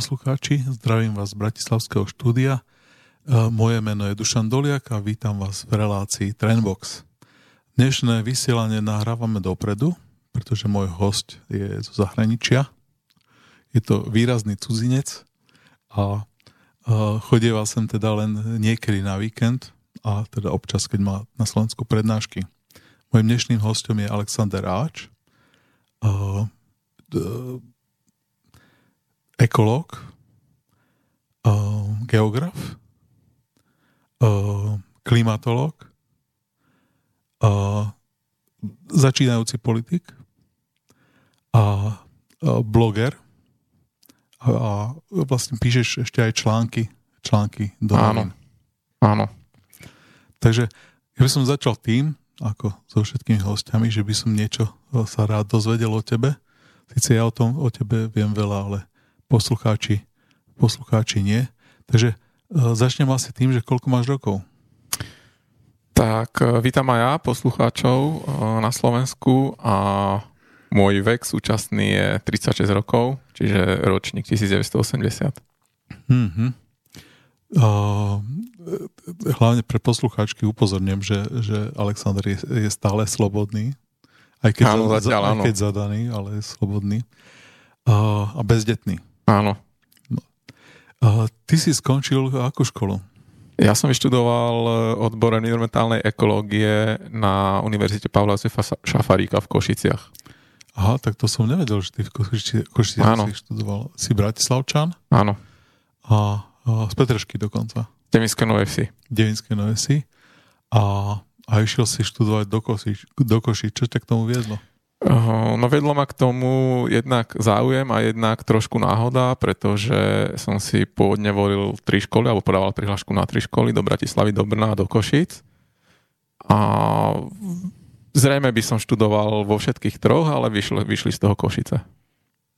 poslucháči, zdravím vás z Bratislavského štúdia. E, moje meno je Dušan Doliak a vítam vás v relácii Trendbox. Dnešné vysielanie nahrávame dopredu, pretože môj host je zo zahraničia. Je to výrazný cudzinec a chodieval sem teda len niekedy na víkend a teda občas, keď má na Slovensku prednášky. Mojím dnešným hostom je Alexander Áč, ekológ, geograf, klimatolog, začínajúci politik a bloger a vlastne píšeš ešte aj články, články do Áno, áno. Takže ja by som začal tým, ako so všetkými hostiami, že by som niečo sa rád dozvedel o tebe. Sice ja o tom o tebe viem veľa, ale poslucháči, poslucháči nie. Takže uh, začnem asi tým, že koľko máš rokov? Tak e, vítam aj ja, poslucháčov e, na Slovensku a môj vek súčasný je 36 rokov, čiže ročník 1980. Mm-hmm. Uh, hlavne pre poslucháčky upozorňujem, že, že Alexander je, je stále slobodný. Aj keď, áno, zatiaľ, aj keď zadaný, ale je slobodný. Uh, a bezdetný. Áno. No. Uh, ty si skončil akú školu? Ja som vyštudoval e, odbor environmentálnej ekológie na Univerzite Pavla Josefa Šafaríka v Košiciach. Aha, tak to som nevedel, že ty v Košiciach Košici si študoval. Si Bratislavčan? Áno. A, a z Petrešky dokonca. Devinské Nové Vsi. Devinské Nové Vsi. A, a išiel si študovať do Košic. Do Košic. Čo ťa k tomu viedlo? No vedlo ma k tomu jednak záujem a jednak trošku náhoda, pretože som si pôvodne volil tri školy, alebo podával prihlášku na tri školy do Bratislavy, do Brna a do Košic. A zrejme by som študoval vo všetkých troch, ale vyšli, vyšli z toho Košice.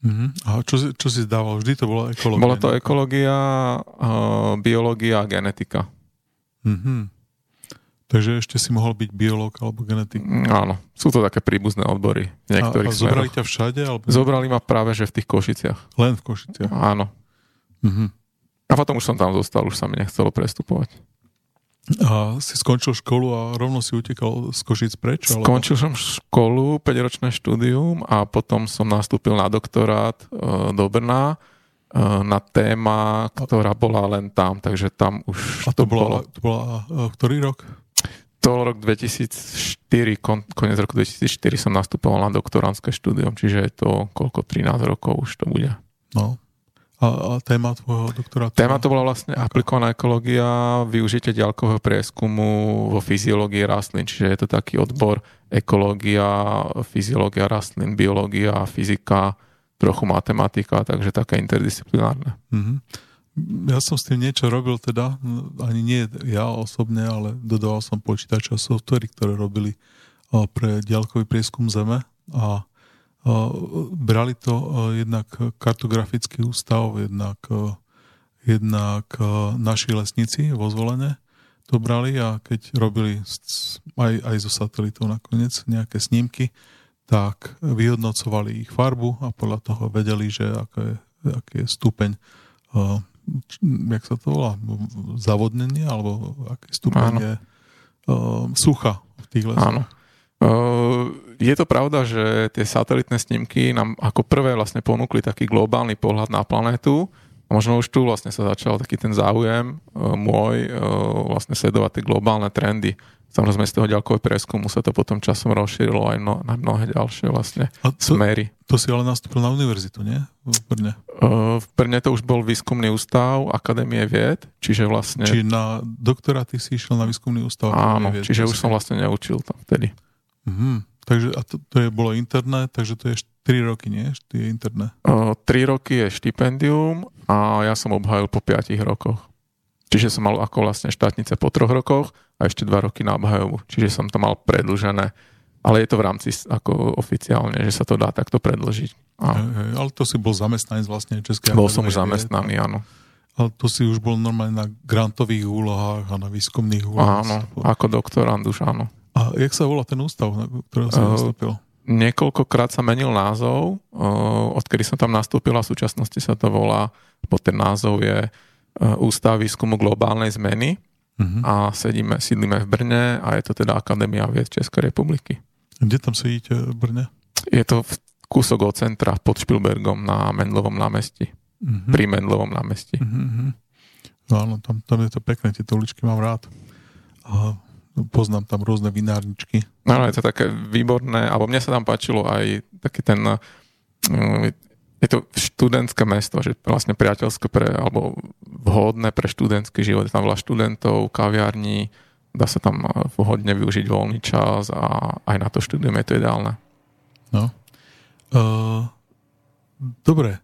Uh-huh. A čo, čo si zdával? Vždy to bola ekológia? Bola to ekológia, biológia a genetika. Uh-huh. Takže ešte si mohol byť biológ alebo genetik. Mm, áno, sú to také príbuzné odbory. A, a zobrali ťa všade? Alebo... Zobrali ma práve, že v tých Košiciach. Len v Košiciach? Áno. Uh-huh. A potom už som tam zostal, už sa mi nechcelo prestupovať. A si skončil školu a rovno si utekal z Košic preč? Alebo... Skončil som školu, 5-ročné štúdium a potom som nastúpil na doktorát e, do Brna na téma, ktorá bola len tam, takže tam už a to, to bola, bolo... To bola uh, ktorý rok? to rok 2004, kon, konec roku 2004 som nastupoval na doktoránske štúdium, čiže je to koľko, 13 rokov už to bude. No. A, a téma tvojho doktorátu? Téma to bola vlastne aplikovaná ekológia, využitie ďalkového prieskumu vo fyziológii rastlín, čiže je to taký odbor ekológia, fyziológia rastlín, biológia, fyzika, trochu matematika, takže také interdisciplinárne. Mm-hmm ja som s tým niečo robil teda, ani nie ja osobne, ale dodával som počítač a softvery, ktoré robili pre diaľkový prieskum Zeme a brali to jednak kartografický ústav, jednak, jednak naši lesníci vo zvolenie to brali a keď robili aj, aj zo satelitov nakoniec nejaké snímky, tak vyhodnocovali ich farbu a podľa toho vedeli, že aké, aký je stupeň jak sa to volá, zavodnenie, alebo aký stupeň je uh, sucha v tých lesoch. Áno. Uh, je to pravda, že tie satelitné snímky nám ako prvé vlastne ponúkli taký globálny pohľad na planétu a možno už tu vlastne sa začal taký ten záujem uh, môj uh, vlastne sledovať tie globálne trendy Samozrejme z toho ďalkového preskumu sa to potom časom rozšírilo aj no, na mnohé ďalšie vlastne A to, smery. To si ale nastúpil na univerzitu, nie? V Brne. Uh, v Brne to už bol výskumný ústav Akadémie vied, čiže vlastne... Čiže na doktoráty si išiel na výskumný ústav Áno, vied, čiže už som vlastne neučil tam vtedy. Uh-huh. Takže a to, to je, bolo interné, takže to je 3 roky, nie? Je interné. Uh, 3 roky je štipendium a ja som obhajil po 5 rokoch. Čiže som mal ako vlastne štátnice po troch rokoch a ešte dva roky na obhajovu. Čiže som to mal predlžené. Ale je to v rámci ako oficiálne, že sa to dá takto predlžiť. A... Hej, ale to si bol zamestnanec vlastne Českej Bol som už zamestnaný, áno. Ale to si už bol normálne na grantových úlohách a na výskumných úlohách. Áno, ako doktorand už áno. A jak sa volá ten ústav, na ktorého si uh, nastúpil? niekoľkokrát sa menil názov, odkedy som tam nastúpil a v súčasnosti sa to volá, bo ten názov je Ústav výskumu globálnej zmeny uh-huh. a sedíme, sídlíme v Brne a je to teda Akadémia vied Českej republiky. Kde tam sedíte v Brne? Je to v kúsok od centra pod Špilbergom na Mendlovom námestí. Uh-huh. Pri Mendlovom námestí. Uh-huh. No áno, tam, tam je to pekné, tieto uličky mám rád. A poznám tam rôzne vinárničky. Áno, je to také výborné, alebo mne sa tam páčilo aj taký ten mm, je to študentské mesto, že vlastne priateľské pre, alebo vhodné pre študentský život. Je tam veľa študentov, kaviarní, dá sa tam vhodne využiť voľný čas a aj na to štúdium je to ideálne. No. Uh, dobre.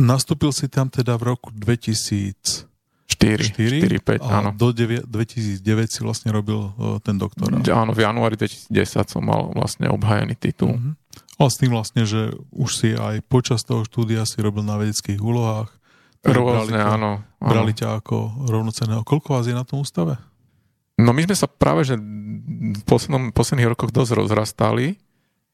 Nastúpil si tam teda v roku 2000 4, 4, 4 5, áno. do 9, 2009 si vlastne robil uh, ten doktorát. Áno, v januári 2010 som mal vlastne obhajený titul. Uh-huh. Ale s tým vlastne, že už si aj počas toho štúdia si robil na vedeckých úlohách. Rôzne, brali ťa, áno, áno. Brali ťa ako rovnoceného. Koľko vás je na tom ústave? No my sme sa práve, že v poslednom, posledných rokoch dosť rozrastali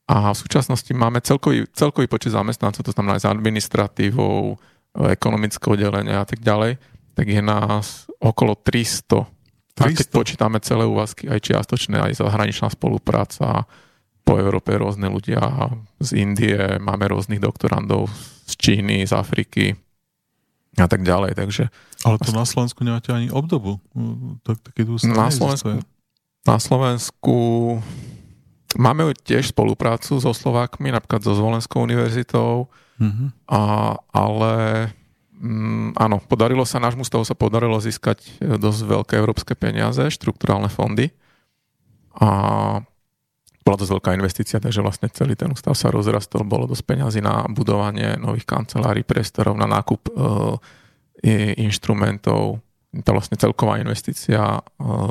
a v súčasnosti máme celkový, celkový počet zamestnancov, to znamená aj s administratívou, ekonomické oddelenie a tak ďalej tak je nás okolo 300. 300. A keď počítame celé úvazky, aj čiastočné, aj zahraničná spolupráca, po Európe rôzne ľudia z Indie, máme rôznych doktorandov z Číny, z Afriky a tak ďalej. Takže Ale to na Slovensku nemáte ani obdobu. Tak, taký na, Slovensku, na Slovensku máme tiež spoluprácu so Slovákmi, napríklad so Zvolenskou univerzitou, mm-hmm. a, ale Mm, áno, podarilo sa, nášmu stavu sa podarilo získať e, dosť veľké európske peniaze, štruktúrálne fondy a bola dosť veľká investícia, takže vlastne celý ten ústav sa rozrastol, bolo dosť peniazy na budovanie nových kancelárií, priestorov, na nákup e, inštrumentov. Tá vlastne celková investícia e,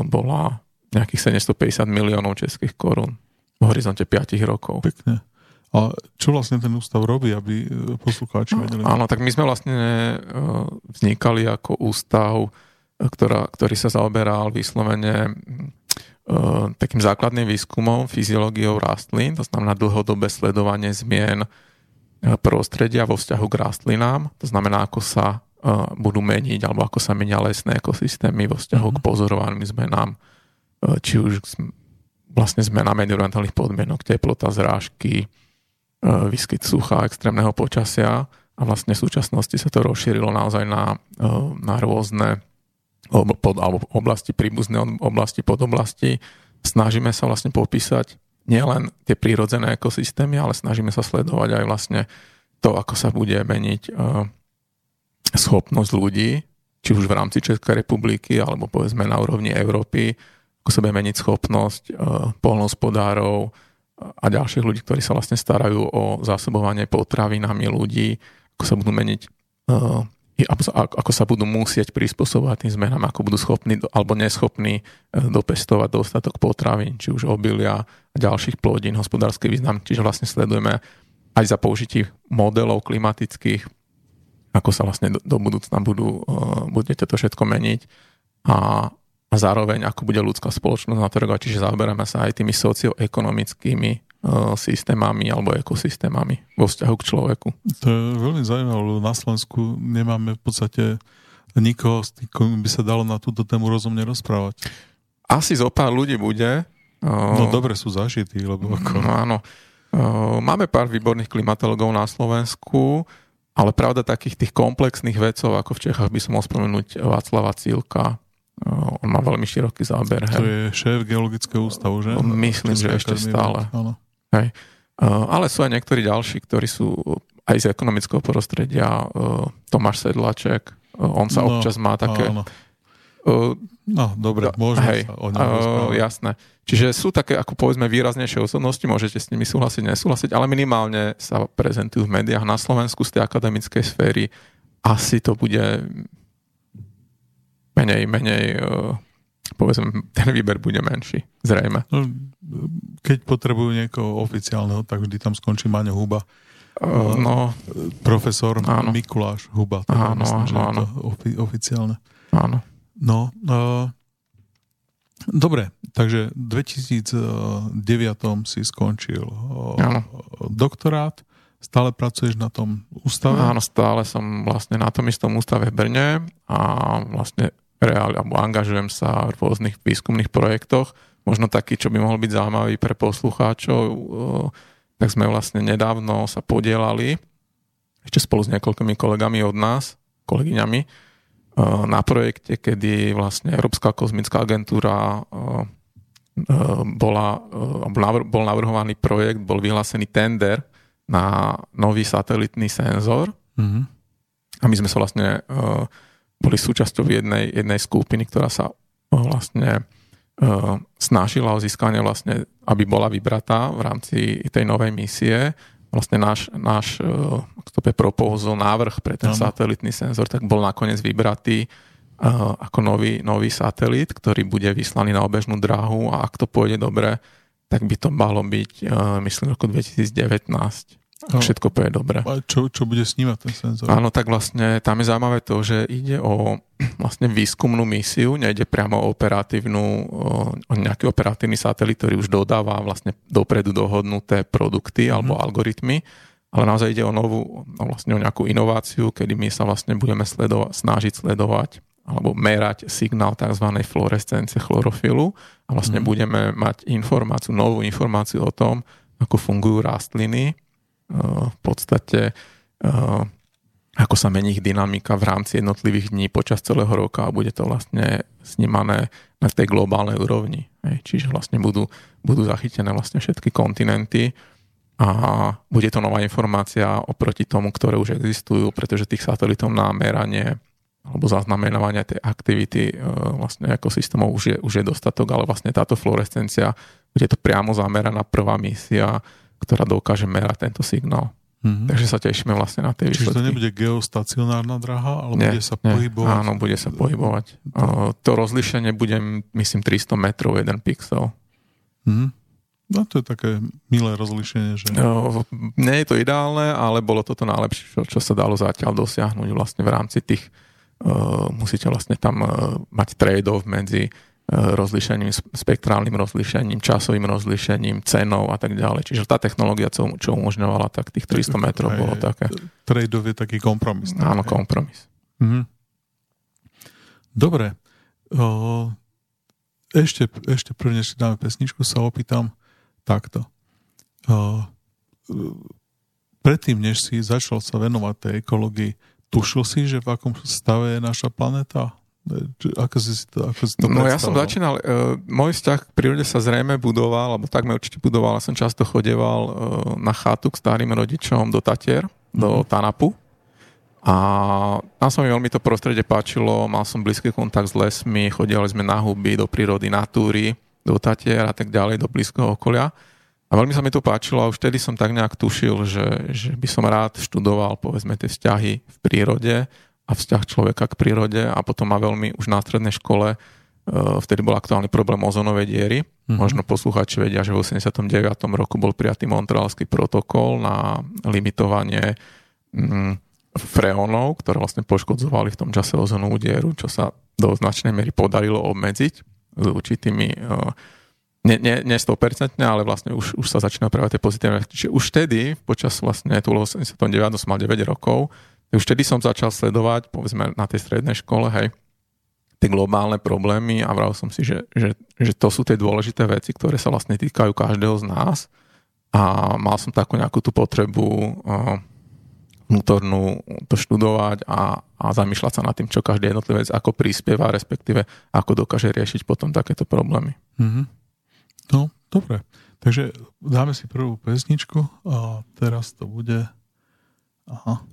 bola nejakých 750 miliónov českých korún v horizonte 5 rokov. Pekne. A čo vlastne ten ústav robí, aby e, poslucháči vedeli? Áno, tak my sme vlastne e, vznikali ako ústav, e, ktorá, ktorý sa zaoberal vyslovene takým základným výskumom fyziológiou rastlín, to znamená dlhodobé sledovanie zmien prostredia vo vzťahu k rastlinám, to znamená, ako sa budú meniť alebo ako sa menia lesné ekosystémy vo vzťahu mm-hmm. k pozorovaným zmenám, či už vlastne zmena environmentálnych podmienok, teplota, zrážky, výskyt sucha, extrémneho počasia a vlastne v súčasnosti sa to rozšírilo naozaj na, e, na rôzne pod, alebo oblasti, príbuzné oblasti, podoblasti. Snažíme sa vlastne popísať nielen tie prírodzené ekosystémy, ale snažíme sa sledovať aj vlastne to, ako sa bude meniť e, schopnosť ľudí, či už v rámci Českej republiky, alebo povedzme na úrovni Európy, ako sa bude meniť schopnosť polnospodárov, a ďalších ľudí, ktorí sa vlastne starajú o zásobovanie potravinami ľudí, ako sa budú meniť uh, ako sa budú musieť prispôsobovať tým zmenám, ako budú schopní alebo neschopní uh, dopestovať dostatok potravín, či už obilia a ďalších plodín, hospodársky význam. Čiže vlastne sledujeme aj za použití modelov klimatických, ako sa vlastne do, do budúcna budú, uh, budete to všetko meniť a a zároveň ako bude ľudská spoločnosť na to reagovať, čiže zaoberáme sa aj tými socioekonomickými uh, systémami alebo ekosystémami vo vzťahu k človeku. To je veľmi zaujímavé, lebo na Slovensku nemáme v podstate nikoho, s kým by sa dalo na túto tému rozumne rozprávať. Asi zo pár ľudí bude. Uh, no dobre sú zažití, lebo ako... No áno. Uh, máme pár výborných klimatologov na Slovensku, ale pravda takých tých komplexných vecov, ako v Čechách by som mohol spomenúť Václava Cílka, on má veľmi široký záber. To je šéf geologického ústavu, že? Myslím, že ešte stále. Áno. Hej. Ale sú aj niektorí ďalší, ktorí sú aj z ekonomického prostredia. Tomáš Sedlaček, on sa no, občas má také... Áno. No, dobre, môžeme hej, sa o ňom uh, Jasné. Čiže sú také, ako povedzme, výraznejšie osobnosti, môžete s nimi súhlasiť, nesúhlasiť, ale minimálne sa prezentujú v médiách na Slovensku z tej akademickej sféry. Asi to bude menej, menej uh, povedzme, ten výber bude menší, zrejme. No, keď potrebujú niekoho oficiálneho, tak vždy tam skončí Maňo Huba. Uh, no, profesor áno. Mikuláš Huba. Áno, myslím, áno, áno. Ofi- oficiálne. Áno. No, uh, Dobre, takže v 2009 si skončil Áno. doktorát, stále pracuješ na tom ústave? Áno, stále som vlastne na tom istom ústave v Brne a vlastne reál, alebo angažujem sa v rôznych výskumných projektoch. Možno taký, čo by mohol byť zaujímavý pre poslucháčov, tak sme vlastne nedávno sa podielali ešte spolu s niekoľkými kolegami od nás, kolegyňami, na projekte, kedy vlastne Európska kozmická agentúra bola, bol navrhovaný projekt, bol vyhlásený tender na nový satelitný senzor. Mm-hmm. A my sme sa vlastne boli súčasťou jednej, jednej skupiny, ktorá sa vlastne snažila o získanie vlastne, aby bola vybratá v rámci tej novej misie vlastne náš, náš je proposal, návrh pre ten satelitný senzor, tak bol nakoniec vybratý ako nový, nový satelit, ktorý bude vyslaný na obežnú dráhu a ak to pôjde dobre, tak by to malo byť, myslím, roku 2019. No. všetko pôjde dobre. A čo, čo bude snímať ten senzor? Áno, tak vlastne tam je zaujímavé to, že ide o vlastne výskumnú misiu, nejde priamo o operatívnu, o nejaký operatívny satelit, ktorý už dodáva vlastne dopredu dohodnuté produkty alebo mm. algoritmy, ale naozaj ide o novú, no vlastne o nejakú inováciu, kedy my sa vlastne budeme sledova- snažiť sledovať alebo merať signál tzv. fluorescence chlorofilu a vlastne mm. budeme mať informáciu, novú informáciu o tom, ako fungujú rastliny, v podstate eh, ako sa mení ich dynamika v rámci jednotlivých dní počas celého roka a bude to vlastne snímané na tej globálnej úrovni. Čiže vlastne budú, budú zachytené vlastne všetky kontinenty a bude to nová informácia oproti tomu, ktoré už existujú, pretože tých satelitov na meranie alebo zaznamenávania tej aktivity eh, vlastne ekosystémov už je, už je dostatok, ale vlastne táto fluorescencia bude to priamo zameraná prvá misia ktorá dokáže merať tento signál. Mm-hmm. Takže sa tešíme vlastne na tie Čiže výsledky. to nebude geostacionárna draha, ale nie, bude sa nie. pohybovať? Áno, bude sa pohybovať. To rozlišenie bude, myslím, 300 metrov jeden pixel. Mm-hmm. No to je také milé rozlišenie, že... No, nie je to ideálne, ale bolo toto najlepšie, čo, čo sa dalo zatiaľ dosiahnuť vlastne v rámci tých... Uh, musíte vlastne tam uh, mať trade-off medzi rozlišením, spektrálnym rozlišením, časovým rozlišením, cenou a tak ďalej. Čiže tá technológia, čo, čo umožňovala, tak tých 300 metrov bolo také. trade je taký kompromis. Tak, Áno, kompromis. Mhm. Dobre. O, ešte, ešte prvne, si dáme pesničku, sa opýtam takto. O, predtým, než si začal sa venovať tej ekológii, tušil si, že v akom stave je naša planéta? Ako si to, ako si to No ja som začínal, uh, môj vzťah k prírode sa zrejme budoval, alebo takmer určite budoval, ja som často chodeval uh, na chatu k starým rodičom do Tatier, mm-hmm. do mhm. Tanapu. A tam sa mi veľmi to prostredie páčilo, mal som blízky kontakt s lesmi, chodili sme na huby, do prírody, na túry, do Tatier a tak ďalej, do blízkeho okolia. A veľmi sa mi to páčilo a už vtedy som tak nejak tušil, že, že by som rád študoval povedzme tie vzťahy v prírode a vzťah človeka k prírode a potom má veľmi už na strednej škole e, vtedy bol aktuálny problém ozónovej diery. Mm-hmm. Možno poslucháči vedia, že v 89. roku bol prijatý Montrealský protokol na limitovanie mm, freónov, ktoré vlastne poškodzovali v tom čase ozónovú dieru, čo sa do značnej miery podarilo obmedziť s určitými e, nie, nie, nie 100%, ale vlastne už, už sa začína prejavovať tie pozitívne. Čiže už vtedy, počas vlastne tu 89. som mal 9 rokov, už vtedy som začal sledovať, povedzme na tej strednej škole, hej, tie globálne problémy a vral som si, že, že, že to sú tie dôležité veci, ktoré sa vlastne týkajú každého z nás a mal som takú nejakú tú potrebu uh, vnútornú to študovať a, a zamýšľať sa nad tým, čo každý jednotlivec ako prispieva, respektíve ako dokáže riešiť potom takéto problémy. Mm-hmm. No, dobre. Takže dáme si prvú pesničku a teraz to bude... Aha.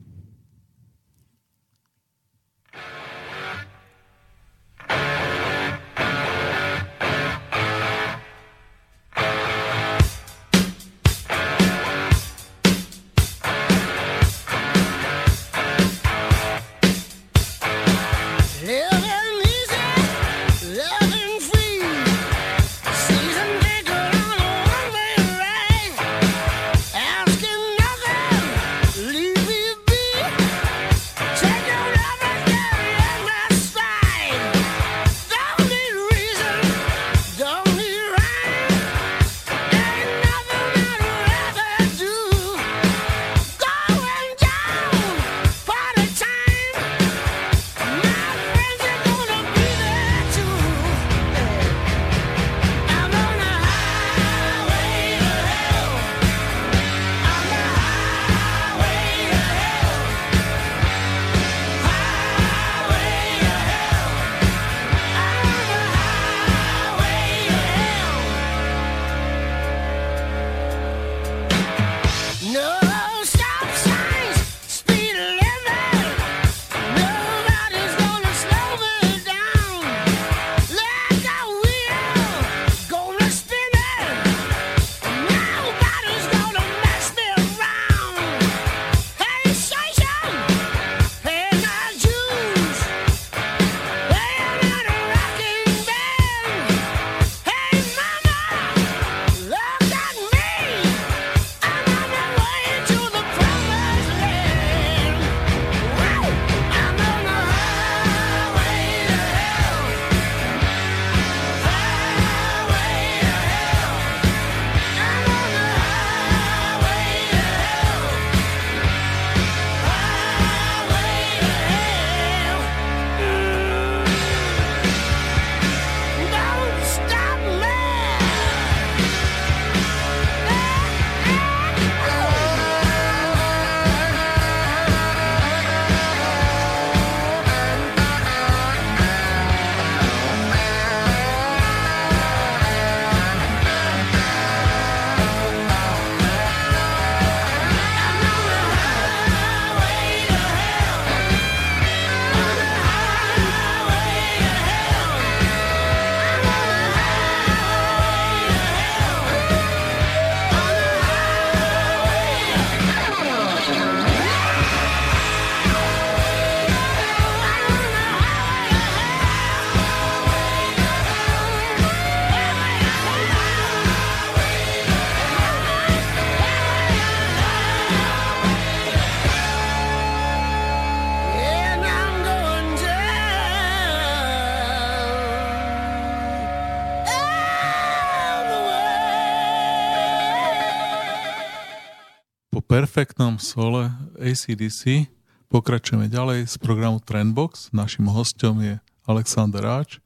Perfektnom sole ACDC pokračujeme ďalej z programu Trendbox. Našim hostom je Alexander Áč.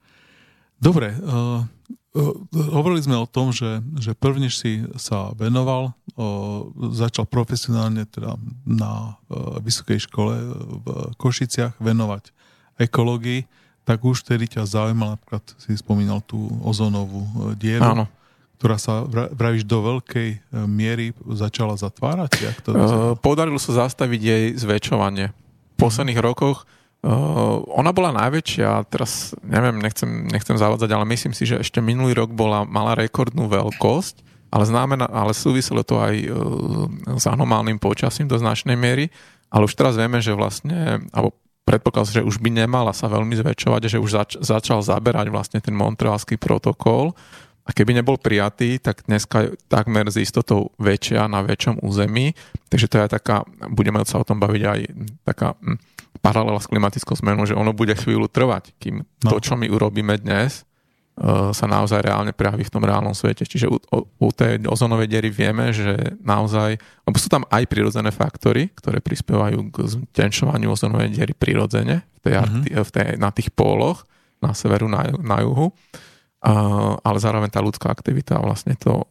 Dobre, uh, hovorili sme o tom, že, že prvne si sa venoval, uh, začal profesionálne teda na uh, vysokej škole v Košiciach venovať ekológii, tak už vtedy ťa zaujímal, napríklad si spomínal tú ozónovú dieru. Áno ktorá sa vravíš do veľkej e, miery začala zatvárať? Jak to uh, podarilo sa zastaviť jej zväčšovanie. V posledných uh-huh. rokoch uh, ona bola najväčšia, teraz neviem, nechcem, nechcem zavádzať, ale myslím si, že ešte minulý rok bola, mala rekordnú veľkosť, ale, znamená, ale súviselo to aj uh, s anomálnym počasím do značnej miery, ale už teraz vieme, že vlastne, alebo predpoklad, že už by nemala sa veľmi zväčšovať, že už zač- začal zaberať vlastne ten montrealský protokol, a keby nebol prijatý, tak dneska je takmer s istotou väčšia na väčšom území. Takže to je taká, budeme sa o tom baviť aj taká hm, paralela s klimatickou zmenou, že ono bude chvíľu trvať, kým no. to, čo my urobíme dnes, uh, sa naozaj reálne prejaví v tom reálnom svete. Čiže u, u, u tej ozonovej diery vieme, že naozaj, lebo sú tam aj prirodzené faktory, ktoré prispievajú k ztenšovaniu ozonovej diery prirodzene v tej, mm-hmm. v tej, na tých póloch, na severu, na, na juhu ale zároveň tá ľudská aktivita vlastne to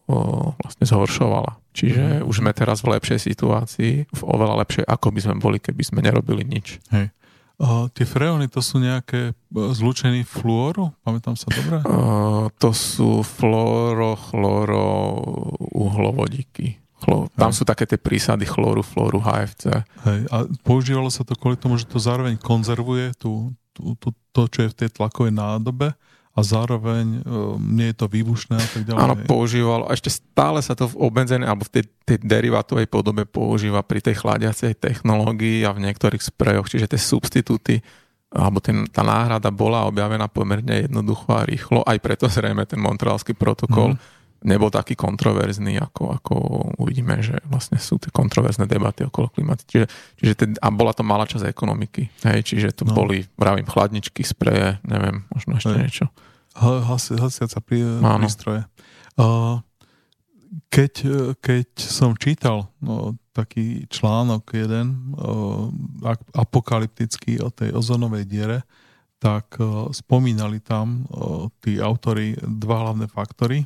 vlastne zhoršovala. Čiže mm. už sme teraz v lepšej situácii, v oveľa lepšej, ako by sme boli, keby sme nerobili nič. Hej. Uh, tie freóny to sú nejaké e, zlúčení fluoru? Pamätám sa dobre? Uh, to sú fluoro, chloro, uhlovodíky. Chlo, tam sú také tie prísady chlóru, flóru, HFC. Hej. A používalo sa to kvôli tomu, že to zároveň konzervuje tú, tú, tú, to, čo je v tej tlakovej nádobe a zároveň um, nie je to výbušné a tak ďalej. Áno, používal. A ešte stále sa to v obmedzenej alebo v tej, tej derivátovej podobe používa pri tej chladiacej technológii a v niektorých sprejoch, čiže tie substitúty alebo ten, tá náhrada bola objavená pomerne jednoducho a rýchlo, aj preto zrejme ten montrealský protokol mm nebol taký kontroverzný, ako, ako uvidíme, že vlastne sú tie kontroverzné debaty okolo klimaty. Čiže, čiže ten, a bola to malá časť ekonomiky. Hej, čiže to no. boli, vravím, chladničky, spreje, neviem, možno ešte Hej. niečo. Hasi, hasiaca prí, prístroje. Uh, keď, keď som čítal no, taký článok jeden uh, apokalyptický o tej ozonovej diere, tak uh, spomínali tam uh, tí autory dva hlavné faktory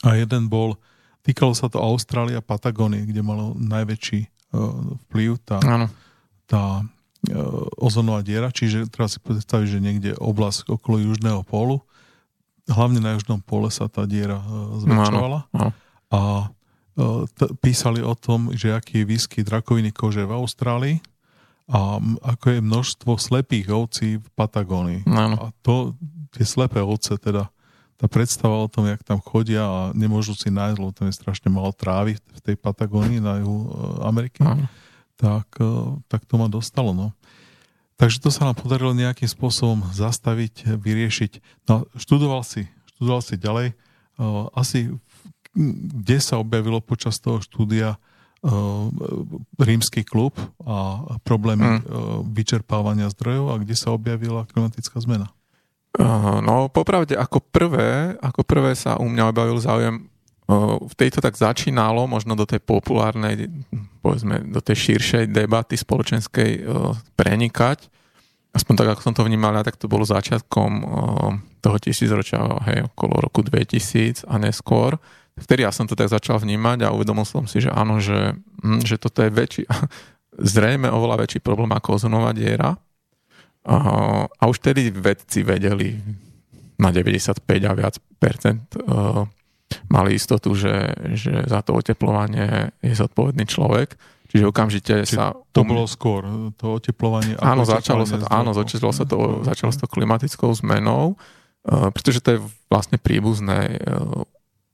a jeden bol, týkalo sa to Austrália a Patagónie, kde malo najväčší uh, vplyv tá, tá uh, ozonová diera, čiže treba si predstaviť, že niekde oblasť okolo južného pólu, hlavne na južnom pole sa tá diera uh, zväčšovala. A uh, t- písali o tom, že aký je výskyt rakoviny kože v Austrálii a ako je množstvo slepých ovcí v Patagónii. A to, tie slepé ovce teda tá predstava o tom, jak tam chodia a nemôžu si nájsť, lebo tam je strašne malo trávy v tej Patagónii na juhu e, Ameriky, Aha. tak, e, tak to ma dostalo. No. Takže to sa nám podarilo nejakým spôsobom zastaviť, vyriešiť. No, študoval si, študoval si ďalej. E, asi kde sa objavilo počas toho štúdia rímsky klub a problémy hmm. vyčerpávania zdrojov a kde sa objavila klimatická zmena? No, popravde, ako prvé, ako prvé sa u mňa objavil záujem v tejto tak začínalo, možno do tej populárnej, povedzme, do tej širšej debaty spoločenskej prenikať. Aspoň tak, ako som to vnímal, tak to bolo začiatkom toho tisícročia, hej, okolo roku 2000 a neskôr. Vtedy ja som to tak začal vnímať a uvedomil som si, že áno, že, hm, že toto je väčší, zrejme oveľa väčší problém ako ozonová diera, a už tedy vedci vedeli na 95 a viac percent uh, mali istotu, že, že za to oteplovanie je zodpovedný človek. Čiže okamžite Čiže sa... To um... bolo skôr, to oteplovanie... Áno, začalo sa to, áno začalo sa to, začalo sa to klimatickou zmenou, uh, pretože to je vlastne príbuzné. Uh,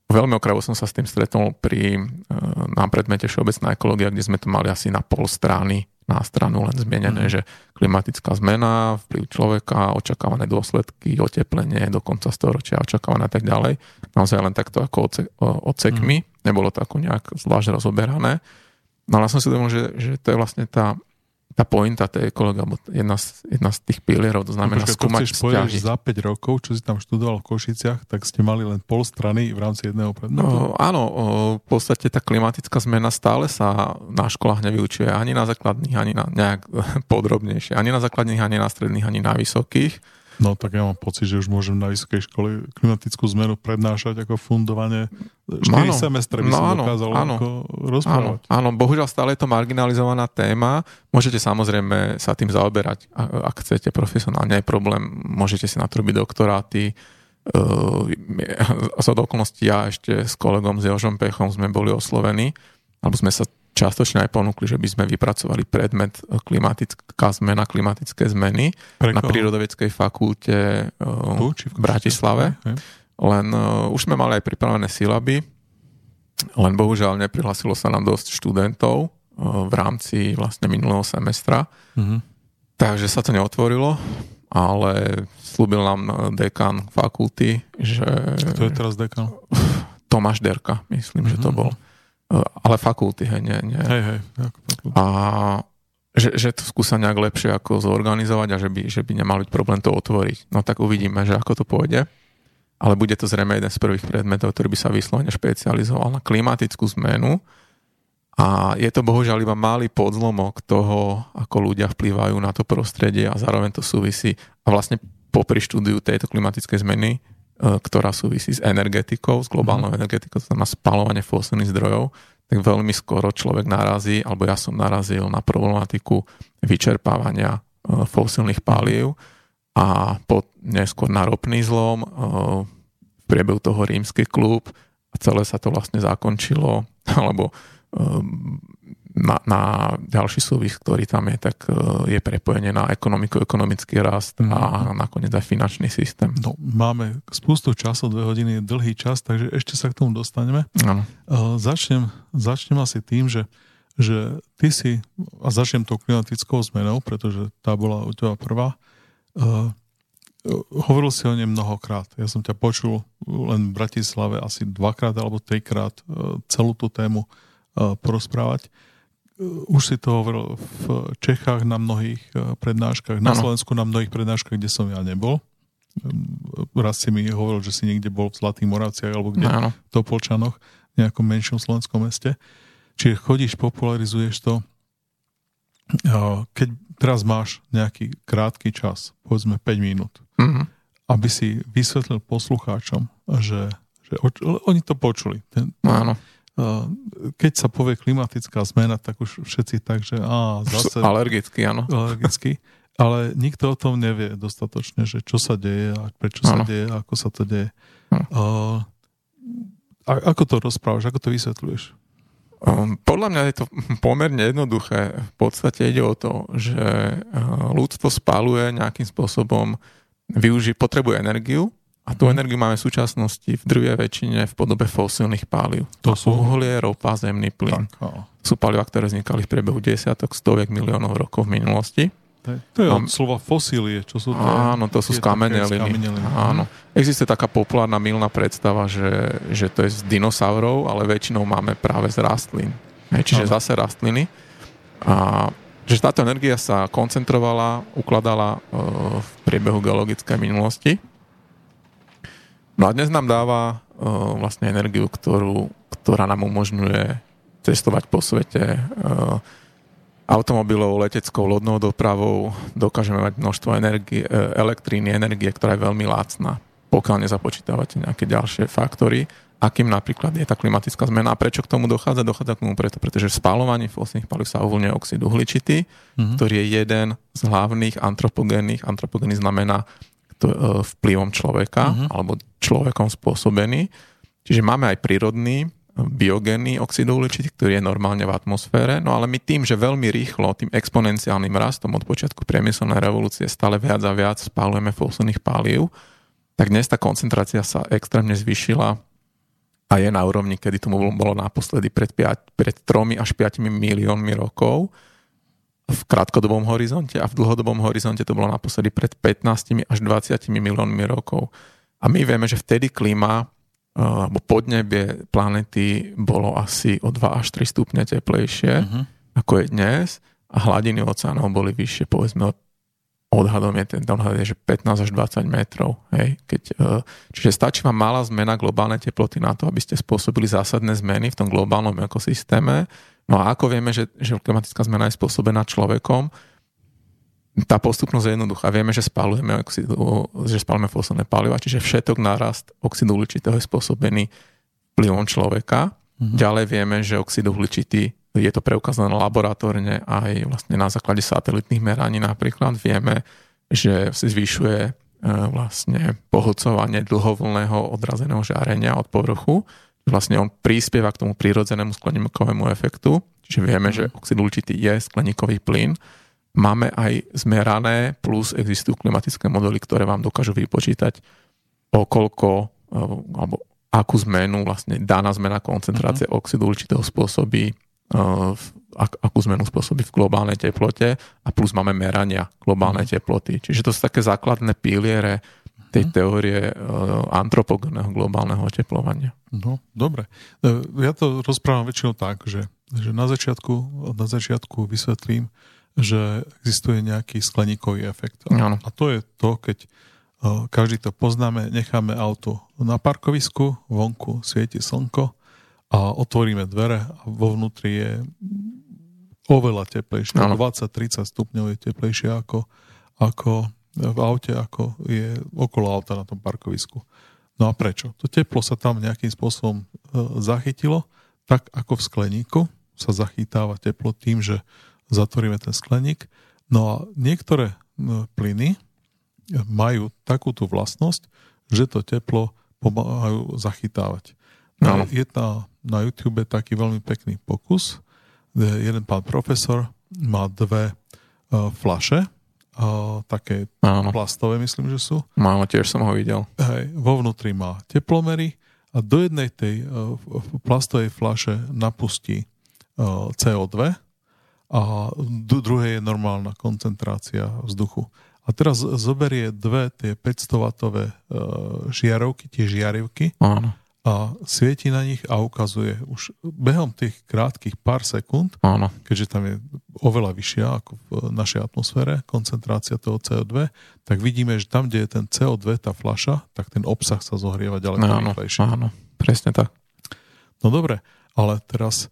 veľmi okravo som sa s tým stretol pri, uh, na predmete Všeobecná ekológia, kde sme to mali asi na pol strany na stranu len zmienené, mm. že klimatická zmena, vplyv človeka, očakávané dôsledky, oteplenie do konca storočia, očakávané a tak ďalej. Naozaj len takto ako odsekmi, mm. nebolo to ako nejak zvlášť rozoberané. No ale ja som si uvedomil, že, že to je vlastne tá, tá pointa tej ekológie, alebo jedna z, jedna z tých pilierov, to znamená Počkaj, skúmať chceš povedať, že za 5 rokov, čo si tam študoval v Košiciach, tak ste mali len pol strany v rámci jedného predmetu? No, áno, v podstate tá klimatická zmena stále sa na školách nevyučuje ani na základných, ani na nejak podrobnejšie, ani na základných, ani na stredných, ani na vysokých. No tak ja mám pocit, že už môžem na vysokej škole klimatickú zmenu prednášať ako fundovanie. 4 Áno. semestre by No som áno, dokázal áno. ako Áno, rozprávať. áno, bohužiaľ stále je to marginalizovaná téma. Môžete samozrejme sa tým zaoberať, ak chcete profesionálne, je problém. Môžete si na to robiť doktoráty. Uh, za do okolností ja ešte s kolegom s Jožom Pechom sme boli oslovení, alebo sme sa častočne aj ponúkli, že by sme vypracovali predmet klimatická zmena, klimatické zmeny Pre na koho? prírodovedeckej fakulte uh, v Bratislave. Len uh, už sme mali aj pripravené sílaby, len bohužiaľ neprihlasilo sa nám dosť študentov uh, v rámci vlastne minulého semestra, Mhm. takže sa to neotvorilo, ale slúbil nám dekan fakulty, že Kto je teraz dekan? Tomáš Derka, myslím, že to Mhm. bol. Uh, Ale fakulty, hej, nie, nie. Hej, hej. A že, že to skúsa nejak lepšie ako zorganizovať a že by, že by nemal byť problém to otvoriť. No tak uvidíme, že ako to pôjde. Ale bude to zrejme jeden z prvých predmetov, ktorý by sa vyslovene špecializoval na klimatickú zmenu. A je to bohužiaľ iba malý podzlomok toho, ako ľudia vplývajú na to prostredie a zároveň to súvisí. A vlastne popri štúdiu tejto klimatickej zmeny, ktorá súvisí s energetikou, s globálnou energetikou, to znamená spalovanie fosílnych zdrojov, tak veľmi skoro človek narazí, alebo ja som narazil na problematiku vyčerpávania e, fosílnych palív a po, neskôr na ropný zlom, e, v priebehu toho rímsky klub a celé sa to vlastne zakončilo, alebo e, na, na ďalší súvis, ktorý tam je, tak e, je prepojenie na ekonomiku, ekonomický rast a nakoniec aj finančný systém. No, máme spústu času, dve hodiny je dlhý čas, takže ešte sa k tomu dostaneme. Áno. Uh, začnem, začnem asi tým, že, že ty si, a začnem tou klimatickou zmenou, pretože tá bola u teba prvá, uh, hovoril si o nej mnohokrát. Ja som ťa počul len v Bratislave asi dvakrát alebo trikrát uh, celú tú tému uh, porozprávať. Uh, Už si to hovoril v Čechách na mnohých uh, prednáškach, na Áno. Slovensku na mnohých prednáškach, kde som ja nebol. Um, Raz si mi hovoril, že si niekde bol v Zlatých Moravciach alebo kde Áno. v Topolčanoch, v nejakom menšom slovenskom meste. Čiže chodíš, popularizuješ to. A Keď teraz máš nejaký krátky čas, povedzme 5 minút, Mhm. aby si vysvetlil poslucháčom, že, že o- oni to počuli. Ten, Áno. Keď sa povie klimatická zmena, tak už všetci tak, že á, zase Alergicky, áno. alergicky. Ale nikto o tom nevie dostatočne, že čo sa deje a prečo sa Áno. deje a ako sa to deje. Áno. A, ako to rozprávaš, ako to vysvetľuješ? Um, podľa mňa je to pomerne jednoduché. V podstate ide o to, že uh, ľudstvo spáluje nejakým spôsobom, využi- potrebuje energiu a tú energiu máme v súčasnosti v druhej väčšine v podobe fosílnych páliv. To sú- uhlie, ropa, zemný plyn. Tak, áno. Sú paliva, ktoré vznikali v priebehu desiatok, stoviek miliónov rokov v minulosti. To je, to je od slova fosílie, čo sú to? Áno, to sú skameneliny. Áno. Existuje taká populárna milná predstava, že, že to je z dinosaurov, ale väčšinou máme práve z rastlín. Hej, čiže Áno. zase rastliny. A že táto energia sa koncentrovala, ukladala e, v priebehu geologickej minulosti. No a dnes nám dáva e, vlastne energiu, ktorú, ktorá nám umožňuje cestovať po svete, e, automobilov, leteckou, lodnou dopravou dokážeme mať množstvo energie, e, elektríny, energie, ktorá je veľmi lacná, pokiaľ nezapočítavate nejaké ďalšie faktory, akým napríklad je tá klimatická zmena. A prečo k tomu dochádza? Dochádza k tomu preto, pretože v spálovaní fosílnych palív sa uvoľňuje oxid uhličitý, Mhm. ktorý je jeden z hlavných antropogénnych, antropogénny znamená vplyvom človeka Mhm. alebo človekom spôsobený. Čiže máme aj prírodný e, biogénny oxid uhličitý, ktorý je normálne v atmosfére, no ale my tým, že veľmi rýchlo, tým exponenciálnym rastom od počiatku priemyselnej revolúcie stále viac a viac spálujeme fosílnych palív, tak dnes tá koncentrácia sa extrémne zvýšila a je na úrovni, kedy tomu bolo naposledy pred, 5, pred 3 až 5 miliónmi rokov v krátkodobom horizonte a v dlhodobom horizonte to bolo naposledy pred 15 až 20 miliónmi rokov. A my vieme, že vtedy klíma eh, alebo podnebie planety bolo asi o 2 až 3 stupne teplejšie, Mhm. ako je dnes a hladiny oceánov boli vyššie, povedzme odhadom je ten odhad je, že 15 až 20 metrov. Hej? Keď, e, čiže stačí vám malá zmena globálnej teploty na to, aby ste spôsobili zásadné zmeny v tom globálnom ekosystéme. No a ako vieme, že, že klimatická zmena je spôsobená človekom, tá postupnosť je jednoduchá. Vieme, že spalujeme, oxidu, že spalujeme fosilné paliva, čiže všetok nárast oxidu uhličitého je spôsobený vplyvom človeka. Mm-hmm. Ďalej vieme, že oxid uhličitý je to preukázané laboratórne aj vlastne na základe satelitných meraní napríklad. Vieme, že si zvyšuje e, vlastne pohodcovanie dlhovlného odrazeného žárenia od povrchu. Vlastne on prispieva k tomu prírodzenému skleníkovému efektu. Čiže vieme, že mhm. oxid uhličitý je skleníkový plyn. Máme aj zmerané, plus existujú klimatické modely, ktoré vám dokážu vypočítať, o koľko e, alebo akú zmenu vlastne daná zmena koncentrácie uh-huh. oxidu uhličitého spôsobí ak, akú zmenu spôsobí v globálnej teplote a plus máme merania globálnej mm. teploty. Čiže to sú také základné piliere tej mm. teórie uh, antropogénneho globálneho oteplovania. No, dobre. E, ja to rozprávam väčšinou tak, že, že na, začiatku, na začiatku vysvetlím, že existuje nejaký skleníkový efekt. A, a to je to, keď uh, každý to poznáme, necháme auto na parkovisku, vonku svieti slnko, a otvoríme dvere a vo vnútri je oveľa teplejšie. 20-30 stupňov je teplejšie ako, ako v aute, ako je okolo auta na tom parkovisku. No a prečo? To teplo sa tam nejakým spôsobom e, zachytilo, tak ako v skleníku sa zachytáva teplo tým, že zatvoríme ten skleník. No a niektoré e, plyny majú takúto vlastnosť, že to teplo pomáhajú zachytávať. No. Je tá na YouTube taký veľmi pekný pokus. Jeden pán profesor má dve flaše, uh, také Áno. plastové, myslím, že sú. Mámo, tiež som ho videl. Hej, vo vnútri má teplomery a do jednej tej uh, plastovej flaše napustí uh, CO2 a do druhej je normálna koncentrácia vzduchu. A teraz zoberie dve tie 500 W žiarovky, tie žiarivky Áno a svieti na nich a ukazuje už behom tých krátkých pár sekúnd, Áno. keďže tam je oveľa vyššia ako v našej atmosfére koncentrácia toho CO2, tak vidíme, že tam, kde je ten CO2, tá flaša, tak ten obsah sa zohrieva ďaleko áno, rýchlejšie. Áno, presne tak. No dobre, ale teraz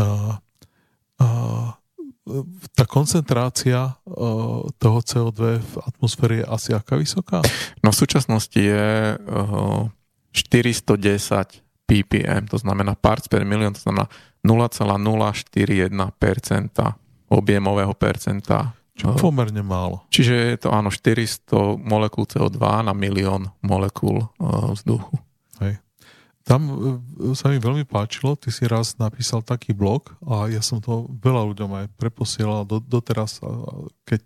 uh, uh, tá koncentrácia toho CO2 v atmosfére je asi aká vysoká? No v súčasnosti je uh, 410 ppm, to znamená parts per milión, to znamená 0,041% objemového percenta. Čo pomerne málo. Čiže je to áno 400 molekúl CO2 na milión molekúl uh, vzduchu. Hej. Tam uh, sa mi veľmi páčilo, ty si raz napísal taký blog a ja som to veľa ľuďom aj preposielal do, doteraz, keď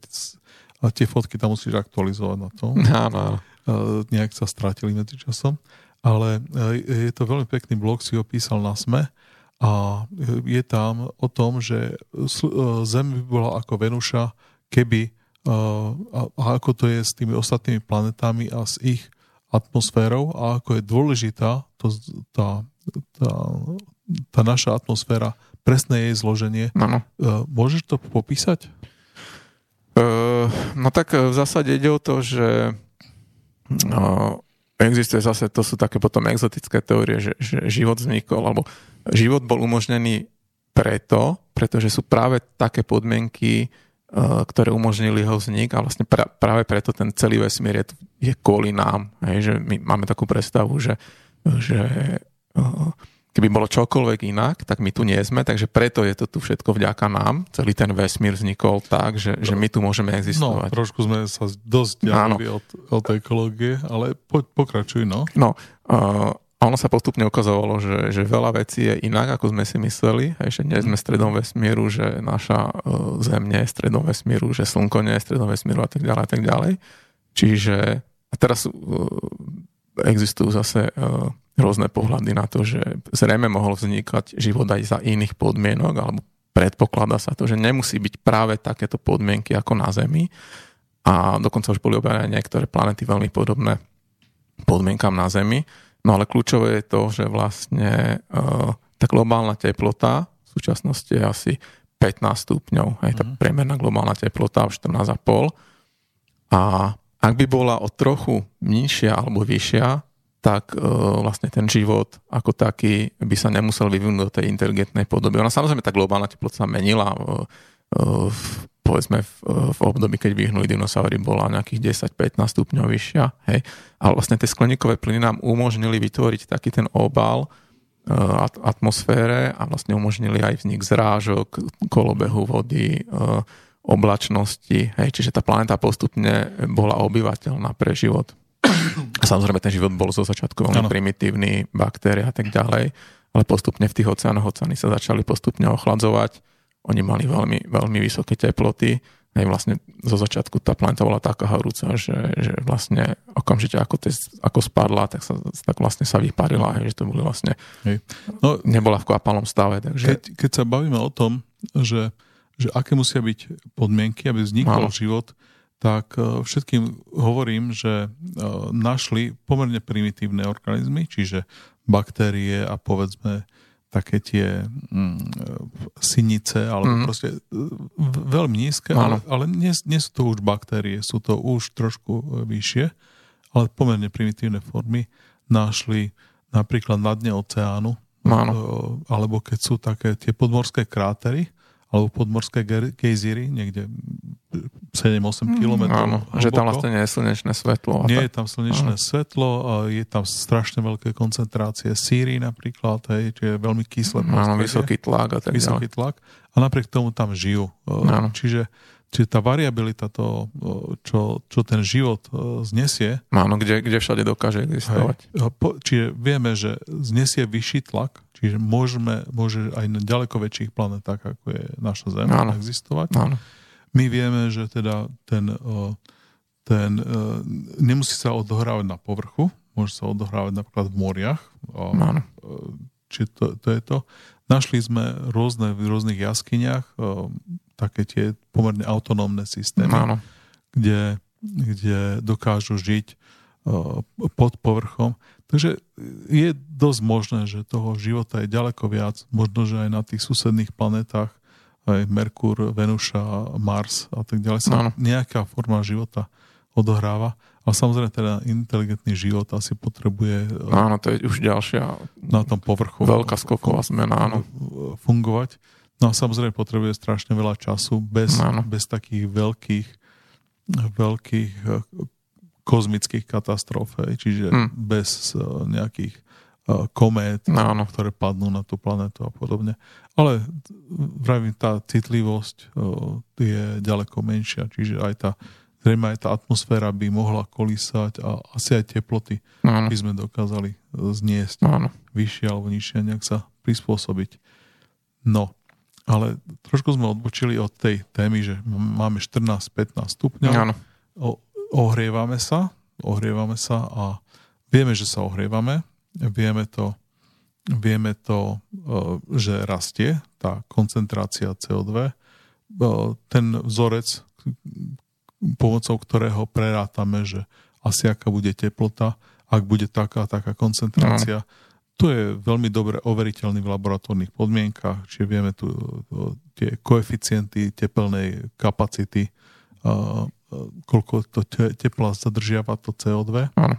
a tie fotky tam musíš aktualizovať na tom. Áno. Uh, nejak sa stratili medzi časom ale e, je to veľmi pekný blog, si ho písal na SME a je tam o tom, že e, Zem by bola ako Venuša, keby a ako to je s tými ostatnými planetami a s ich atmosférou a ako je dôležitá to, tá, tá, tá naša atmosféra, presné jej zloženie. Ano. Môžeš to popísať? No tak v zásade ide o to, že existuje zase, to sú také potom exotické teórie, že, že život vznikol, alebo život bol umožnený preto, pretože sú práve také podmienky, e, ktoré umožnili jeho vznik a vlastne pra, práve preto ten celý vesmír je, je kvôli nám. Hej, že my máme takú predstavu, že, že e, keby bolo čokoľvek inak, tak my tu nie sme, takže preto je to tu všetko vďaka nám. Celý ten vesmír vznikol tak, že, že my tu môžeme existovať. No, trošku sme sa dosť ďalili od, od ekológie, ale po, pokračuj, no. No, uh, ono sa postupne ukazovalo, že, že veľa vecí je inak, ako sme si mysleli, hej, že nie sme stredom vesmíru, že naša uh, Zem nie je stredom vesmíru, že Slnko nie je stredom vesmíru a tak ďalej a tak ďalej. Čiže a teraz uh, existujú zase uh, rôzne pohľady na to, že zrejme mohol vznikať život aj za iných podmienok, alebo predpokladá sa to, že nemusí byť práve takéto podmienky ako na Zemi. A dokonca už boli objavené niektoré planety veľmi podobné podmienkam na Zemi. No ale kľúčové je to, že vlastne uh, tá globálna teplota v súčasnosti je asi stupňov. Hej, tá mm. priemerná globálna teplota 14,5. A ak by bola o trochu nižšia alebo vyššia, tak e, vlastne ten život ako taký by sa nemusel vyvinúť do tej inteligentnej podoby. Ona samozrejme tá globálna teplota sa menila. E, e, v, povedzme v, v období, keď vyhnuli dinosaury, bola nejakých 10-15 stupňov vyššia. Hej. Ale vlastne tie skleníkové plyny nám umožnili vytvoriť taký ten obal e, atmosfére a vlastne umožnili aj vznik zrážok, kolobehu vody, e, oblačnosti. Hej. Čiže tá planéta postupne bola obyvateľná pre život. A samozrejme ten život bol zo začiatku veľmi ano. primitívny, baktérie a tak ďalej, ale postupne v tých oceánoch oceány sa začali postupne ochladzovať. Oni mali veľmi, veľmi vysoké teploty. Hej, vlastne zo začiatku tá planeta bola taká horúca, že, že vlastne okamžite ako, te, ako spadla, tak, sa, tak vlastne sa vyparila, hej, že to boli vlastne hej. No, nebola v kvapalnom stave. Takže... Keď, keď sa bavíme o tom, že, že aké musia byť podmienky, aby vznikol Áno. život, tak e, všetkým hovorím, že e, našli pomerne primitívne organizmy, čiže baktérie a povedzme také tie mm, synice, alebo mm. proste veľmi nízke, ale, ale nie, nie sú to už baktérie, sú to už trošku vyššie, ale pomerne primitívne formy našli napríklad na dne oceánu, Áno. alebo keď sú také tie podmorské krátery, alebo podmorské gejzíry, niekde 7-8 km. Áno, že tam vlastne nie je slnečné svetlo. Nie je tam slnečné áno. svetlo, a je tam strašne veľké koncentrácie síry napríklad, hej, čiže je veľmi kyslé. Áno, vysoký tlak a tak Vysoký tlak. A napriek tomu tam žijú. Áno. Čiže Čiže tá variabilita, to, čo, čo ten život znesie... Áno, kde, kde všade dokáže existovať. Hej, čiže vieme, že znesie vyšší tlak, čiže môžeme, môže aj na ďaleko väčších planetách, ako je naša Zem, Áno. existovať. Áno. My vieme, že teda ten, ten nemusí sa odohrávať na povrchu, môže sa odohrávať napríklad v moriach. Áno. Čiže to, to je to. Našli sme rôzne v rôznych jaskyniach také tie pomerne autonómne systémy, Áno. Kde, kde dokážu žiť uh, pod povrchom. Takže je dosť možné, že toho života je ďaleko viac. Možno, že aj na tých susedných planetách, aj Merkur, Venuša, Mars a tak ďalej sa Áno. nejaká forma života odohráva. A samozrejme teda inteligentný život asi potrebuje Áno, to je už ďalšia na tom povrchu veľká skoková zmena, áno. fungovať. No a samozrejme potrebuje strašne veľa času bez, no. bez takých veľkých, veľkých eh, kozmických katastrof, čiže hmm. bez eh, nejakých eh, komét, no, ktoré padnú na tú planetu a podobne. Ale vravím, tá citlivosť je ďaleko menšia, čiže aj tá zrejme aj tá atmosféra by mohla kolísať a asi aj teploty no, by sme dokázali zniesť no, vyššie alebo nižšie, nejak sa prispôsobiť. No, ale trošku sme odbočili od tej témy, že máme 14-15 stupňov. Áno. O, ohrievame sa, ohrievame sa a vieme, že sa ohrievame. Vieme to, vieme to, e, že rastie tá koncentrácia CO2. E, ten vzorec, pomocou ktorého prerátame, že asi aká bude teplota, ak bude taká, taká koncentrácia, no to je veľmi dobre overiteľný v laboratórnych podmienkach, čiže vieme tu tie koeficienty tepelnej kapacity, koľko to te, tepla zadržiava to CO2. Áno.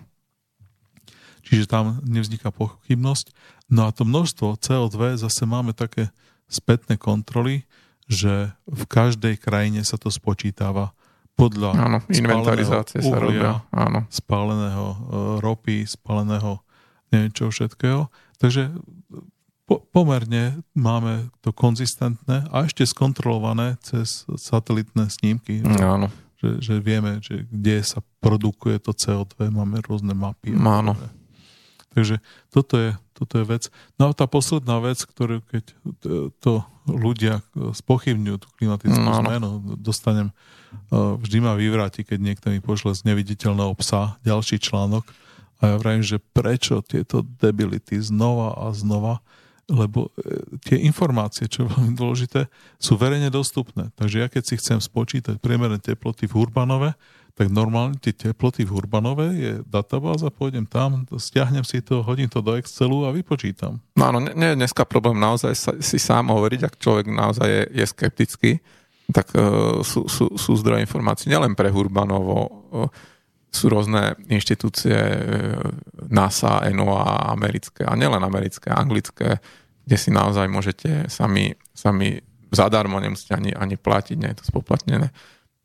Čiže tam nevzniká pochybnosť. No a to množstvo CO2 zase máme také spätné kontroly, že v každej krajine sa to spočítava podľa áno, inventarizácie sa robia. Áno. spáleného e, ropy, spáleného neviem čo všetkého. Takže po, pomerne máme to konzistentné a ešte skontrolované cez satelitné snímky. Že, Áno. Že, že vieme, že kde sa produkuje to CO2, máme rôzne mapy. Áno. Takže toto je, toto je vec. No a tá posledná vec, ktorú keď to ľudia spochybňujú tú klimatickú no, zmenu, dostanem, vždy ma vyvráti, keď niekto mi pošle z neviditeľného psa ďalší článok, a ja vravím, že prečo tieto debility znova a znova. lebo e, tie informácie, čo je veľmi dôležité, sú verejne dostupné. Takže ja keď si chcem spočítať priemerné teploty v Urbanove, tak normálne tie teploty v Urbanove je databáza, pôjdem tam, stiahnem si to, hodím to do Excelu a vypočítam. No áno, nie je dneska problém naozaj si sám hovoriť, ak človek naozaj je, je skeptický, tak uh, sú, sú, sú zdroje informácií nielen pre Urbanovo, uh, sú rôzne inštitúcie NASA, NOA, americké, a nielen americké, anglické, kde si naozaj môžete sami, sami zadarmo, nemusíte ani, ani platiť, nie je to spoplatnené,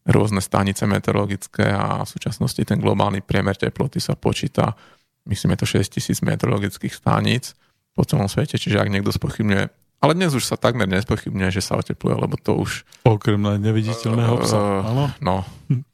rôzne stanice meteorologické a v súčasnosti ten globálny priemer teploty sa počíta, myslím, je to 6000 meteorologických staníc po celom svete, čiže ak niekto spochybňuje ale dnes už sa takmer nespochybňuje, že sa otepluje, lebo to už... Okrem neviditeľného psa, áno? No,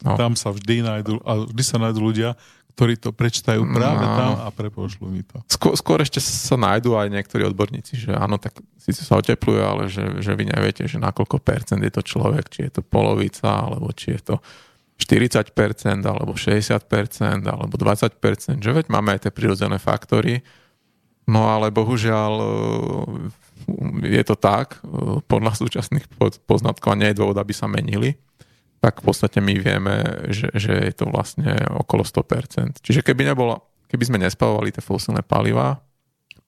no. Tam sa vždy nájdu, a vždy sa nájdu ľudia, ktorí to prečtajú práve no, tam a prepošľú mi to. Skôr, skôr ešte sa nájdú aj niektorí odborníci, že áno, tak síce sa otepluje, ale že, že vy neviete, že na koľko percent je to človek, či je to polovica, alebo či je to 40%, alebo 60%, alebo 20%, že veď máme aj tie prirodzené faktory, no ale bohužiaľ je to tak, podľa súčasných poznatkov a nie je dôvod, aby sa menili, tak v podstate my vieme, že, že je to vlastne okolo 100%. Čiže keby nebolo, keby sme nespávali tie fosilné paliva,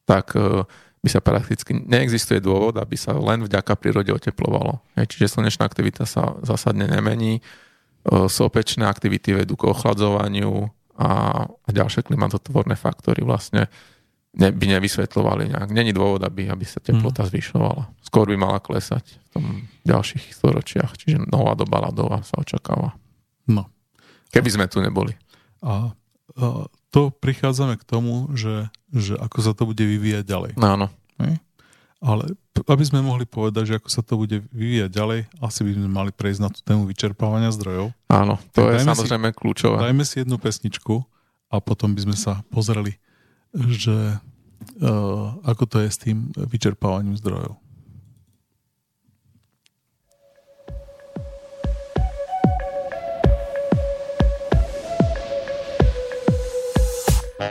tak e, by sa prakticky neexistuje dôvod, aby sa len vďaka prírode oteplovalo. Čiže slnečná aktivita sa zásadne nemení, e, sopečné aktivity vedú k ochladzovaniu a ďalšie klimatotvorné faktory vlastne ne, by nevysvetľovali nejak. Není dôvod, aby, aby sa teplota mm. zvyšovala. Skôr by mala klesať v tom ďalších storočiach. Čiže nová doba ľadová sa očakáva. No. Keby sme tu neboli. A, a to prichádzame k tomu, že, že ako sa to bude vyvíjať ďalej. Áno. Ale aby sme mohli povedať, že ako sa to bude vyvíjať ďalej, asi by sme mali prejsť na tú tému vyčerpávania zdrojov. Áno, to tak je samozrejme si, kľúčové. Dajme si jednu pesničku a potom by sme sa pozreli že uh, ako to je s tým vyčerpávaním zdrojov.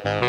thank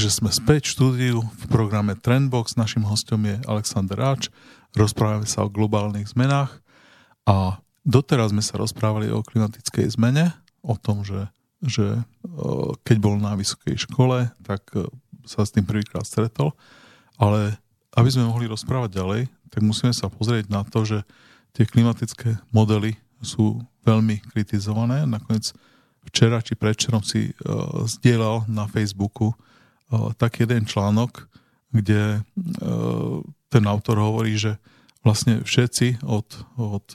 Takže sme späť v štúdiu v programe Trendbox. Našim hostom je Alexander Ráč. Rozprávame sa o globálnych zmenách a doteraz sme sa rozprávali o klimatickej zmene, o tom, že, že keď bol na vysokej škole, tak sa s tým prvýkrát stretol, ale aby sme mohli rozprávať ďalej, tak musíme sa pozrieť na to, že tie klimatické modely sú veľmi kritizované. Nakoniec včera či predčerom si uh, zdieľal na Facebooku tak jeden článok, kde ten autor hovorí, že vlastne všetci od, od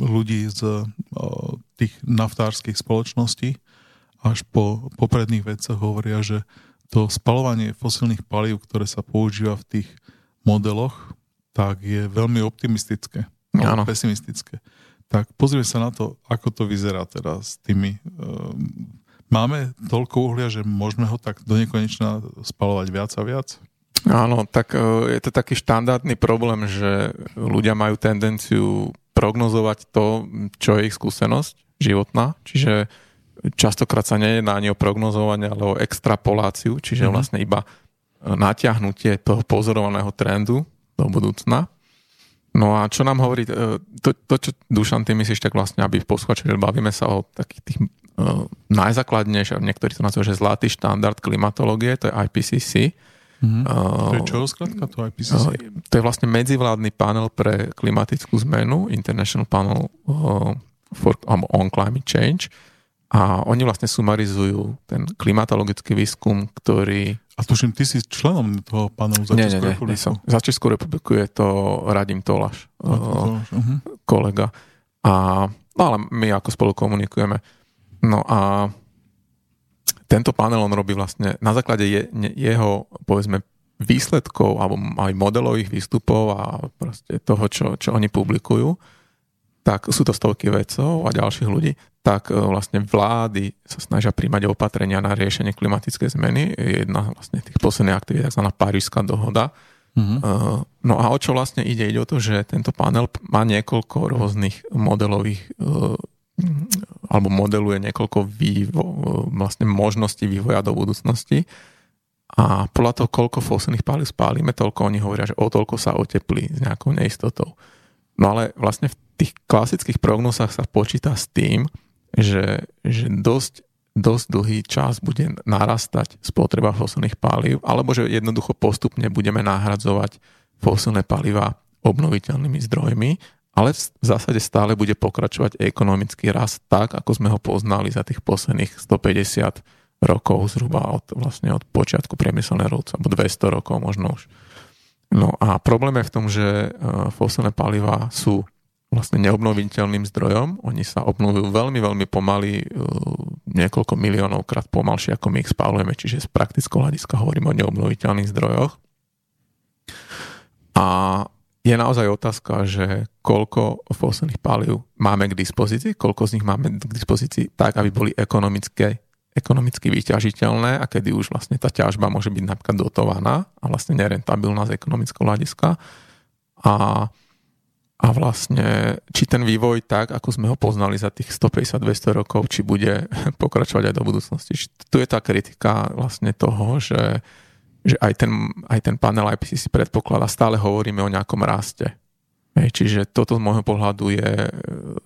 ľudí z tých naftárskych spoločností až po popredných veciach hovoria, že to spalovanie fosilných palív, ktoré sa používa v tých modeloch, tak je veľmi optimistické. Áno. Pesimistické. Tak pozrieme sa na to, ako to vyzerá teda s tými Máme toľko uhlia, že môžeme ho tak do nekonečna spalovať viac a viac? Áno, tak e, je to taký štandardný problém, že ľudia majú tendenciu prognozovať to, čo je ich skúsenosť životná, čiže častokrát sa nejedná ani o prognozovanie, ale o extrapoláciu, čiže mm-hmm. vlastne iba natiahnutie toho pozorovaného trendu do budúcna. No a čo nám hovorí, e, to, to čo Dušan, ty myslíš, tak vlastne, aby posluchači, bavíme sa o takých tých uh, najzákladnejšie, niektorí to nazývajú, že zlatý štandard klimatológie, to je IPCC. Mm-hmm. Uh, to je čo skladka, to IPCC? Uh, to je vlastne medzivládny panel pre klimatickú zmenu, International Panel uh, for, um, on Climate Change. A oni vlastne sumarizujú ten klimatologický výskum, ktorý... A tuším, ty si členom toho panelu za nie, Českú nie, nie, republiku. som. Za Českú republiku je to Radim Tolaš, uh, uh-huh. kolega. A, no ale my ako spolu komunikujeme. No a tento panel on robí vlastne na základe je, jeho, povedzme, výsledkov alebo aj modelových výstupov a proste toho, čo, čo oni publikujú, tak sú to stovky vedcov a ďalších ľudí, tak e, vlastne vlády sa snažia príjmať opatrenia na riešenie klimatickej zmeny. Je jedna vlastne tých posledných aktivít, tzv. Parížská dohoda. Mm-hmm. No a o čo vlastne ide? Ide o to, že tento panel má niekoľko rôznych modelových alebo modeluje niekoľko vývo, vlastne možností vývoja do budúcnosti a podľa toho, koľko fosilných palív spálime, toľko oni hovoria, že o toľko sa oteplí s nejakou neistotou. No ale vlastne v tých klasických prognozách sa počíta s tým, že, že dosť, dosť dlhý čas bude narastať spotreba fosilných palív, alebo že jednoducho postupne budeme nahradzovať fosilné paliva obnoviteľnými zdrojmi ale v zásade stále bude pokračovať ekonomický rast tak, ako sme ho poznali za tých posledných 150 rokov zhruba od, vlastne od počiatku priemyselnej revolúcie, alebo 200 rokov možno už. No a problém je v tom, že e, fosilné paliva sú vlastne neobnoviteľným zdrojom. Oni sa obnovujú veľmi, veľmi pomaly, e, niekoľko miliónov krát pomalšie, ako my ich spálujeme, čiže z praktického hľadiska hovoríme o neobnoviteľných zdrojoch. A je naozaj otázka, že koľko fosilných palív máme k dispozícii, koľko z nich máme k dispozícii tak, aby boli ekonomické, ekonomicky vyťažiteľné a kedy už vlastne tá ťažba môže byť napríklad dotovaná a vlastne nerentabilná z ekonomického hľadiska. A, a vlastne, či ten vývoj tak, ako sme ho poznali za tých 150-200 rokov, či bude pokračovať aj do budúcnosti. Tu je tá kritika vlastne toho, že že aj ten, aj ten panel IPCC predpokladá, stále hovoríme o nejakom raste. Hej, čiže toto z môjho pohľadu je,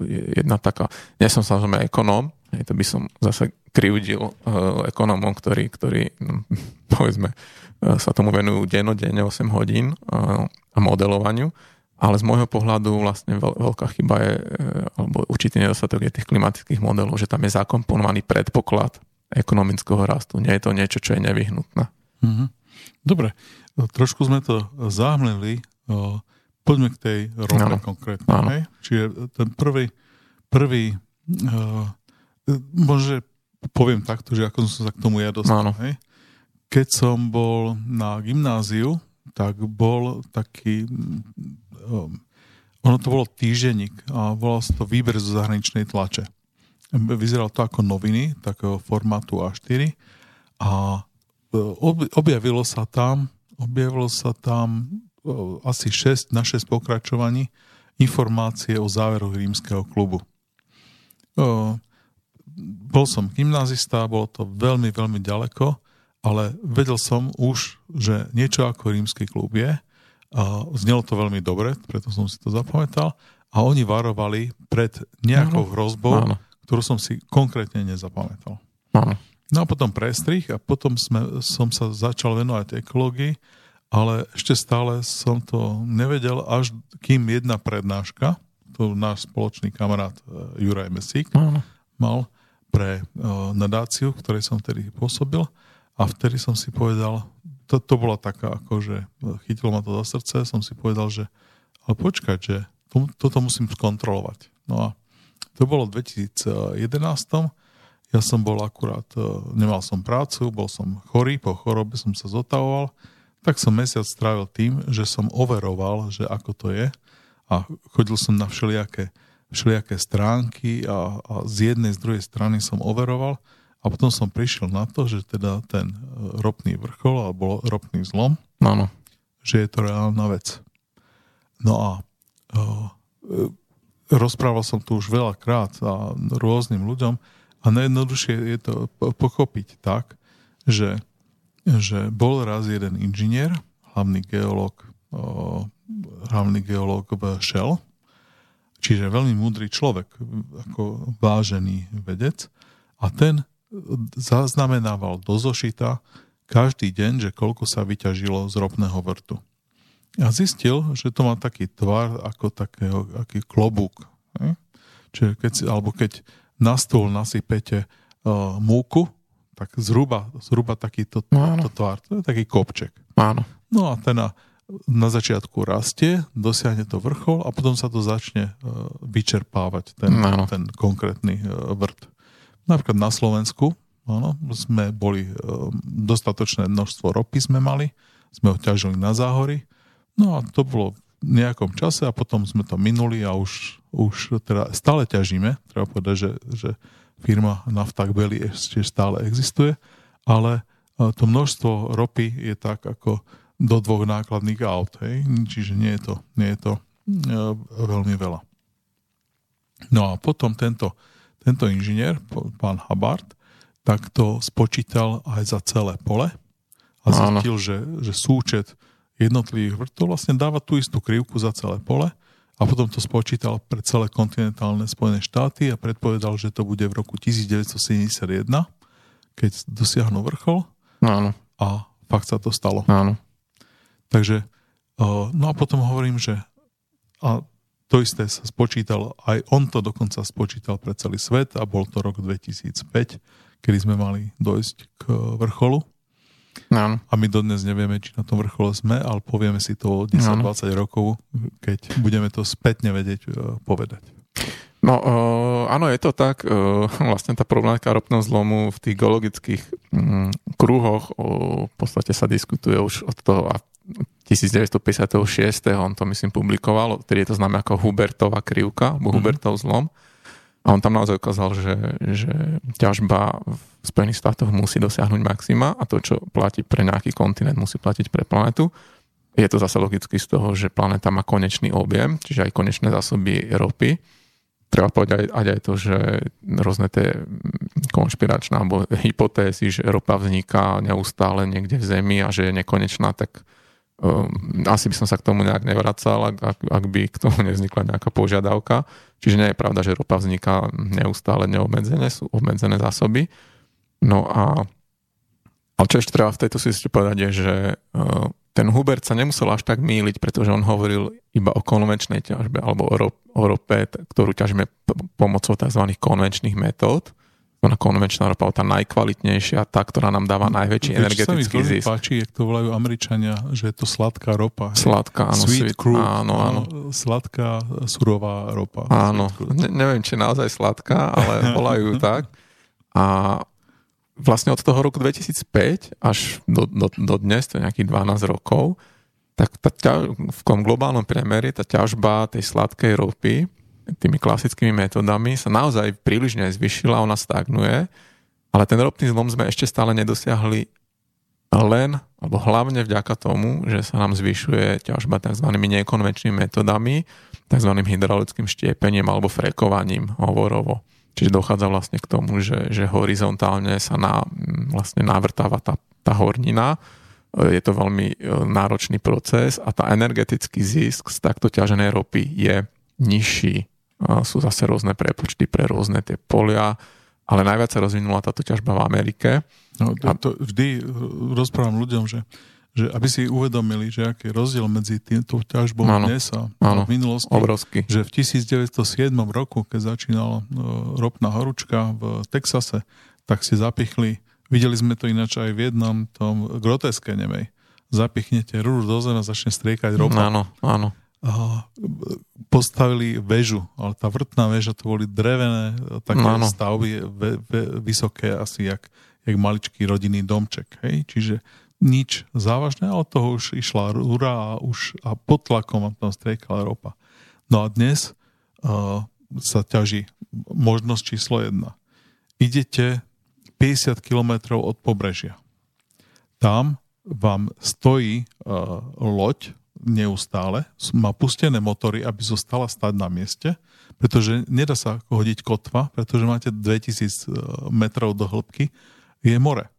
je jedna taká, nie som samozrejme ekonóm, hej, to by som zase krivdil uh, ekonómom, ktorí, ktorí no, povedzme, uh, sa tomu venujú dennodenne 8 hodín uh, modelovaniu, ale z môjho pohľadu vlastne veľ, veľká chyba je, uh, alebo určitý nedostatok je tých klimatických modelov, že tam je zakomponovaný predpoklad ekonomického rastu. Nie je to niečo, čo je nevyhnutné. Mm-hmm. Dobre, trošku sme to zahmlili. Poďme k tej rope konkrétne. Hej? Čiže ten prvý, prvý uh, možno poviem takto, že ako som sa k tomu ja dostal. Hej? Keď som bol na gymnáziu, tak bol taký um, ono to bolo týženík a volalo sa to výber zo zahraničnej tlače. Vyzeralo to ako noviny, takého formátu A4 a objavilo sa tam, objavilo sa tam asi 6 na 6 pokračovaní informácie o záveroch rímskeho klubu. Bol som gymnazista, bolo to veľmi, veľmi ďaleko ale vedel som už, že niečo ako rímsky klub je. A znelo to veľmi dobre, preto som si to zapamätal. A oni varovali pred nejakou hrozbou, áno. ktorú som si konkrétne nezapamätal. Áno. No a potom prestrih a potom sme, som sa začal venovať ekológii, ale ešte stále som to nevedel, až kým jedna prednáška, to náš spoločný kamarát e, Juraj Mesík Áno. mal pre uh, nadáciu, v ktorej som vtedy pôsobil a vtedy som si povedal, to, to bola taká, akože chytilo ma to za srdce, som si povedal, že ale počkať, že to, toto musím skontrolovať. No a to bolo v 2011. Ja som bol akurát, e, nemal som prácu, bol som chorý, po chorobe som sa zotavoval, tak som mesiac strávil tým, že som overoval, že ako to je a chodil som na všelijaké všelijaké stránky a, a z jednej, z druhej strany som overoval a potom som prišiel na to, že teda ten e, ropný vrchol alebo ropný zlom, ano. že je to reálna vec. No a uh, rozprával som tu už veľakrát a rôznym ľuďom a najjednoduchšie je to pochopiť tak, že, že bol raz jeden inžinier, hlavný geológ, hlavný geológ v Shell, Čiže veľmi múdry človek, ako vážený vedec. A ten zaznamenával do zošita každý deň, že koľko sa vyťažilo z ropného vrtu. A zistil, že to má taký tvar ako takého, aký klobúk. Čiže keď, alebo keď na stôl nasypete uh, múku, tak zhruba, zhruba takýto no, to tvar. To je taký kopček. Áno. No a ten na začiatku rastie, dosiahne to vrchol a potom sa to začne e, vyčerpávať, ten, no. ten konkrétny e, vrt. Napríklad na Slovensku áno, sme boli, e, dostatočné množstvo ropy sme mali, sme ho ťažili na záhory, no a to bolo nejakom čase a potom sme to minuli a už, už teda stále ťažíme, treba povedať, že, že firma Naftak Belly ešte stále existuje, ale to množstvo ropy je tak ako do dvoch nákladných aut. Hej? Čiže nie je to, nie je to e, veľmi veľa. No a potom tento, tento inžinier, pán Habart, tak to spočítal aj za celé pole a zistil, že, že súčet jednotlivých vrtov vlastne dáva tú istú krivku za celé pole a potom to spočítal pre celé kontinentálne Spojené štáty a predpovedal, že to bude v roku 1971, keď dosiahnu vrchol. Áno. A fakt sa to stalo. Áno. Takže, no a potom hovorím, že a to isté sa spočítal, aj on to dokonca spočítal pre celý svet a bol to rok 2005, kedy sme mali dojsť k vrcholu. No. A my dodnes nevieme, či na tom vrchole sme, ale povieme si to o 10-20 no. rokov, keď budeme to spätne vedieť povedať. No, uh, áno, je to tak. Uh, vlastne tá problematika ropného zlomu v tých geologických um, kruhoch uh, v podstate sa diskutuje už od toho 1956. on to myslím publikoval, ktorý je to známe ako Hubertová krivka, alebo mm-hmm. Hubertov zlom. A on tam naozaj ukázal, že, že ťažba v Spojených štátoch musí dosiahnuť maxima a to, čo platí pre nejaký kontinent, musí platiť pre planetu. Je to zase logicky z toho, že planéta má konečný objem, čiže aj konečné zásoby ropy. Treba povedať aj, aj to, že rôzne tie konšpiračné alebo hypotézy, že ropa vzniká neustále niekde v Zemi a že je nekonečná, tak asi by som sa k tomu nejak nevracal, ak, ak, ak by k tomu nevznikla nejaká požiadavka. Čiže nie je pravda, že ropa vzniká neustále neobmedzené, sú obmedzené zásoby. No a ale čo ešte treba v tejto si povedať je, že uh, ten Hubert sa nemusel až tak míliť, pretože on hovoril iba o konvenčnej ťažbe alebo o rope, ktorú ťažíme pomocou tzv. konvenčných metód ona konvenčná ropa, tá najkvalitnejšia, tá, ktorá nám dáva najväčší Vieš, energetický mi zisk. páči, jak to volajú Američania, že je to sladká ropa. Sladká, áno. Sweet, sweet crude, áno, áno. Sladká, surová ropa. Áno, ne, neviem, či naozaj sladká, ale volajú tak. A vlastne od toho roku 2005 až do, do, do dnes, to je nejakých 12 rokov, tak tá ťa, v tom globálnom priemere tá ťažba tej sladkej ropy tými klasickými metodami sa naozaj príliš nezvyšila, ona stagnuje, ale ten ropný zlom sme ešte stále nedosiahli len, alebo hlavne vďaka tomu, že sa nám zvyšuje ťažba tzv. nekonvenčnými metodami, tzv. hydraulickým štiepením alebo frekovaním hovorovo. Čiže dochádza vlastne k tomu, že, že horizontálne sa na, vlastne navrtáva tá tá hornina. Je to veľmi náročný proces a tá energetický zisk z takto ťaženej ropy je nižší. Sú zase rôzne prepočty pre rôzne tie polia, ale najviac sa rozvinula táto ťažba v Amerike. No, to, to vždy rozprávam ľuďom, že že aby si uvedomili, že aký je rozdiel medzi týmto ťažbou ano, dnes a ano, v minulosti. Obrovský. Že v 1907 roku, keď začínala uh, ropná horúčka v Texase, tak si zapichli, videli sme to ináč aj v jednom tom groteske nemej. Zapichnete rúru do zem a začne striekať ropa. Áno, áno. Postavili väžu, ale tá vrtná väža to boli drevené také ano. stavby, ve, ve, vysoké asi jak, jak maličký rodinný domček. Hej? Čiže nič závažné, ale toho už išla rúra a už a pod tlakom tam striekala ropa. No a dnes uh, sa ťaží možnosť číslo jedna. Idete 50 km od pobrežia. Tam vám stojí uh, loď neustále, má pustené motory, aby zostala stať na mieste, pretože nedá sa hodiť kotva, pretože máte 2000 uh, metrov do hĺbky, je more.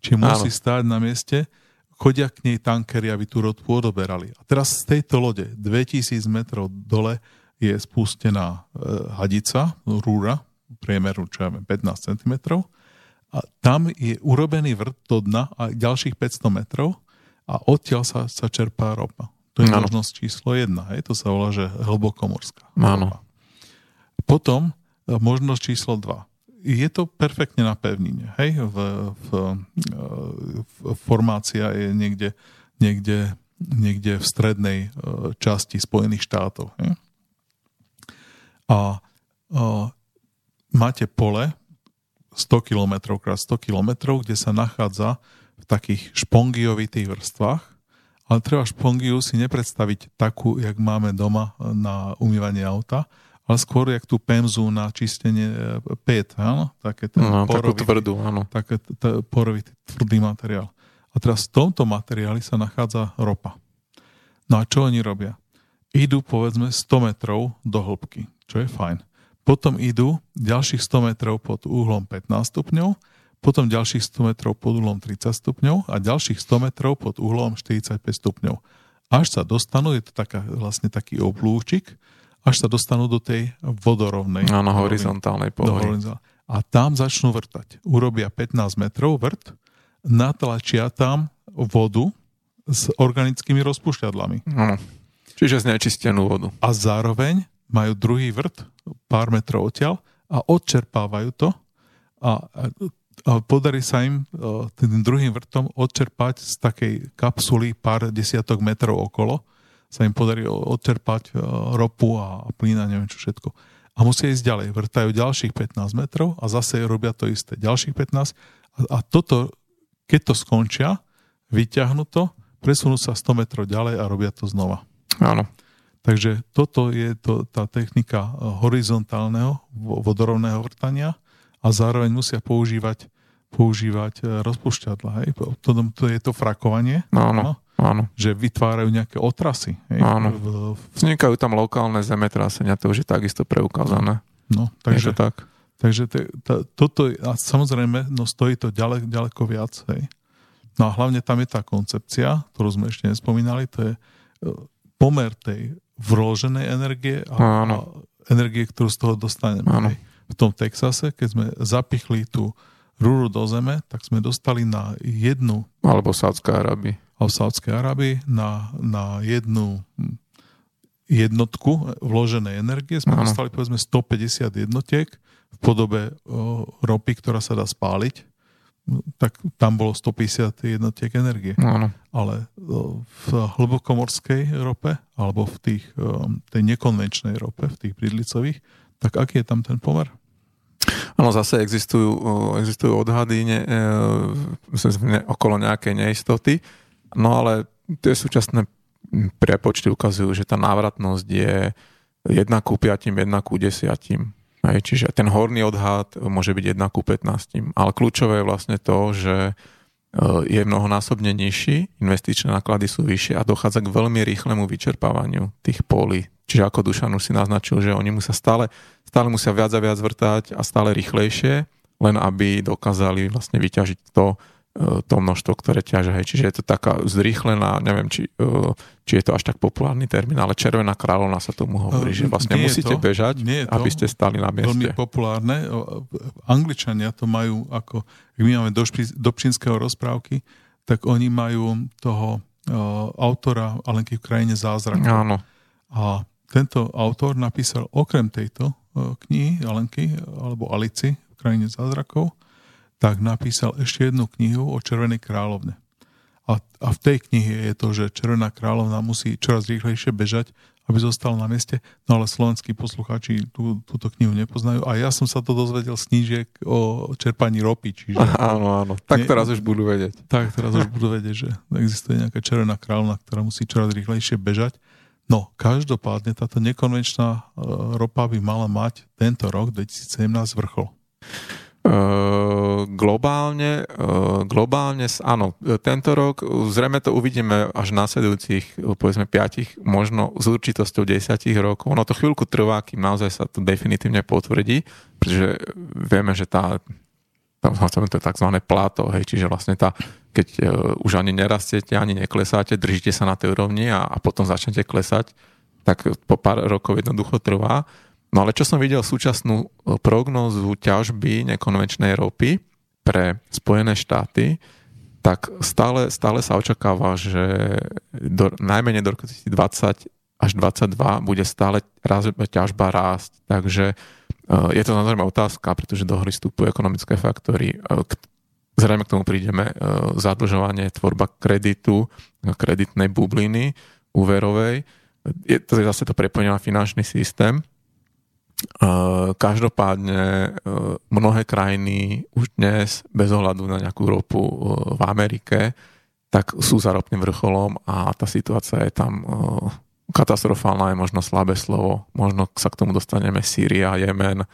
Čiže musí Áno. stáť na mieste, chodia k nej tankery, aby tú rodku odoberali. A teraz z tejto lode 2000 metrov dole je spustená e, hadica, rúra, priemeru čo ja viem, 15 cm. A tam je urobený vrt do dna a ďalších 500 metrov a odtiaľ sa, sa čerpá ropa. To je ano. možnosť číslo jedna. Hej? To sa volá, že hlbokomorská. Áno. Potom e, možnosť číslo 2 je to perfektne na pevnine. Hej? V, v, v, formácia je niekde, niekde, niekde v strednej e, časti Spojených štátov. Hej? A, a máte pole 100 km x 100 km, kde sa nachádza v takých špongiovitých vrstvách, ale treba špongiu si nepredstaviť takú, jak máme doma na umývanie auta, ale skôr jak tú pemzu na čistenie e, pet, áno? Také ten no, porovitý, tvrdú, áno. Také t- porovitý tvrdý materiál. A teraz v tomto materiáli sa nachádza ropa. No a čo oni robia? Idú povedzme 100 metrov do hĺbky, čo je fajn. Potom idú ďalších 100 metrov pod uhlom 15 stupňov, potom ďalších 100 metrov pod uhlom 30 stupňov a ďalších 100 metrov pod uhlom 45 stupňov. Až sa dostanú, je to taká, vlastne taký oblúčik, až sa dostanú do tej vodorovnej. Áno, horizontálnej pohory. A tam začnú vrtať. Urobia 15 metrov vrt, natlačia tam vodu s organickými rozpušťadlami. Áno. Čiže znečistenú vodu. A zároveň majú druhý vrt, pár metrov odtiaľ, a odčerpávajú to a, a podarí sa im tým druhým vrtom odčerpať z takej kapsuly pár desiatok metrov okolo sa im podarí odčerpať e, ropu a plyn a neviem čo všetko. A musia ísť ďalej. Vrtajú ďalších 15 metrov a zase robia to isté. Ďalších 15 a, a toto, keď to skončia, vyťahnú to, presunú sa 100 metrov ďalej a robia to znova. Áno. Takže toto je to, tá technika e, horizontálneho vodorovného vrtania a zároveň musia používať používať e, rozpušťadla. Hej? To, to je to frakovanie. Áno. Áno. Že vytvárajú nejaké otrasy. Hej? Áno. Vznikajú tam lokálne zemetrasenia, to už je takisto preukázané. No, takže, je to tak. Takže te, ta, toto, a samozrejme, no stojí to ďaleko, ďaleko viac. Hej? No a hlavne tam je tá koncepcia, ktorú sme ešte nespomínali, to je e, pomer tej vloženej energie a, a energie, ktorú z toho dostaneme. Áno. Hej? V tom Texase, keď sme zapichli tú rúru do zeme, tak sme dostali na jednu... Alebo Sádzka Arábii v Sádskej Arábii na, na jednu jednotku vloženej energie sme ano. dostali povedzme 150 jednotiek v podobe o, ropy, ktorá sa dá spáliť, tak tam bolo 150 jednotiek energie. Ano. Ale v hlbokomorskej rope alebo v tých, tej nekonvenčnej rope, v tých bridlicových, tak aký je tam ten pomer? Áno, zase existujú, existujú odhady ne, e, okolo nejakej neistoty. No ale tie súčasné prepočty ukazujú, že tá návratnosť je 1 ku 5, 1 ku 10. Hej, čiže ten horný odhad môže byť 1 ku 15. Ale kľúčové je vlastne to, že je mnohonásobne nižší, investičné náklady sú vyššie a dochádza k veľmi rýchlemu vyčerpávaniu tých polí. Čiže ako Dušan už si naznačil, že oni musia stále, stále musia viac a viac vrtať a stále rýchlejšie, len aby dokázali vlastne vyťažiť to, to množstvo, ktoré ťažia. Hej. Čiže je to taká zrýchlená, neviem, či, či je to až tak populárny termín, ale červená kráľovna sa tomu hovorí, že vlastne nie musíte to, bežať, nie aby ste stali na mieste. Veľmi populárne. Angličania to majú ako, ak my máme do, do pčínskeho rozprávky, tak oni majú toho autora Alenky v krajine zázrakov. Áno. A tento autor napísal okrem tejto knihy Alenky alebo Alici v krajine zázrakov tak napísal ešte jednu knihu o Červenej kráľovne. A, a v tej knihe je to, že Červená kráľovna musí čoraz rýchlejšie bežať, aby zostala na mieste, no ale slovenskí poslucháči tú, túto knihu nepoznajú. A ja som sa to dozvedel z knížiek o čerpaní ropy. Čiže áno, áno. Tak teraz už budú vedieť. Tak teraz už budú vedieť, že existuje nejaká červená kráľovna, ktorá musí čoraz rýchlejšie bežať. No, každopádne táto nekonvenčná e, ropa by mala mať tento rok, 2017, vrchol. Uh, globálne, uh, globálne, áno, tento rok zrejme to uvidíme až v následujúcich, povedzme, 5, možno s určitosťou 10 rokov. Ono to chvíľku trvá, kým naozaj sa to definitívne potvrdí, pretože vieme, že tá, tam to je tzv. pláto, hej, čiže vlastne tá, keď uh, už ani nerastiete, ani neklesáte, držíte sa na tej úrovni a, a potom začnete klesať, tak po pár rokov jednoducho trvá. No ale čo som videl súčasnú e, prognózu ťažby nekonvenčnej ropy pre Spojené štáty, tak stále, stále sa očakáva, že do, najmenej do roku 2020 až 2022 bude stále raz, ťažba rásť. Takže uh, je to samozrejme otázka, pretože do hry vstupujú ekonomické faktory. K, zrejme k tomu prídeme zadlžovanie, tvorba kreditu, kreditnej bubliny úverovej. Je to je zase to prepojenie na finančný systém Každopádne mnohé krajiny už dnes, bez ohľadu na nejakú ropu v Amerike, tak sú za ropným vrcholom a tá situácia je tam katastrofálna, je možno slabé slovo. Možno sa k tomu dostaneme Sýria, Jemen,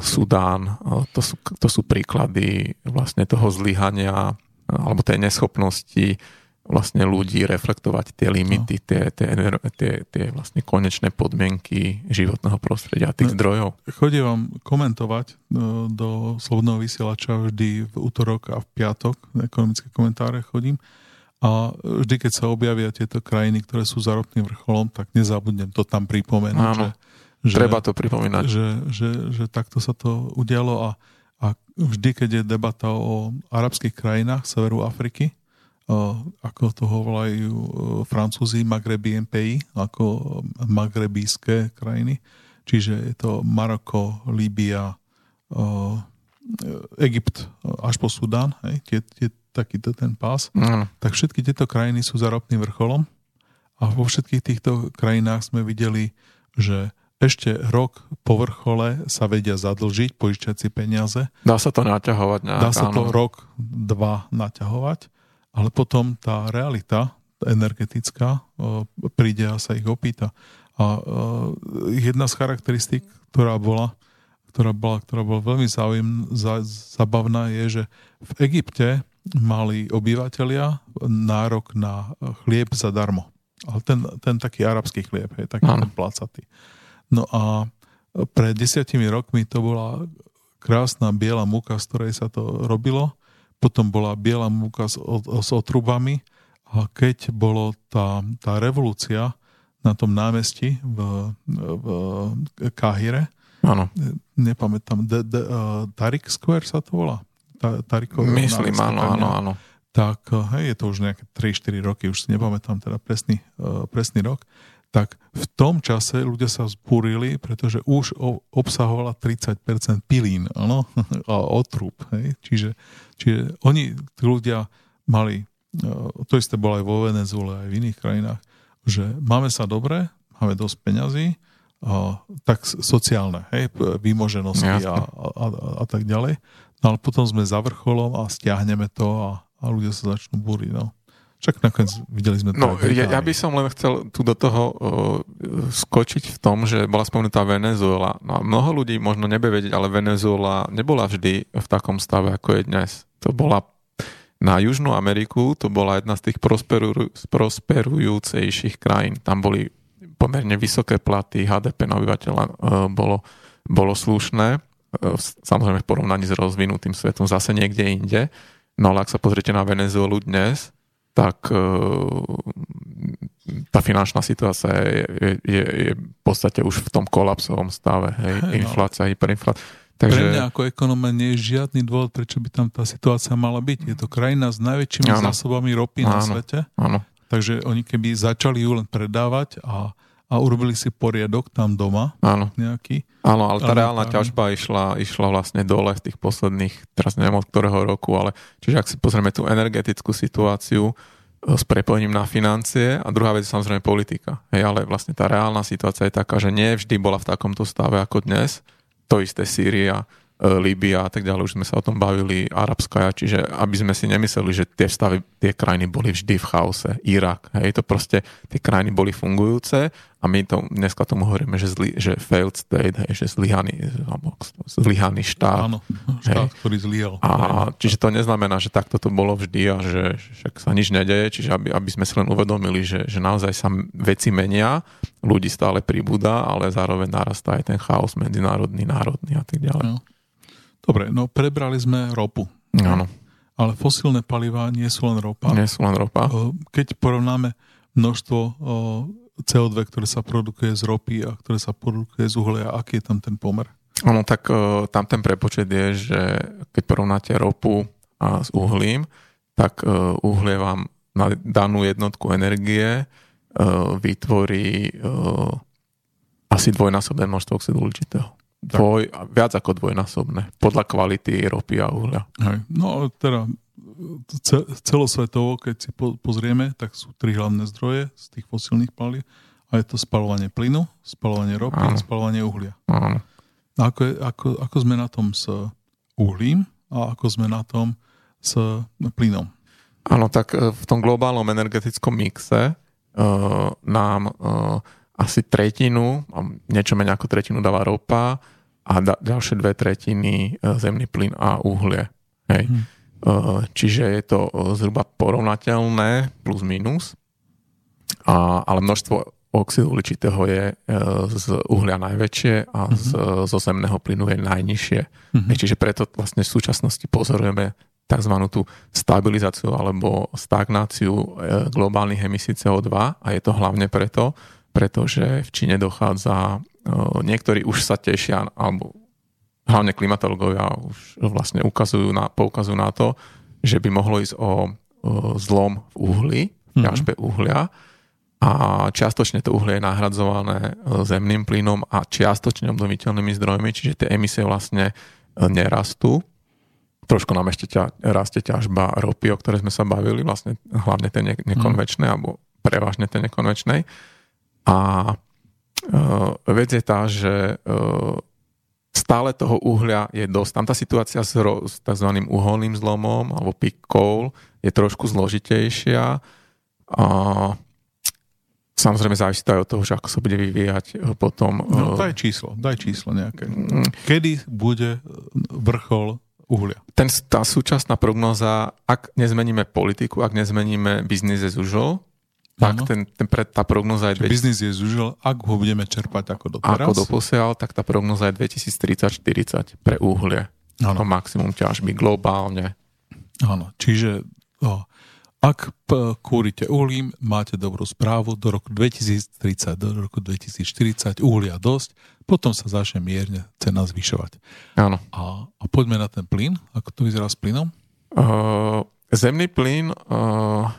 Sudán. To sú, to sú príklady vlastne toho zlyhania alebo tej neschopnosti vlastne ľudí reflektovať tie limity, no. tie, tie, tie, tie vlastne konečné podmienky životného prostredia a tých no, zdrojov. Chodím vám komentovať do, do Slobodného vysielača vždy v útorok a v piatok, ekonomické komentáre chodím a vždy, keď sa objavia tieto krajiny, ktoré sú za ropným vrcholom, tak nezabudnem to tam pripomenúť. Áno, že, treba to pripomínať. Že, že, že takto sa to udialo a, a vždy, keď je debata o arabských krajinách severu Afriky, ako toho volajú Francúzi, Magrebi MPI, ako magrebijské krajiny. Čiže je to Maroko, Líbia, Egypt až po Sudán, hej, tie, tie, takýto ten pás. Mm. Tak všetky tieto krajiny sú za ropným vrcholom a vo všetkých týchto krajinách sme videli, že ešte rok po vrchole sa vedia zadlžiť, požičať si peniaze. Dá sa to naťahovať nejak, Dá sa áno. to rok, dva naťahovať ale potom tá realita energetická príde a sa ich opýta. A jedna z charakteristík, ktorá bola, ktorá bola, ktorá bola veľmi zaujím, za, zabavná, je, že v Egypte mali obyvateľia nárok na chlieb zadarmo. Ale ten, ten taký arabský chlieb, je taký ten placatý. No a pred desiatimi rokmi to bola krásna biela múka, z ktorej sa to robilo potom bola biela múka s, s otrubami a keď bolo tá, tá revolúcia na tom námestí v, v Kahire, Áno. nepamätám, de, de, uh, Tarik Square sa to volá? Ta, Myslím, áno, áno, áno. Tak, hej, je to už nejaké 3-4 roky, už si nepamätám teda presný, uh, presný rok tak v tom čase ľudia sa vzbúrili, pretože už obsahovala 30% pilín ano? a otrúb. Hej? Čiže, čiže oni, ľudia mali, e, to isté bolo aj vo Venezuele, aj v iných krajinách, že máme sa dobre, máme dosť peňazí, a, tak sociálne, hej, výmoženosti a, a, a, a tak ďalej. No ale potom sme za vrcholom a stiahneme to a, a ľudia sa začnú búriť. No. Však nakoniec videli sme to. No, ja, ja by som len chcel tu do toho uh, skočiť v tom, že bola spomenutá Venezuela. No mnoho ľudí možno nebe vedieť, ale Venezuela nebola vždy v takom stave, ako je dnes. To bola na Južnú Ameriku, to bola jedna z tých prosperu, prosperujúcejších krajín. Tam boli pomerne vysoké platy, HDP na obyvateľa uh, bolo, bolo slušné. Uh, samozrejme v porovnaní s rozvinutým svetom zase niekde inde No ale ak sa pozriete na Venezuelu dnes, tak uh, tá finančná situácia je, je, je v podstate už v tom kolapsovom stave. Hej? Hey, no. Inflácia, hyperinflácia. Takže... Pre mňa ako ekonóma nie je žiadny dôvod, prečo by tam tá situácia mala byť. Je to krajina s najväčšími áno. zásobami ropy áno. na svete. Áno. Takže oni keby začali ju len predávať a a urobili si poriadok tam doma. Áno. Nejaký. Áno, ale tá reálna ťažba išla, išla vlastne dole v tých posledných, teraz neviem od ktorého roku, ale čiže ak si pozrieme tú energetickú situáciu e, s prepojením na financie a druhá vec je samozrejme politika. Hej, ale vlastne tá reálna situácia je taká, že nie vždy bola v takomto stave ako dnes. To isté Sýria, E, Líbia a tak ďalej, už sme sa o tom bavili, Arabská, čiže aby sme si nemysleli, že tie stavy, tie krajiny boli vždy v chaose. Irak, hej, to proste, tie krajiny boli fungujúce a my to, dneska tomu hovoríme, že, zli, že failed state, hej, že zlyhaný, zlyhaný štát. Áno, štát, hej. ktorý zlyhal. A, čiže to neznamená, že takto to bolo vždy a že však sa nič nedeje, čiže aby, aby sme si len uvedomili, že, že naozaj sa veci menia, ľudí stále pribúda, ale zároveň narastá aj ten chaos medzinárodný, národný a tak ďalej. No. Dobre, no prebrali sme ropu. Áno. Ale fosílne palivá nie sú len ropa. Nie sú len ropa. Keď porovnáme množstvo CO2, ktoré sa produkuje z ropy a ktoré sa produkuje z uhlia, aký je tam ten pomer? Áno, tak tam ten prepočet je, že keď porovnáte ropu a s uhlím, tak uhlie vám na danú jednotku energie vytvorí asi dvojnásobné množstvo oxidu uhličitého. Dvoj, viac ako dvojnásobné, podľa kvality ropy a uhlia. Hej. No teda celosvetovo, keď si pozrieme, tak sú tri hlavné zdroje z tých fosílnych palív a je to spalovanie plynu, spalovanie ropy Áno. a spalovanie uhlia. Áno. A ako, je, ako, ako sme na tom s uhlím a ako sme na tom s plynom? Áno, tak e, v tom globálnom energetickom mixe uh, nám uh, asi tretinu, niečo menej ako tretinu dáva ropa a da, ďalšie dve tretiny e, zemný plyn a uhlie. Hej. Hmm. Čiže je to e, zhruba porovnateľné plus minus, a, ale množstvo oxidu uhličitého je z uhlia najväčšie a z, mm-hmm. zo zemného plynu je najnižšie. Mm-hmm. Čiže preto vlastne v súčasnosti pozorujeme tzv. tú stabilizáciu alebo stagnáciu globálnych emisí CO2 a je to hlavne preto, pretože v Číne dochádza, niektorí už sa tešia, alebo hlavne klimatológovia už vlastne ukazujú na, poukazujú na to, že by mohlo ísť o, zlom v uhli, v ťažbe mm-hmm. uhlia a čiastočne to uhlie je nahradzované zemným plynom a čiastočne obnoviteľnými zdrojmi, čiže tie emisie vlastne nerastú. Trošku nám ešte ťa, rastie ťažba ropy, o ktorej sme sa bavili, vlastne hlavne tej ne, nekonvečnej, mm. alebo prevažne tej nekonvečnej. A uh, vec je tá, že uh, stále toho uhlia je dosť. Tam tá situácia s, ro, s tzv. uholným zlomom alebo peak coal je trošku zložitejšia. A samozrejme závisí to aj od toho, že ako sa bude vyvíjať e, potom... No daj číslo, daj číslo nejaké. Kedy bude vrchol uhlia? Ten, tá súčasná prognoza, ak nezmeníme politiku, ak nezmeníme business as usual, tak ten, ten pre, tá prognoza je... 2000... Biznis je zúžil, ak ho budeme čerpať ako doteraz. Ako doposiaľ, tak tá prognoza je 2030-40 pre uhlie. Ano. To maximum ťažby globálne. Áno, čiže o, ak p- kúrite uhlím, máte dobrú správu, do roku 2030, do roku 2040 uhlia dosť, potom sa začne mierne cena zvyšovať. Áno. A, a poďme na ten plyn, ako to vyzerá s plynom? Uh, zemný plyn uh,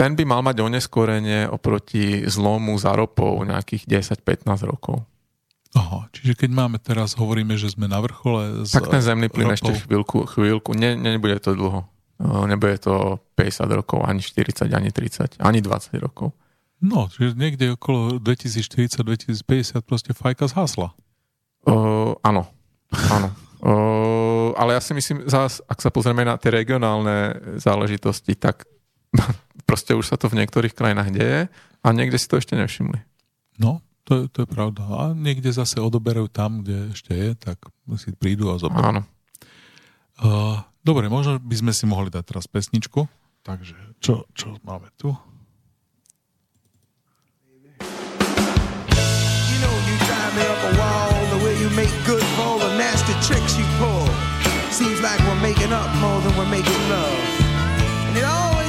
ten by mal mať oneskorenie oproti zlomu za ropou nejakých 10-15 rokov. Aha, čiže keď máme teraz, hovoríme, že sme na vrchole s Tak ten zemný plyn ropou. ešte chvíľku, chvíľku, ne, ne, nebude to dlho. Nebude to 50 rokov, ani 40, ani 30, ani 20 rokov. No, čiže niekde okolo 2040-2050 proste fajka zhasla. Uh, áno, áno. Uh, ale ja si myslím, zás, ak sa pozrieme na tie regionálne záležitosti, tak Proste už sa to v niektorých krajinách deje a niekde si to ešte nevšimli. No, to je, to je pravda. A niekde zase odoberajú tam, kde ešte je, tak si prídu a zoberú. Áno. Uh, dobre, možno by sme si mohli dať teraz pesničku. Takže čo, čo máme tu? Seems like we're making up more than we're making love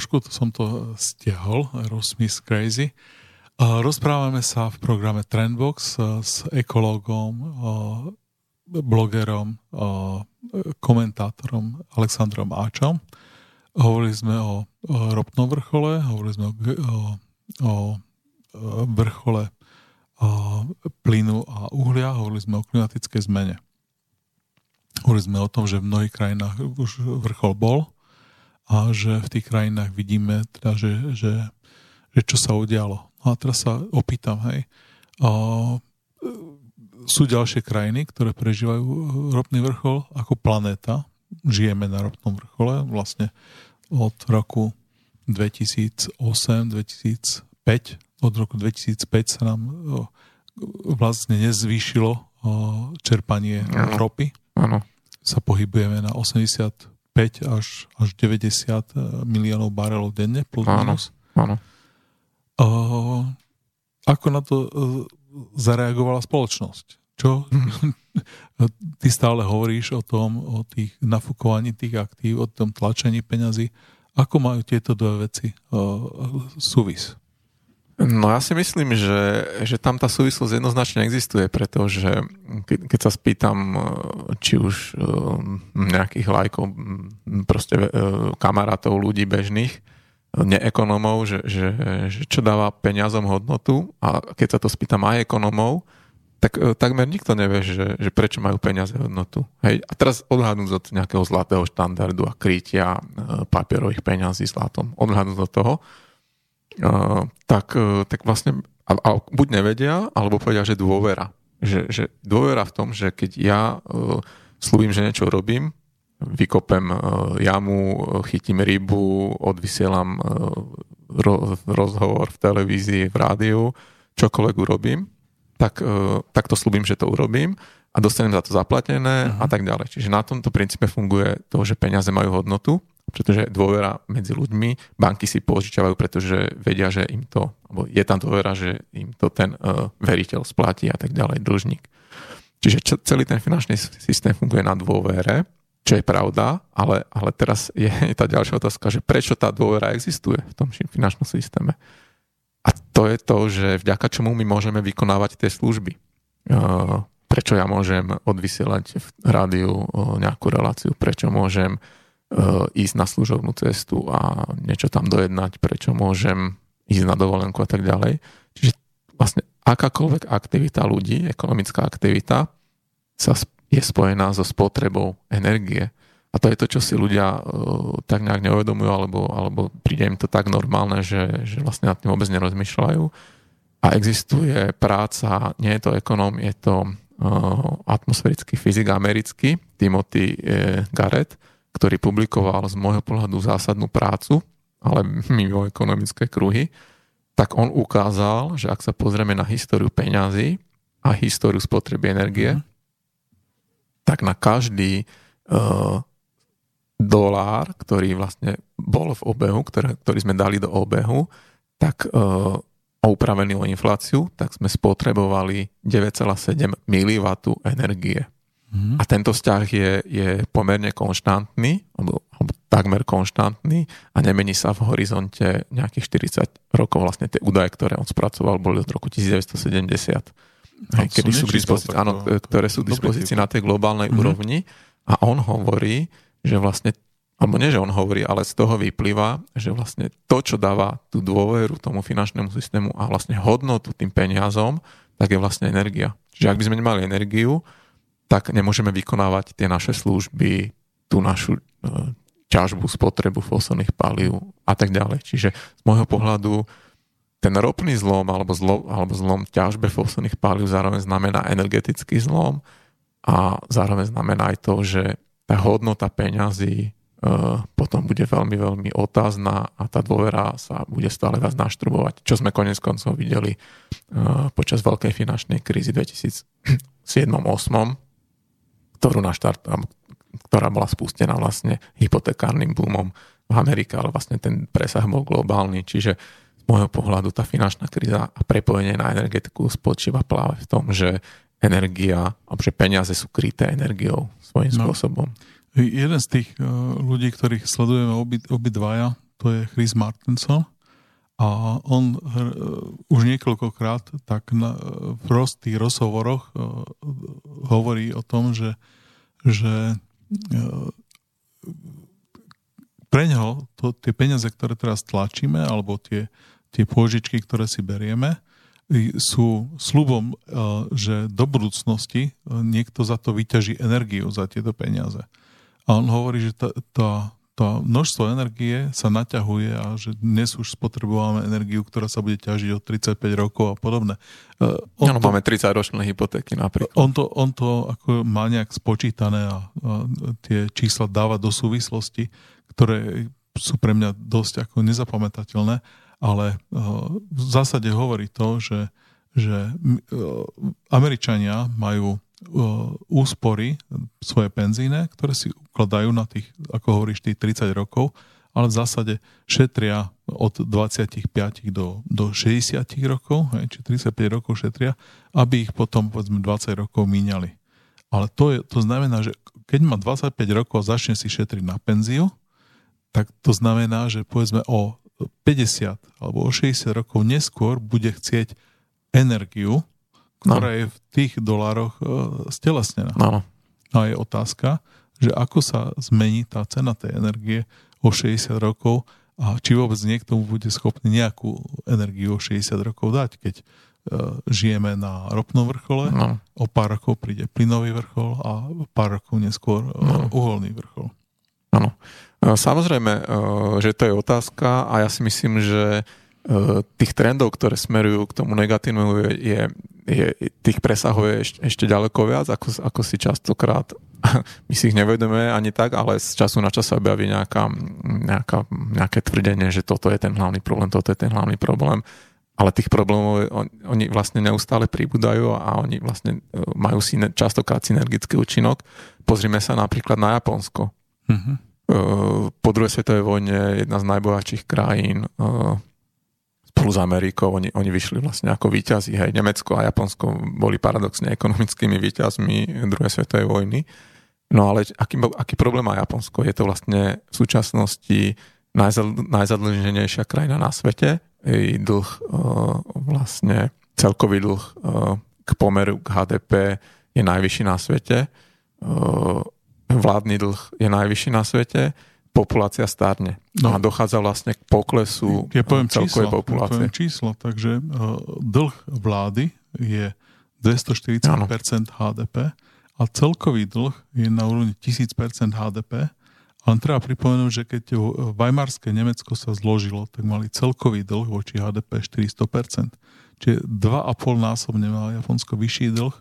trošku, to som to eh, stiahol, Aerosmith Crazy. Rozprávame sa v programe Trendbox eh, s ekológom, eh, blogerom, komentátorom Alexandrom Áčom. Hovorili sme o ropnom vrchole, hovorili sme o, o, o vrchole plynu a uhlia, hovorili sme o klimatickej zmene. Hovorili sme o tom, že v mnohých krajinách už vrchol bol, a že v tých krajinách vidíme, teda, že, že, že čo sa udialo. No a teraz sa opýtam, hej, a, sú ďalšie krajiny, ktoré prežívajú e, ropný vrchol ako planéta. Žijeme na ropnom vrchole vlastne od roku 2008-2005. Od roku 2005 sa nám e, vlastne nezvýšilo e, čerpanie ropy. Sa pohybujeme na 80 85 až, až 90 e, miliónov barelov denne, plus ano. minus. Áno. Ako na to e, zareagovala spoločnosť? Čo? Ty stále hovoríš o tom, o tých nafúkovaní tých aktív, o tom tlačení peňazí. Ako majú tieto dve veci uh, súvis? No ja si myslím, že, že tam tá súvislosť jednoznačne existuje, pretože keď, keď sa spýtam e, či už e, nejakých lajkov, proste e, kamarátov, ľudí bežných, neekonomov, že, že, že čo dáva peniazom hodnotu a keď sa to spýtam aj ekonomov, tak takmer nikto nevie, že, že prečo majú peniaze hodnotu. Hej. A teraz odhľadnúť od nejakého zlatého štandardu a krytia papierových peňazí zlatom, odhľadnúť od toho, tak, e, tak vlastne a, a buď nevedia, alebo povedia, že dôvera. Že, že dôvera v tom, že keď ja uh, slúbim, že niečo robím, vykopem uh, jamu, chytím rybu, odvysielam uh, ro, rozhovor v televízii, v rádiu, čokoľvek urobím, tak, uh, tak to slúbim, že to urobím a dostanem za to zaplatené uh-huh. a tak ďalej. Čiže na tomto princípe funguje to, že peniaze majú hodnotu pretože dôvera medzi ľuďmi, banky si požičiavajú, pretože vedia, že im to, alebo je tam dôvera, že im to ten uh, veriteľ splatí a tak ďalej, dlžník. Čiže čo, celý ten finančný systém funguje na dôvere, čo je pravda, ale, ale teraz je, tá ďalšia otázka, že prečo tá dôvera existuje v tom finančnom systéme. A to je to, že vďaka čomu my môžeme vykonávať tie služby. Uh, prečo ja môžem odvysielať v rádiu uh, nejakú reláciu, prečo môžem ísť na služobnú cestu a niečo tam dojednať, prečo môžem ísť na dovolenku a tak ďalej. Čiže vlastne akákoľvek aktivita ľudí, ekonomická aktivita sa je spojená so spotrebou energie. A to je to, čo si ľudia uh, tak nejak neuvedomujú, alebo, alebo príde im to tak normálne, že, že vlastne nad tým vôbec nerozmýšľajú. A existuje práca, nie je to ekonóm, je to uh, atmosférický fyzik americký, Timothy uh, Garrett, ktorý publikoval z môjho pohľadu zásadnú prácu, ale mimo ekonomické kruhy, tak on ukázal, že ak sa pozrieme na históriu peňazí a históriu spotreby energie, mm. tak na každý uh, dolár, ktorý vlastne bol v obehu, ktorý, ktorý sme dali do obehu, tak uh, upravený o infláciu, tak sme spotrebovali 9,7 mW energie. Mm. A tento vzťah je, je pomerne konštantný, alebo, alebo takmer konštantný a nemení sa v horizonte nejakých 40 rokov. Vlastne tie údaje, ktoré on spracoval, boli od roku 1970. Hej, kedy sú dispozícii, áno, ktoré sú k dispozícii na tej globálnej mm-hmm. úrovni. A on hovorí, že vlastne, alebo nie, že on hovorí, ale z toho vyplýva, že vlastne to, čo dáva tú dôveru tomu finančnému systému a vlastne hodnotu tým peniazom, tak je vlastne energia. Čiže ak by sme nemali energiu, tak nemôžeme vykonávať tie naše služby, tú našu e, ťažbu, spotrebu fosilných palív a tak ďalej. Čiže z môjho pohľadu ten ropný zlom alebo, zlo, alebo zlom ťažbe fosilných palív zároveň znamená energetický zlom a zároveň znamená aj to, že tá hodnota peňazí uh, potom bude veľmi, veľmi otázna a tá dôvera sa bude stále viac naštrbovať, čo sme konec koncov videli uh, počas veľkej finančnej krízy 2007-2008, ktorú naštart, ktorá bola spustená vlastne hypotekárnym boomom v Amerike, ale vlastne ten presah bol globálny, čiže z môjho pohľadu tá finančná kríza a prepojenie na energetiku spočíva práve v tom, že energia, alebo že peniaze sú kryté energiou svojím no. spôsobom. Jeden z tých uh, ľudí, ktorých sledujeme obi, obidvaja, to je Chris Martinson a on uh, už niekoľkokrát tak na, prostých rozhovoroch uh, hovorí o tom, že, že uh, pre ňoho to, tie peniaze, ktoré teraz tlačíme, alebo tie, tie pôžičky, ktoré si berieme, sú slubom, že do budúcnosti niekto za to vyťaží energiu za tieto peniaze. A on hovorí, že tá, tá, to množstvo energie sa naťahuje a že dnes už spotrebujeme energiu, ktorá sa bude ťažiť od 35 rokov a podobne. Uh, on to, máme 30 ročné hypotéky napríklad. On to, on to ako má nejak spočítané a, a tie čísla dáva do súvislosti, ktoré sú pre mňa dosť ako nezapamätateľné, ale uh, v zásade hovorí to, že, že uh, Američania majú úspory svoje penzíne, ktoré si ukladajú na tých, ako hovoríš, tých 30 rokov, ale v zásade šetria od 25 do, do 60 rokov, hej, či 35 rokov šetria, aby ich potom povedzme 20 rokov míňali. Ale to, je, to znamená, že keď má 25 rokov a začne si šetriť na penziu, tak to znamená, že povedzme o 50 alebo o 60 rokov neskôr bude chcieť energiu, ktorá no. je v tých dolároch uh, stelesnená. No. A je otázka, že ako sa zmení tá cena tej energie o 60 rokov a či vôbec niekto bude schopný nejakú energiu o 60 rokov dať, keď uh, žijeme na ropnom vrchole, no. o pár rokov príde plynový vrchol a pár rokov neskôr uh, no. uholný vrchol. Áno. Samozrejme, že to je otázka a ja si myslím, že tých trendov, ktoré smerujú k tomu negatívnemu, je, je, tých presahuje ešte, ešte ďaleko viac, ako, ako si častokrát my si ich nevedeme ani tak, ale z času na čas sa objaví nejaká, nejaká, nejaké tvrdenie, že toto je ten hlavný problém, toto je ten hlavný problém. Ale tých problémov on, oni vlastne neustále pribúdajú a oni vlastne e, majú si častokrát synergický účinok. Pozrime sa napríklad na Japonsko. Mm-hmm. Po druhej svetovej vojne jedna z najbohatších krajín spolu s Amerikou, oni, oni vyšli vlastne ako víťazi. Hej, Nemecko a Japonsko boli paradoxne ekonomickými víťazmi druhej svetovej vojny. No ale aký, aký problém má Japonsko? Je to vlastne v súčasnosti najzadlženejšia krajina na svete. Jej dlh vlastne celkový dlh k pomeru k HDP je najvyšší na svete. Vládny dlh je najvyšší na svete populácia stárne. No. A dochádza vlastne k poklesu ja poviem celkovej číslo, populácie. Ja poviem číslo, takže dlh vlády je 240% ano. HDP a celkový dlh je na úrovni 1000% HDP. Ale treba pripomenúť, že keď Weimarské Nemecko sa zložilo, tak mali celkový dlh voči HDP 400%. Čiže 2,5 násobne má Japonsko vyšší dlh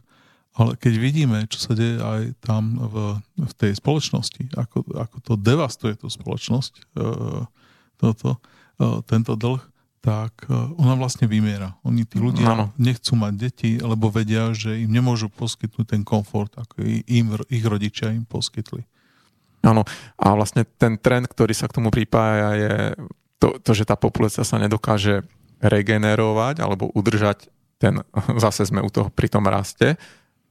ale keď vidíme, čo sa deje aj tam v, v tej spoločnosti, ako, ako to devastuje tú spoločnosť, e, toto, e, tento dlh, tak e, ona vlastne vymiera. Oni, tí ľudia, ano. nechcú mať deti, lebo vedia, že im nemôžu poskytnúť ten komfort, ako im, ich rodičia im poskytli. Áno, a vlastne ten trend, ktorý sa k tomu pripája, je to, to že tá populácia sa nedokáže regenerovať alebo udržať ten, zase sme u toho pri tom raste,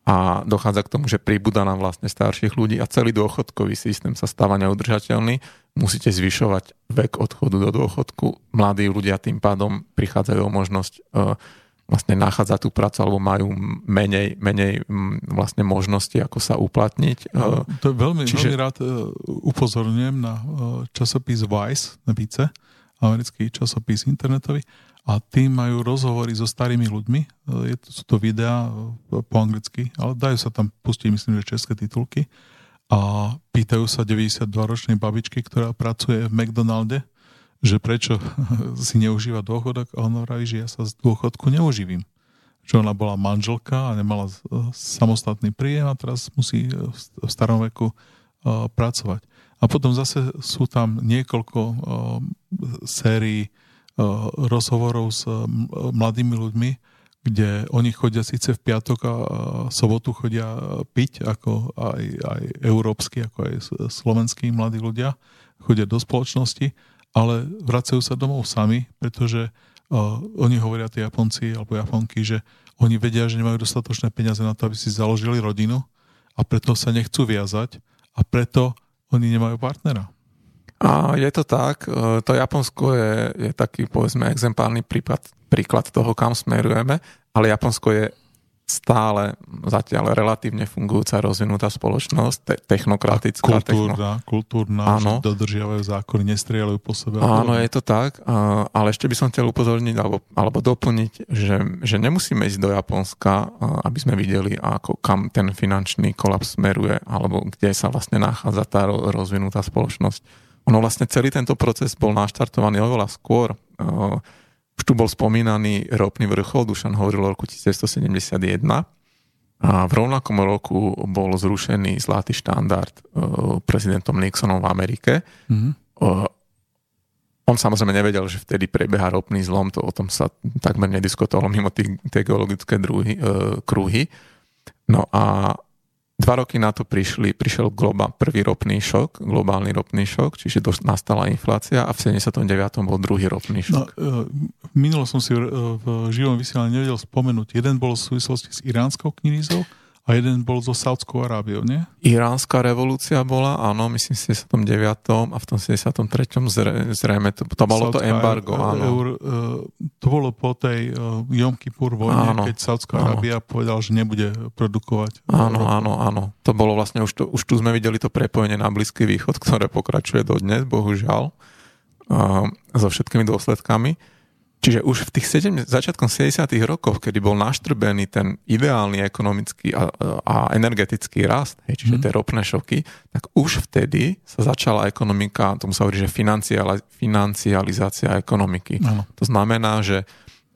a dochádza k tomu, že pribúda nám vlastne starších ľudí a celý dôchodkový systém sa stáva neudržateľný. Musíte zvyšovať vek odchodu do dôchodku. Mladí ľudia tým pádom prichádzajú o možnosť uh, vlastne nachádzať tú prácu alebo majú menej, menej vlastne možnosti, ako sa uplatniť. No, to je veľmi, Čiže... veľmi rád uh, upozorňujem na časopis Vice, Vice, americký časopis internetový a tí majú rozhovory so starými ľuďmi. Je, sú to videá e, po anglicky, ale dajú sa tam pustiť, myslím, že české titulky. A pýtajú sa 92-ročnej babičky, ktorá pracuje v McDonalde, že prečo si neužíva dôchodok a on hovorí, že ja sa z dôchodku neuživím. Že ona bola manželka a nemala e, samostatný príjem a teraz musí e, v starom veku pracovať. A potom zase sú tam niekoľko sérií rozhovorov s mladými ľuďmi, kde oni chodia síce v piatok a sobotu chodia piť, ako aj, aj európsky, ako aj slovenskí mladí ľudia, chodia do spoločnosti, ale vracajú sa domov sami, pretože uh, oni hovoria, tí Japonci alebo Japonky, že oni vedia, že nemajú dostatočné peniaze na to, aby si založili rodinu a preto sa nechcú viazať a preto oni nemajú partnera. A je to tak, e, to Japonsko je, je taký povedzme exemplárny prípad, príklad toho, kam smerujeme, ale Japonsko je stále zatiaľ relatívne fungujúca rozvinutá spoločnosť, te- technokratická. Kultúrna, techno... kultúrna áno. dodržiavajú zákony, nestrieľajú po sebe. Áno, je to tak, ale ešte by som chcel upozorniť alebo, alebo doplniť, že, že nemusíme ísť do Japonska, aby sme videli, ako kam ten finančný kolaps smeruje, alebo kde sa vlastne nachádza tá rozvinutá spoločnosť ono vlastne celý tento proces bol naštartovaný oveľa skôr. Už tu bol spomínaný ropný vrchol, Dušan hovoril o roku 1971 a v rovnakom roku bol zrušený zlatý štandard uh, prezidentom Nixonom v Amerike. Mm-hmm. On samozrejme nevedel, že vtedy prebieha ropný zlom, to o tom sa takmer nediskutovalo mimo tie geologické druhy, uh, kruhy. No a Dva roky na to prišli, prišiel globa, prvý ropný šok, globálny ropný šok, čiže do, nastala inflácia a v 79. bol druhý ropný šok. No, minulo som si v živom vysielaní nevedel spomenúť. Jeden bol v súvislosti s iránskou knízou a jeden bol so Saudskou Arábiou, nie? Iránska revolúcia bola, áno, myslím v 79. a v tom 73. zrejme to, to bolo Saudská, to embargo, áno. Eur, e, to bolo po tej uh, Jom Kippur vojne, áno, keď Saudská Arábia povedal, že nebude produkovať. Áno, ropu. áno, áno. To bolo vlastne, už, to, už tu sme videli to prepojenie na Blízky východ, ktoré pokračuje dodnes, bohužiaľ, uh, so všetkými dôsledkami. Čiže už v tých 7, začiatkom 70. rokov, kedy bol naštrbený ten ideálny ekonomický a, a energetický rast, hej, čiže mm. tie ropné šoky, tak už vtedy sa začala ekonomika, tomu sa hovorí, že financializácia ekonomiky. Ano. To znamená, že,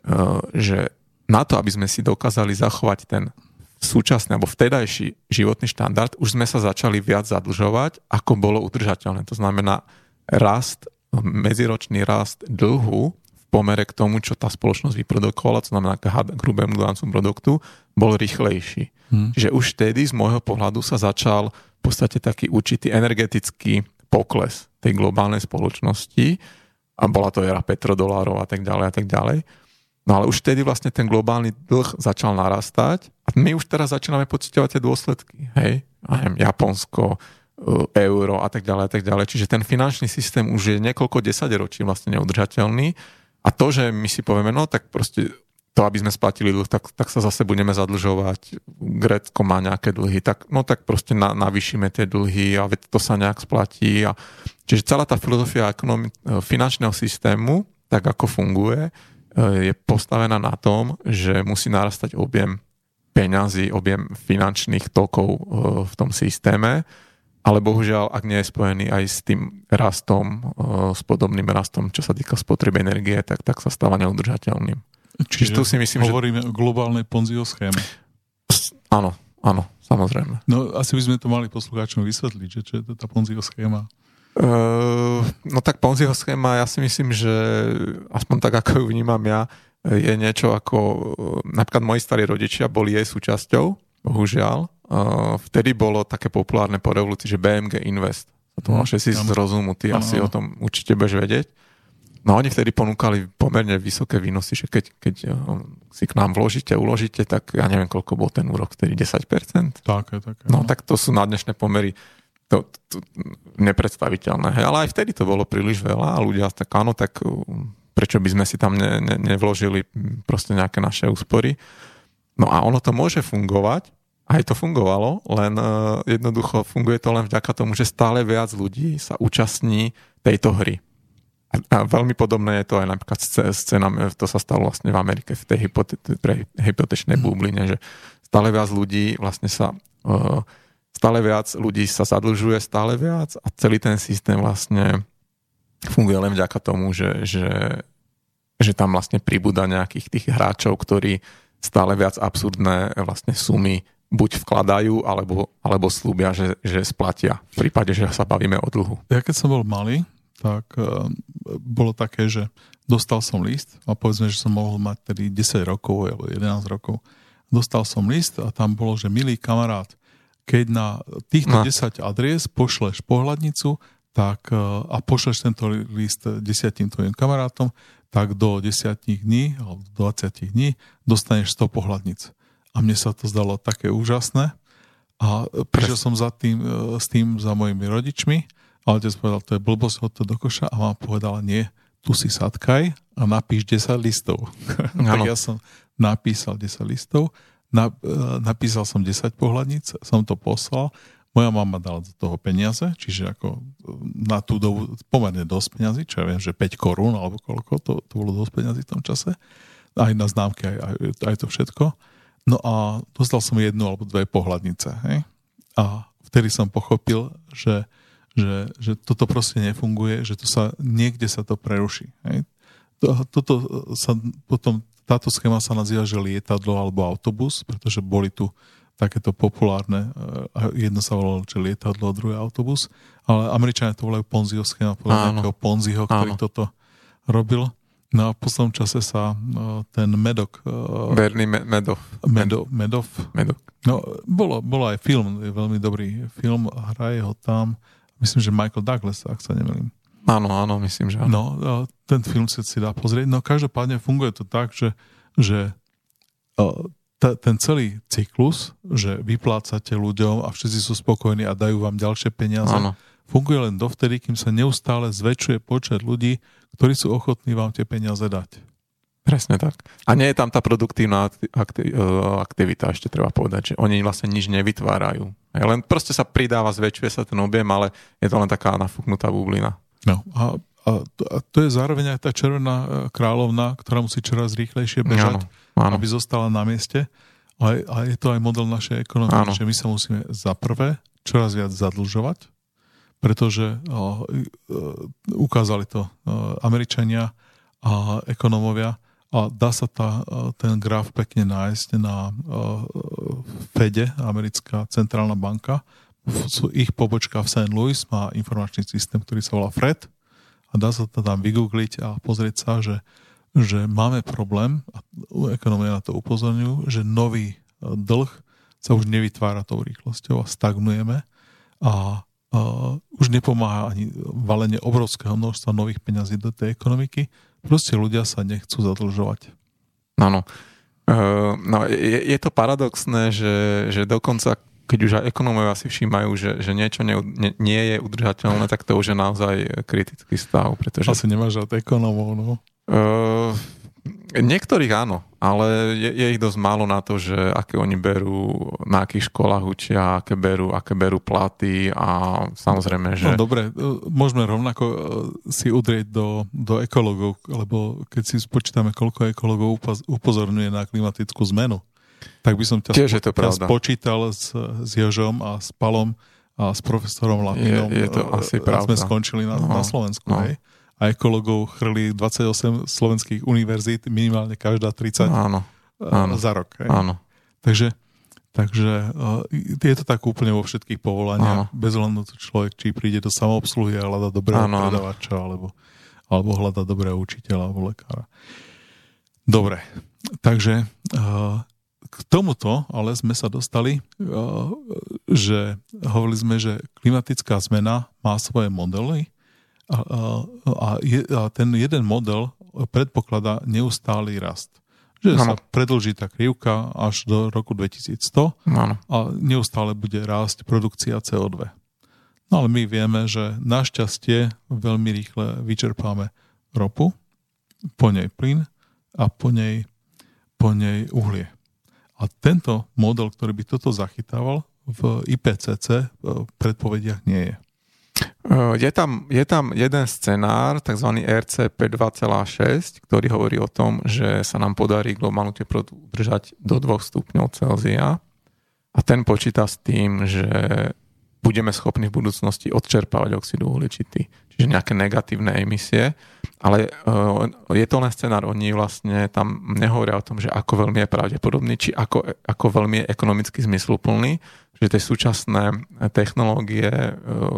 e, že na to, aby sme si dokázali zachovať ten súčasný alebo vtedajší životný štandard, už sme sa začali viac zadlžovať, ako bolo udržateľné. To znamená rast, medziročný rast dlhu pomere k tomu, čo tá spoločnosť vyprodukovala, to znamená k hrubému domácemu produktu, bol rýchlejší. Hmm. Čiže už vtedy z môjho pohľadu sa začal v podstate taký určitý energetický pokles tej globálnej spoločnosti a bola to era petrodolárov a tak ďalej a tak ďalej. No ale už vtedy vlastne ten globálny dlh začal narastať a my už teraz začíname pocitovať tie dôsledky. Hej, Japonsko, e, euro a tak ďalej a tak ďalej. Čiže ten finančný systém už je niekoľko desaťročí vlastne neudržateľný a to, že my si povieme, no tak proste to, aby sme splatili dlh, tak, tak sa zase budeme zadlžovať. Grécko má nejaké dlhy, tak, no tak proste na, navýšime tie dlhy a to sa nejak splatí. A, čiže celá tá filozofia ekonomi- finančného systému, tak ako funguje, e, je postavená na tom, že musí narastať objem peňazí, objem finančných tokov e, v tom systéme ale bohužiaľ, ak nie je spojený aj s tým rastom, eh, s podobným rastom, čo sa týka spotreby energie, tak, tak sa stáva neudržateľným. Čiže, Čiže tu si myslím, hovoríme že... o globálnej Ponziho schéme. Áno, áno, samozrejme. No asi by sme to mali poslucháčom vysvetliť, že čo je to tá Ponziho schéma. Uh, no tak Ponziho schéma, ja si myslím, že aspoň tak, ako ju vnímam ja, je niečo ako, napríklad moji starí rodičia boli jej súčasťou, bohužiaľ, vtedy bolo také populárne po revolúcii, že BMG Invest. To mal všetci z rozumu, ty asi o tom určite budeš vedieť. No oni vtedy ponúkali pomerne vysoké výnosy, že keď, keď si k nám vložíte, uložíte, tak ja neviem, koľko bol ten úrok vtedy, 10%? Také, také. No, no tak to sú na dnešné pomery to, to, nepredstaviteľné. Hej, ale aj vtedy to bolo príliš veľa a ľudia tak áno, tak prečo by sme si tam ne, ne, nevložili proste nejaké naše úspory. No a ono to môže fungovať, aj to fungovalo, len uh, jednoducho funguje to len vďaka tomu, že stále viac ľudí sa účastní tejto hry. A, a veľmi podobné je to aj napríklad s cenami, to sa stalo vlastne v Amerike v tej hypote- pre hypotečnej mm. bubline, že stále viac ľudí vlastne sa uh, stále viac ľudí sa zadlžuje stále viac a celý ten systém vlastne funguje len vďaka tomu, že, že, že tam vlastne pribúda nejakých tých hráčov, ktorí stále viac absurdné vlastne sumy buď vkladajú, alebo, alebo slúbia, že, že splatia. V prípade, že sa bavíme o dlhu. Ja keď som bol malý, tak uh, bolo také, že dostal som list a povedzme, že som mohol mať tedy 10 rokov alebo 11 rokov. Dostal som list a tam bolo, že milý kamarát, keď na týchto no. 10 adries pošleš pohľadnicu tak, uh, a pošleš tento list desiatim tvojim kamarátom, tak do 10 dní alebo 20 dní dostaneš 100 pohľadnic a mne sa to zdalo také úžasné. A prišiel som za tým, e, s tým za mojimi rodičmi a otec povedal, to je blbosť, hod to do koša a mama povedala, nie, tu si sadkaj a napíš 10 listov. tak ja som napísal 10 listov, na, e, napísal som 10 pohľadníc, som to poslal, moja mama dala do toho peniaze, čiže ako e, na tú dobu pomerne dosť peniazy, čo ja viem, že 5 korún alebo koľko, to, to bolo dosť peniazy v tom čase. Aj na známky, aj, aj, aj to všetko. No a dostal som jednu alebo dve pohľadnice. Hej? A vtedy som pochopil, že, že, že toto proste nefunguje, že to sa, niekde sa to preruší. Hej. To, toto sa potom, táto schéma sa nazýva, že lietadlo alebo autobus, pretože boli tu takéto populárne, e, jedno sa volalo, že lietadlo, druhé autobus, ale Američania to volajú Ponziho schéma, podľa nejakého Ponziho, ktorý Áno. toto robil. No a v poslednom čase sa e, ten Medok... E, Bernie Medov. Medov. Medov. Medov. No, bolo, bolo aj film, je veľmi dobrý film, hraje ho tam, myslím, že Michael Douglas, ak sa nemýlim. Áno, áno, myslím, že áno. No, ten film si si dá pozrieť. No každopádne funguje to tak, že, že t- ten celý cyklus, že vyplácate ľuďom a všetci sú spokojní a dajú vám ďalšie peniaze, áno. funguje len dovtedy, kým sa neustále zväčšuje počet ľudí, ktorí sú ochotní vám tie peniaze dať. Presne tak. A nie je tam tá produktívna e, aktivita, ešte treba povedať, že oni vlastne nič nevytvárajú. Len proste sa pridáva, zväčšuje sa ten objem, ale je to len taká nafúknutá bublina. No a, a, to, a to je zároveň aj tá červená e, kráľovna, ktorá musí čoraz rýchlejšie bežať, áno, áno. aby zostala na mieste. A, a je to aj model našej ekonomiky, že my sa musíme za prvé čoraz viac zadlžovať, pretože e, ukázali to o, Američania a ekonómovia, a dá sa tá, ten graf pekne nájsť na Fede, americká centrálna banka. Ich pobočka v St. Louis má informačný systém, ktorý sa volá FRED a dá sa to tam vygoogliť a pozrieť sa, že, že máme problém, a ekonomia na to upozorňujú, že nový dlh sa už nevytvára tou rýchlosťou a stagnujeme a uh, už nepomáha ani valenie obrovského množstva nových peňazí do tej ekonomiky, Proste ľudia sa nechcú zadlžovať. Áno. Uh, no, je, je to paradoxné, že, že dokonca keď už aj ekonómovia si všímajú, že, že niečo ne, ne, nie je udržateľné, tak to už je naozaj kritický stav. Pretože... Asi nemáš rád ekonómov, no? Uh, Niektorých áno, ale je, je ich dosť málo na to, že aké oni berú, na akých školách učia, aké berú, aké berú platy a samozrejme, že... No dobre, e, môžeme rovnako e, si udrieť do, do ekologov, lebo keď si spočítame, koľko ekologov upozorňuje na klimatickú zmenu, tak by som ťa, Tiež spo, ťa spočítal s, s Jožom a s Palom a s profesorom Latinom. Je, je to asi pravda. sme skončili na, no, na Slovensku, no. hej? a ekologov chrli 28 slovenských univerzít, minimálne každá 30 áno, áno, za rok. Hej. Áno. Takže, takže je to tak úplne vo všetkých povolaniach, áno. bez len to človek, či príde do samoobsluhy a hľada dobrého áno, predavača, alebo, alebo hľada dobrého učiteľa alebo lekára. Dobre, takže k tomuto ale sme sa dostali, že hovorili sme, že klimatická zmena má svoje modely, a, a, a ten jeden model predpokladá neustály rast. Že ano. sa predlží tá krivka až do roku 2100 ano. a neustále bude rásť produkcia CO2. No ale my vieme, že našťastie veľmi rýchle vyčerpáme ropu, po nej plyn a po nej, po nej uhlie. A tento model, ktorý by toto zachytával, v IPCC v predpovediach nie je. Je tam, je tam jeden scenár, tzv. RCP 2,6, ktorý hovorí o tom, že sa nám podarí globálnu teplotu udržať do 2 stupňov Celzia a ten počíta s tým, že budeme schopní v budúcnosti odčerpávať oxidu uhličitý, čiže nejaké negatívne emisie, ale je to len scenár, oni vlastne tam nehovoria o tom, že ako veľmi je pravdepodobný, či ako, ako veľmi je ekonomicky zmysluplný, že tie súčasné technológie, e,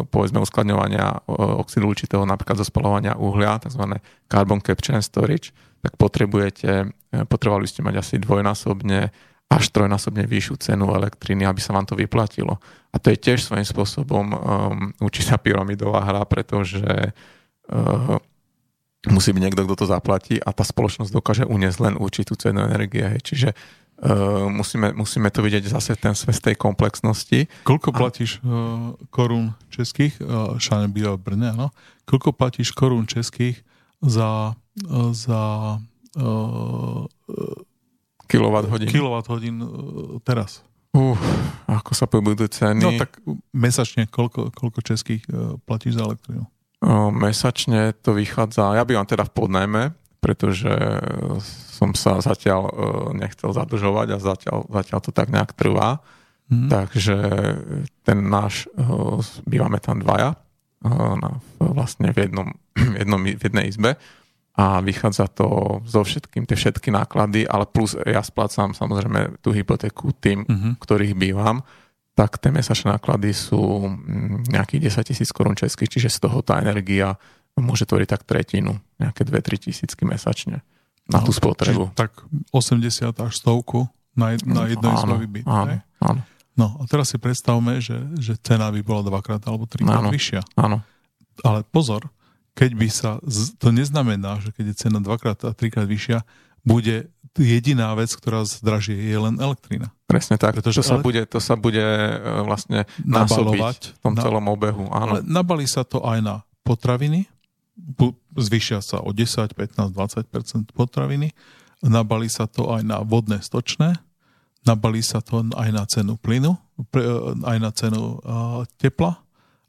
povedzme uskladňovania e, oxidu určitého napríklad zo spalovania uhlia, tzv. carbon capture and storage, tak potrebujete, potrebovali ste mať asi dvojnásobne až trojnásobne vyššiu cenu elektriny, aby sa vám to vyplatilo. A to je tiež svojím spôsobom um, určitá pyramidová hra, pretože uh, musí byť niekto, kto to zaplatí a tá spoločnosť dokáže uniesť len určitú cenu energie. Čiže Uh, musíme, musíme to vidieť zase ten svet tej komplexnosti. Koľko platíš uh, korún českých, uh, Šane býva v Brne, no? Koľko platíš korún českých za, uh, za uh, kilowatt hodín, kilowatt hodín uh, teraz? Uh, ako sa pohybujú ceny? No tak mesačne koľko, koľko českých uh, platíš za elektrínu? Uh, mesačne to vychádza, ja bývam teda v podnajme, pretože som sa zatiaľ uh, nechcel zadržovať a zatiaľ, zatiaľ to tak nejak trvá. Mm. Takže ten náš, uh, bývame tam dvaja na, vlastne v, jednom, jednom, v jednej izbe a vychádza to so všetkým, tie všetky náklady, ale plus ja splácam samozrejme tú hypotéku tým, uh-huh. ktorých bývam, tak tie mesačné náklady sú mm, nejakých 10 tisíc korún českých, čiže z toho tá energia môže tvoriť tak tretinu, nejaké 2-3 tisícky mesačne na no, tú spotrebu. Tak 80 až stovku na, na jedno izbový byt. Áno, áno. No a teraz si predstavme, že, že cena by bola dvakrát alebo trikrát vyššia. Áno. Ale pozor, keď by sa, to neznamená, že keď je cena dvakrát a trikrát vyššia, bude jediná vec, ktorá zdraží, je len elektrina. Presne tak, Pretože to, sa bude, to sa bude e, vlastne násobiť v tom na, celom obehu. Áno. Ale nabalí sa to aj na potraviny, zvyšia sa o 10, 15, 20% potraviny, nabalí sa to aj na vodné stočné, nabalí sa to aj na cenu plynu, e, aj na cenu tepla,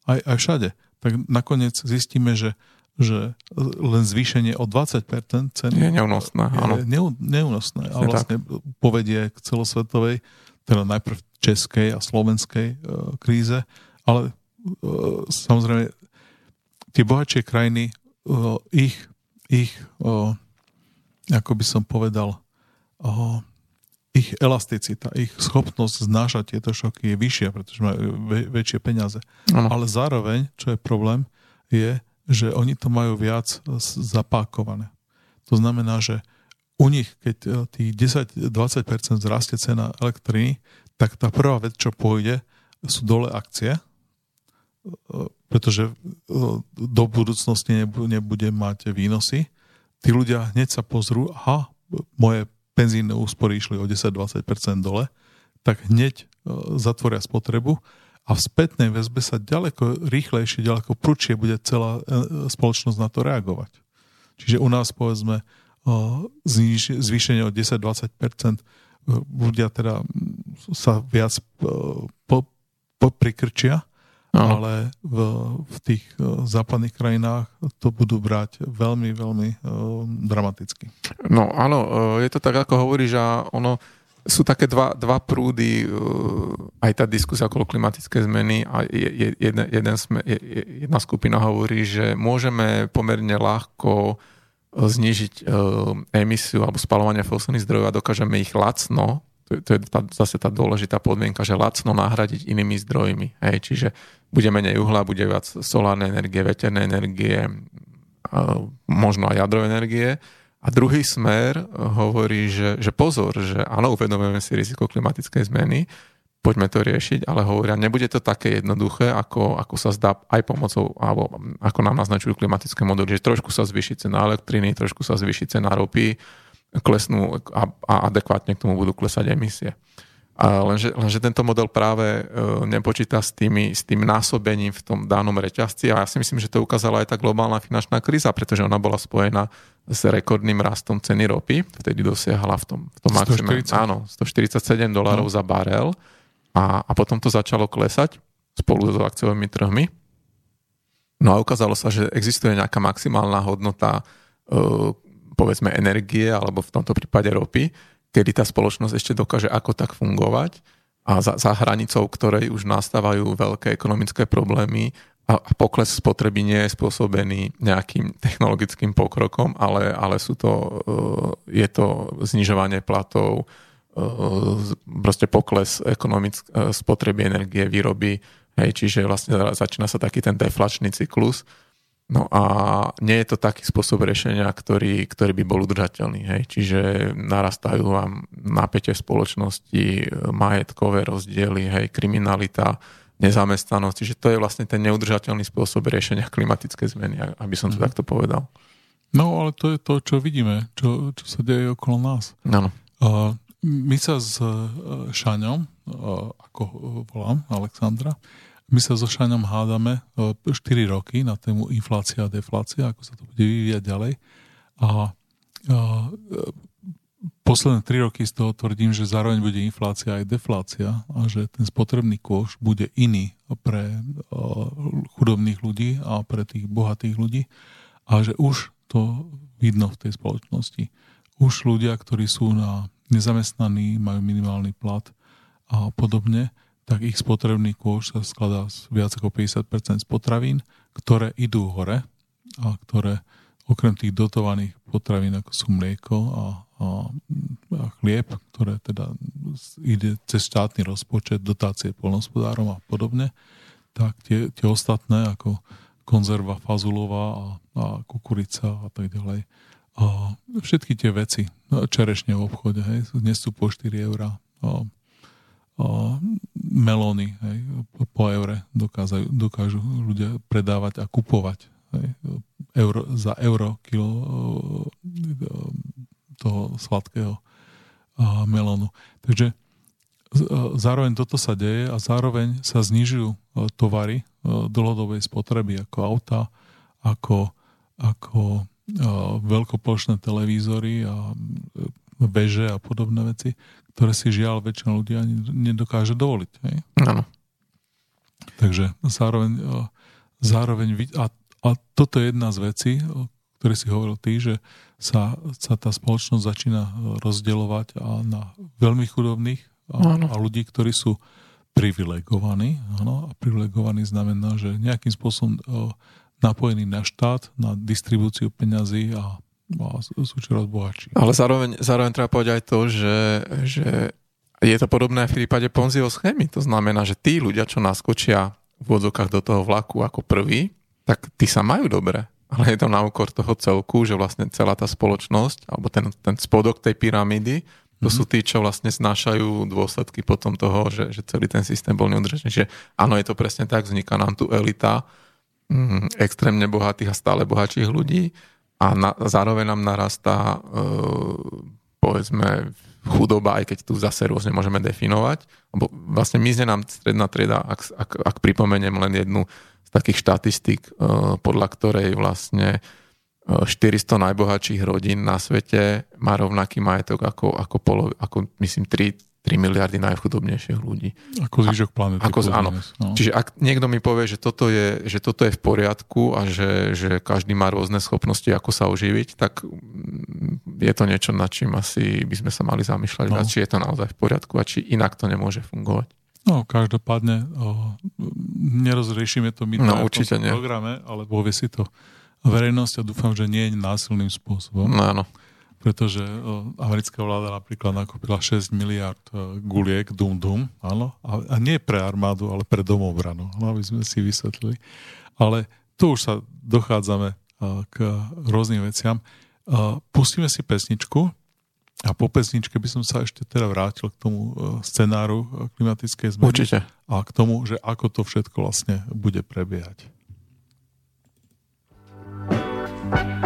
aj, aj všade. Tak nakoniec zistíme, že že len zvýšenie o 20% ceny je neúnosné. Áno. Je neúnosné a vlastne tak. povedie k celosvetovej, teda najprv českej a slovenskej e, kríze, ale e, samozrejme tie bohatšie krajiny, e, ich, ich ako by som povedal, ich elasticita, ich schopnosť znášať tieto šoky je vyššia, pretože majú väčšie peniaze. Ano. Ale zároveň, čo je problém, je, že oni to majú viac zapákované. To znamená, že u nich, keď e, tých 10-20% zrastie cena elektriny, tak tá prvá vec, čo pôjde, sú dole akcie, e, pretože e, do budúcnosti nebude mať výnosy. Tí ľudia hneď sa pozrú, aha, moje penzíne úspory išli o 10-20% dole, tak hneď zatvoria spotrebu a v spätnej väzbe sa ďaleko rýchlejšie, ďaleko prúčie bude celá e, spoločnosť na to reagovať. Čiže u nás povedzme e, zvýšenie o 10-20% e, ľudia teda sa viac po, po prikrčia, no. ale v, v tých západných krajinách to budú brať veľmi, veľmi dramaticky. No áno, je to tak, ako hovoríš, že ono sú také dva, dva prúdy, uh, aj tá diskusia okolo klimatické zmeny a jedna, jeden sme, jedna skupina hovorí, že môžeme pomerne ľahko uh, znižiť uh, emisiu alebo spalovanie fosilných zdrojov a dokážeme ich lacno, to je, to je tá, zase tá dôležitá podmienka, že lacno nahradiť inými zdrojmi. Hej, čiže bude menej uhla, bude viac solárnej energie, veternej energie, možno aj jadrovej energie a druhý smer hovorí, že, že pozor, že áno, uvedomujeme si riziko klimatickej zmeny, poďme to riešiť, ale hovoria, nebude to také jednoduché, ako, ako sa zdá aj pomocou, alebo ako nám naznačujú klimatické modely, že trošku sa zvýši cena elektriny, trošku sa zvýši cena ropy, klesnú a, a adekvátne k tomu budú klesať emisie. A lenže, lenže tento model práve e, nepočíta s, tými, s tým násobením v tom danom reťazci. A ja si myslím, že to ukázala aj tá globálna finančná kríza, pretože ona bola spojená s rekordným rastom ceny ropy, vtedy dosiahla v tom, v tom maxime, áno, 147 dolárov no. za barel. A, a potom to začalo klesať spolu so akciovými trhmi. No a ukázalo sa, že existuje nejaká maximálna hodnota e, povedzme energie alebo v tomto prípade ropy, kedy tá spoločnosť ešte dokáže ako tak fungovať a za, za hranicou ktorej už nastávajú veľké ekonomické problémy a pokles spotreby nie je spôsobený nejakým technologickým pokrokom, ale, ale sú to, e, je to znižovanie platov, e, proste pokles ekonomick- e, spotreby energie, výroby, hej, čiže vlastne začína sa taký ten deflačný cyklus, No a nie je to taký spôsob riešenia, ktorý, ktorý by bol udržateľný. Hej. Čiže narastajú vám napätie v spoločnosti, majetkové rozdiely, hej, kriminalita, nezamestnanosť. Čiže to je vlastne ten neudržateľný spôsob riešenia klimatické zmeny, aby som to mm. takto povedal. No, ale to je to, čo vidíme, čo, čo sa deje okolo nás. Áno. Uh, my sa s uh, Šaňom, uh, ako volám, Alexandra, my sa so Šaňom hádame 4 e, roky na tému inflácia a deflácia, ako sa to bude vyvíjať ďalej. A, a posledné 3 roky z toho tvrdím, že zároveň bude inflácia aj deflácia a že ten spotrebný kôš bude iný pre chudobných ľudí a pre tých bohatých ľudí a že už to vidno v tej spoločnosti. Už ľudia, ktorí sú na nezamestnaní, majú minimálny plat a podobne, tak ich spotrebný kôš sa skladá z viac ako 50% z potravín, ktoré idú hore a ktoré okrem tých dotovaných potravín, ako sú mlieko a, a, a chlieb, ktoré teda ide cez štátny rozpočet, dotácie polnospodárom a podobne, tak tie, tie ostatné, ako konzerva fazulová a, a kukurica a tak ďalej, a všetky tie veci, no, čerešne v obchode, hej, dnes sú po 4 eurá, a, a melóny hej, po eure dokážu, dokážu ľudia predávať a kupovať hej, euro, za euro kilo toho sladkého melónu. Takže zároveň toto sa deje a zároveň sa znižujú tovary dlhodobej spotreby ako auta, ako, ako veľkoplošné televízory a veže a podobné veci, ktoré si žiaľ väčšina ľudí ani nedokáže dovoliť. Hej? Áno. Takže zároveň, zároveň a, a toto je jedna z vecí, ktoré si hovoril ty, že sa, sa tá spoločnosť začína rozdeľovať a na veľmi chudobných a, a ľudí, ktorí sú privilegovaní. Áno, a privilegovaní znamená, že nejakým spôsobom napojení na štát, na distribúciu peňazí a sú čoraz bohatší. Ale zároveň, zároveň treba povedať aj to, že, že je to podobné v prípade Ponziho schémy. To znamená, že tí ľudia, čo naskočia v vodzokách do toho vlaku ako prvý, tak tí sa majú dobre. Ale je to na úkor toho celku, že vlastne celá tá spoločnosť, alebo ten, ten spodok tej pyramídy, to mm-hmm. sú tí, čo vlastne znášajú dôsledky potom toho, že, že celý ten systém bol neudržaný. Že áno, je to presne tak, vzniká nám tu elita, mm, extrémne bohatých a stále bohatších ľudí a na, zároveň nám narastá e, povedzme chudoba, aj keď tu zase rôzne môžeme definovať. Lebo vlastne mizne nám stredná trieda, ak, ak, ak pripomeniem len jednu z takých štatistík, e, podľa ktorej vlastne 400 e, najbohatších rodín na svete má rovnaký majetok ako, ako, polo, ako myslím 3, 3 miliardy najchudobnejších ľudí. Ako zvyšok planety. Ako, áno. No. Čiže ak niekto mi povie, že toto je, že toto je v poriadku a že, že každý má rôzne schopnosti, ako sa oživiť, tak mm, je to niečo, nad čím asi by sme sa mali zamýšľať, no. či je to naozaj v poriadku a či inak to nemôže fungovať. No, každopádne o, nerozriešime to my no, určite v programe, ale povie si to verejnosť a dúfam, že nie je násilným spôsobom. No, áno pretože americká vláda napríklad nakúpila 6 miliard e, guliek Dum Dum, áno, a, nie pre armádu, ale pre domobranu, áno, aby sme si vysvetlili. Ale tu už sa dochádzame e, k rôznym veciam. E, pustíme si pesničku a po pesničke by som sa ešte teda vrátil k tomu scenáru klimatickej zmeny. Určite. A k tomu, že ako to všetko vlastne bude prebiehať. thank you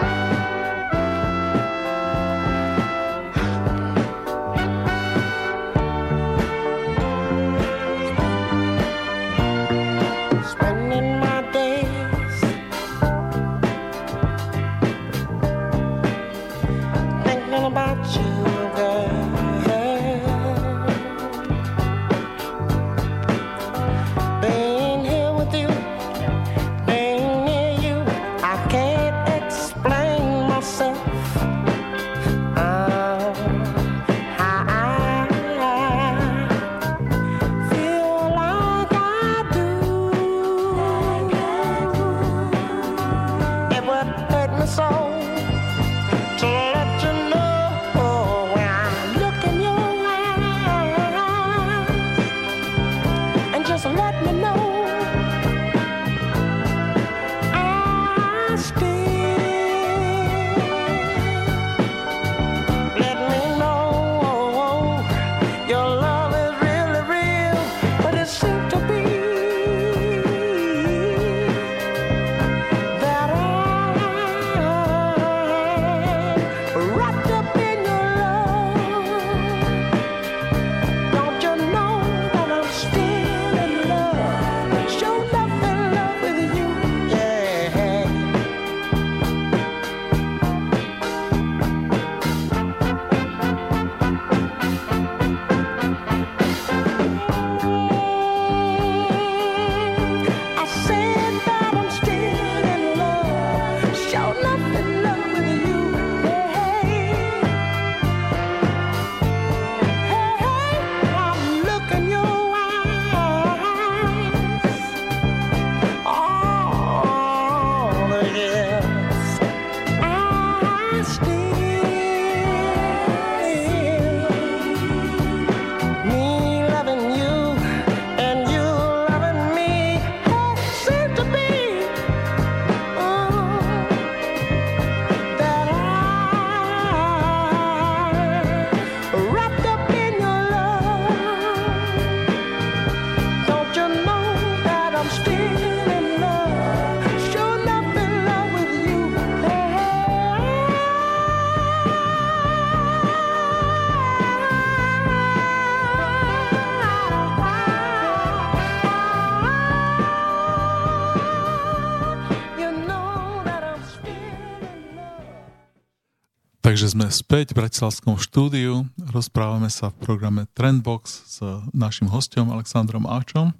Takže sme späť v Bratislavskom štúdiu, rozprávame sa v programe Trendbox s našim hostom Alexandrom Áčom,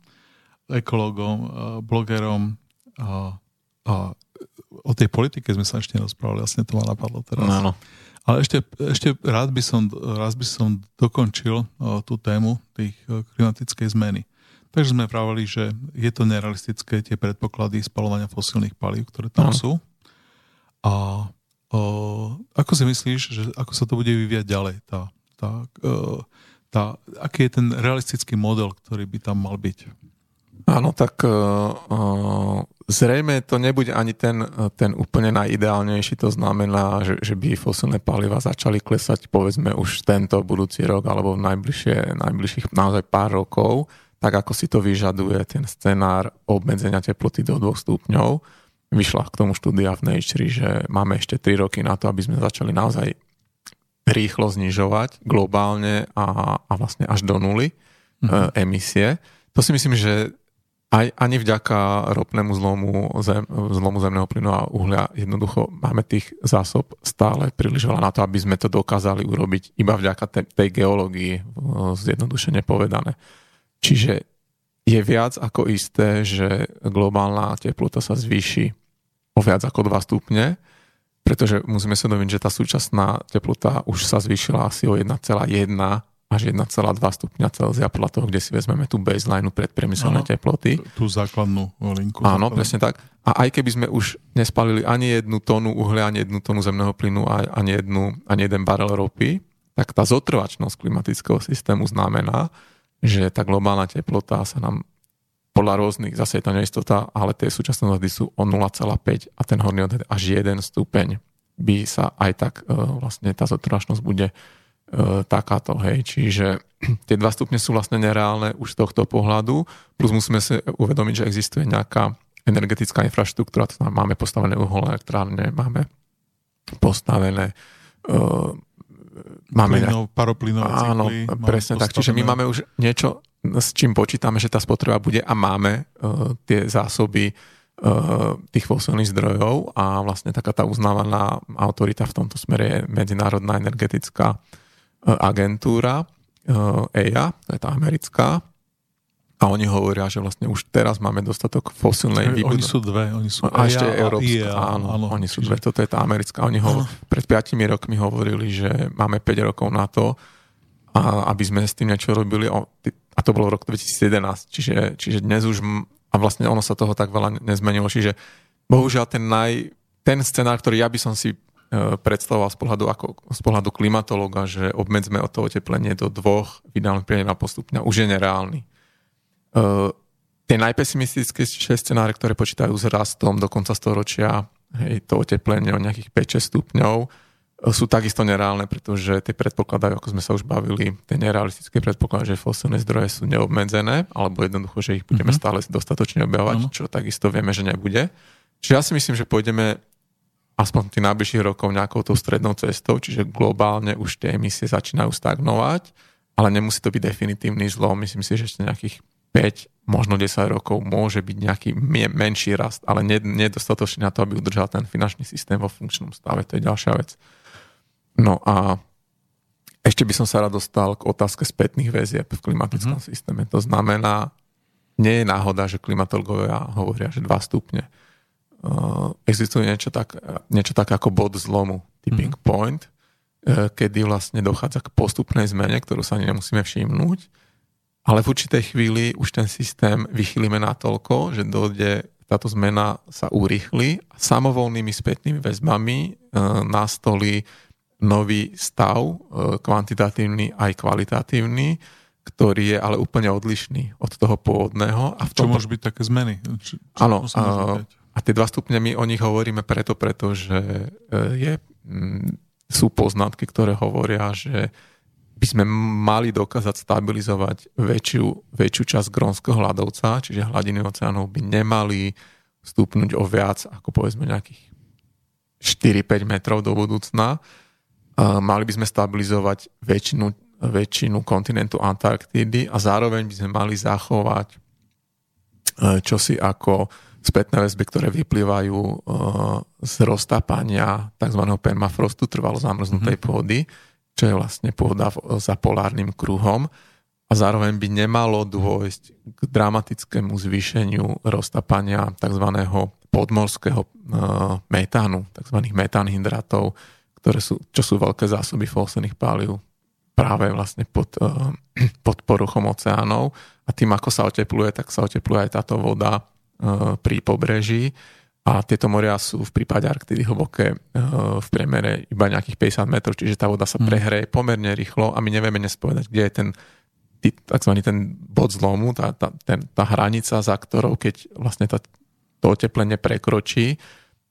ekologom, eh, blogerom a, a o tej politike sme sa ešte nerozprávali, vlastne to ma napadlo teraz. Áno. Ale ešte, ešte rád, by som, rád by som dokončil uh, tú tému tých uh, klimatickej zmeny. Takže sme pravili, že je to nerealistické tie predpoklady spalovania fosílnych palív, ktoré tam Áno. sú. A uh, ako si myslíš, že ako sa to bude vyvíjať ďalej? Tá, tá, uh, tá, aký je ten realistický model, ktorý by tam mal byť? Áno, tak uh, uh, zrejme to nebude ani ten, ten úplne najideálnejší, to znamená, že, že by fosilné paliva začali klesať povedzme už tento budúci rok alebo v najbližšie, najbližších naozaj pár rokov, tak ako si to vyžaduje ten scenár obmedzenia teploty do 2 stupňov. Vyšla k tomu štúdia v Nature, že máme ešte 3 roky na to, aby sme začali naozaj rýchlo znižovať globálne a, a vlastne až do nuly mm-hmm. emisie. To si myslím, že aj, ani vďaka ropnému zlomu, zem, zlomu zemného plynu a uhlia jednoducho máme tých zásob stále príliš veľa na to, aby sme to dokázali urobiť iba vďaka te, tej geológii, eh, zjednodušene povedané. Čiže je viac ako isté, že globálna teplota sa zvýši o viac ako 2 stupne, pretože musíme sa doviť, že tá súčasná teplota už sa zvýšila asi o 1,1 až 1,2 stupňa Celzia podľa toho, kde si vezmeme tú baseline predpriemyselné Áno. teploty. Tú základnú linku. Áno, základnú. presne tak. A aj keby sme už nespalili ani jednu tónu uhlia, ani jednu tónu zemného plynu, ani, jednu, ani jeden barel ropy, tak tá zotrvačnosť klimatického systému znamená, že tá globálna teplota sa nám podľa rôznych, zase je to neistota, ale tie súčasné odhady sú o 0,5 a ten horný odhad až 1 stupeň by sa aj tak e, vlastne tá zotrvačnosť bude e, takáto, hej, čiže tie dva stupne sú vlastne nereálne už z tohto pohľadu, plus musíme si uvedomiť, že existuje nejaká energetická infraštruktúra, to znamená, máme postavené uholné elektrárne, máme postavené uh, máme Plynov, paroplynové Áno, cykly. máme presne tak. Čiže my máme už niečo, s čím počítame, že tá spotreba bude a máme uh, tie zásoby uh, tých fosilných zdrojov a vlastne taká tá uznávaná autorita v tomto smere je Medzinárodná energetická uh, agentúra EIA, to je tá americká. A oni hovoria, že vlastne už teraz máme dostatok fosilnej Čiže Oni sú dve, oni sú a ešte EIA európska, IEA, áno, áno, oni sú čiže- dve, toto je tá americká. Oni ho, pred 5 rokmi hovorili, že máme 5 rokov na to, a aby sme s tým niečo robili. O, A to bolo v roku 2011, čiže, čiže dnes už, a vlastne ono sa toho tak veľa nezmenilo, čiže bohužiaľ ten, naj, ten scenár, ktorý ja by som si e, predstavoval z pohľadu, ako, z pohľadu klimatológa, že obmedzme o to oteplenie do dvoch, v ideálnom prípade na postupňa, už je nereálny. Uh, tie najpesimistickejšie scenáre, ktoré počítajú s rastom do konca storočia, hej, to oteplenie o nejakých 5-6 stupňov, sú takisto nereálne, pretože tie predpokladajú, ako sme sa už bavili, tie nerealistické predpoklady, že fosilné zdroje sú neobmedzené, alebo jednoducho, že ich budeme Mhm. stále dostatočne objavovať, Áno. čo takisto vieme, že nebude. Čiže ja si myslím, že pôjdeme aspoň tých najbližších rokov nejakou tou strednou cestou, čiže globálne už tie emisie začínajú stagnovať, ale nemusí to byť definitívny zlom. Myslím si, že ešte nejakých 5, možno 10 rokov môže byť nejaký me- menší rast, ale nedostatočný na to, aby udržal ten finančný systém vo funkčnom stave. To je ďalšia vec. No a ešte by som sa rád dostal k otázke spätných väzieb v klimatickom mm-hmm. systéme. To znamená, nie je náhoda, že klimatológovia hovoria, že 2 stupne. Uh, existuje niečo tak, niečo tak ako bod zlomu, tipping mm-hmm. point, uh, kedy vlastne dochádza k postupnej zmene, ktorú sa ani nemusíme všimnúť, ale v určitej chvíli už ten systém vychýlime natoľko, že dojde, táto zmena sa urýchli a samovolnými spätnými väzbami uh, nastolí nový stav, uh, kvantitatívny aj kvalitatívny, ktorý je ale úplne odlišný od toho pôvodného. A v Čo tom môžu byť také zmeny? Č- čo Áno, a, diať? a tie dva stupne my o nich hovoríme preto, pretože e, je, sú poznatky, ktoré hovoria, že by sme mali dokázať stabilizovať väčšiu, väčšiu časť grónskeho hľadovca, čiže hladiny oceánov by nemali stúpnuť o viac ako povedzme nejakých 4-5 metrov do budúcna. Mali by sme stabilizovať väčšinu, väčšinu kontinentu Antarktídy a zároveň by sme mali zachovať čosi ako spätné väzby, ktoré vyplývajú e, z roztápania tzv. permafrostu, trvalo zamrznutej mm-hmm. pôdy, čo je vlastne pôda za polárnym kruhom a zároveň by nemalo dôjsť k dramatickému zvýšeniu roztápania tzv. podmorského e, metánu, tzv. metánhydratov, ktoré sú, čo sú veľké zásoby fosílnych palív práve vlastne pod, e, pod poruchom oceánov. A tým, ako sa otepluje, tak sa otepluje aj táto voda Eh, pri pobreží. A tieto moria sú v prípade Arktidy hlboké eh, v priemere iba nejakých 50 metrov, čiže tá voda sa hmm. prehreje pomerne rýchlo a my nevieme dnes povedať, kde je ten takzvaný ten bod zlomu, tá, tá, ten, tá hranica, za ktorou keď vlastne tá, to oteplenie prekročí,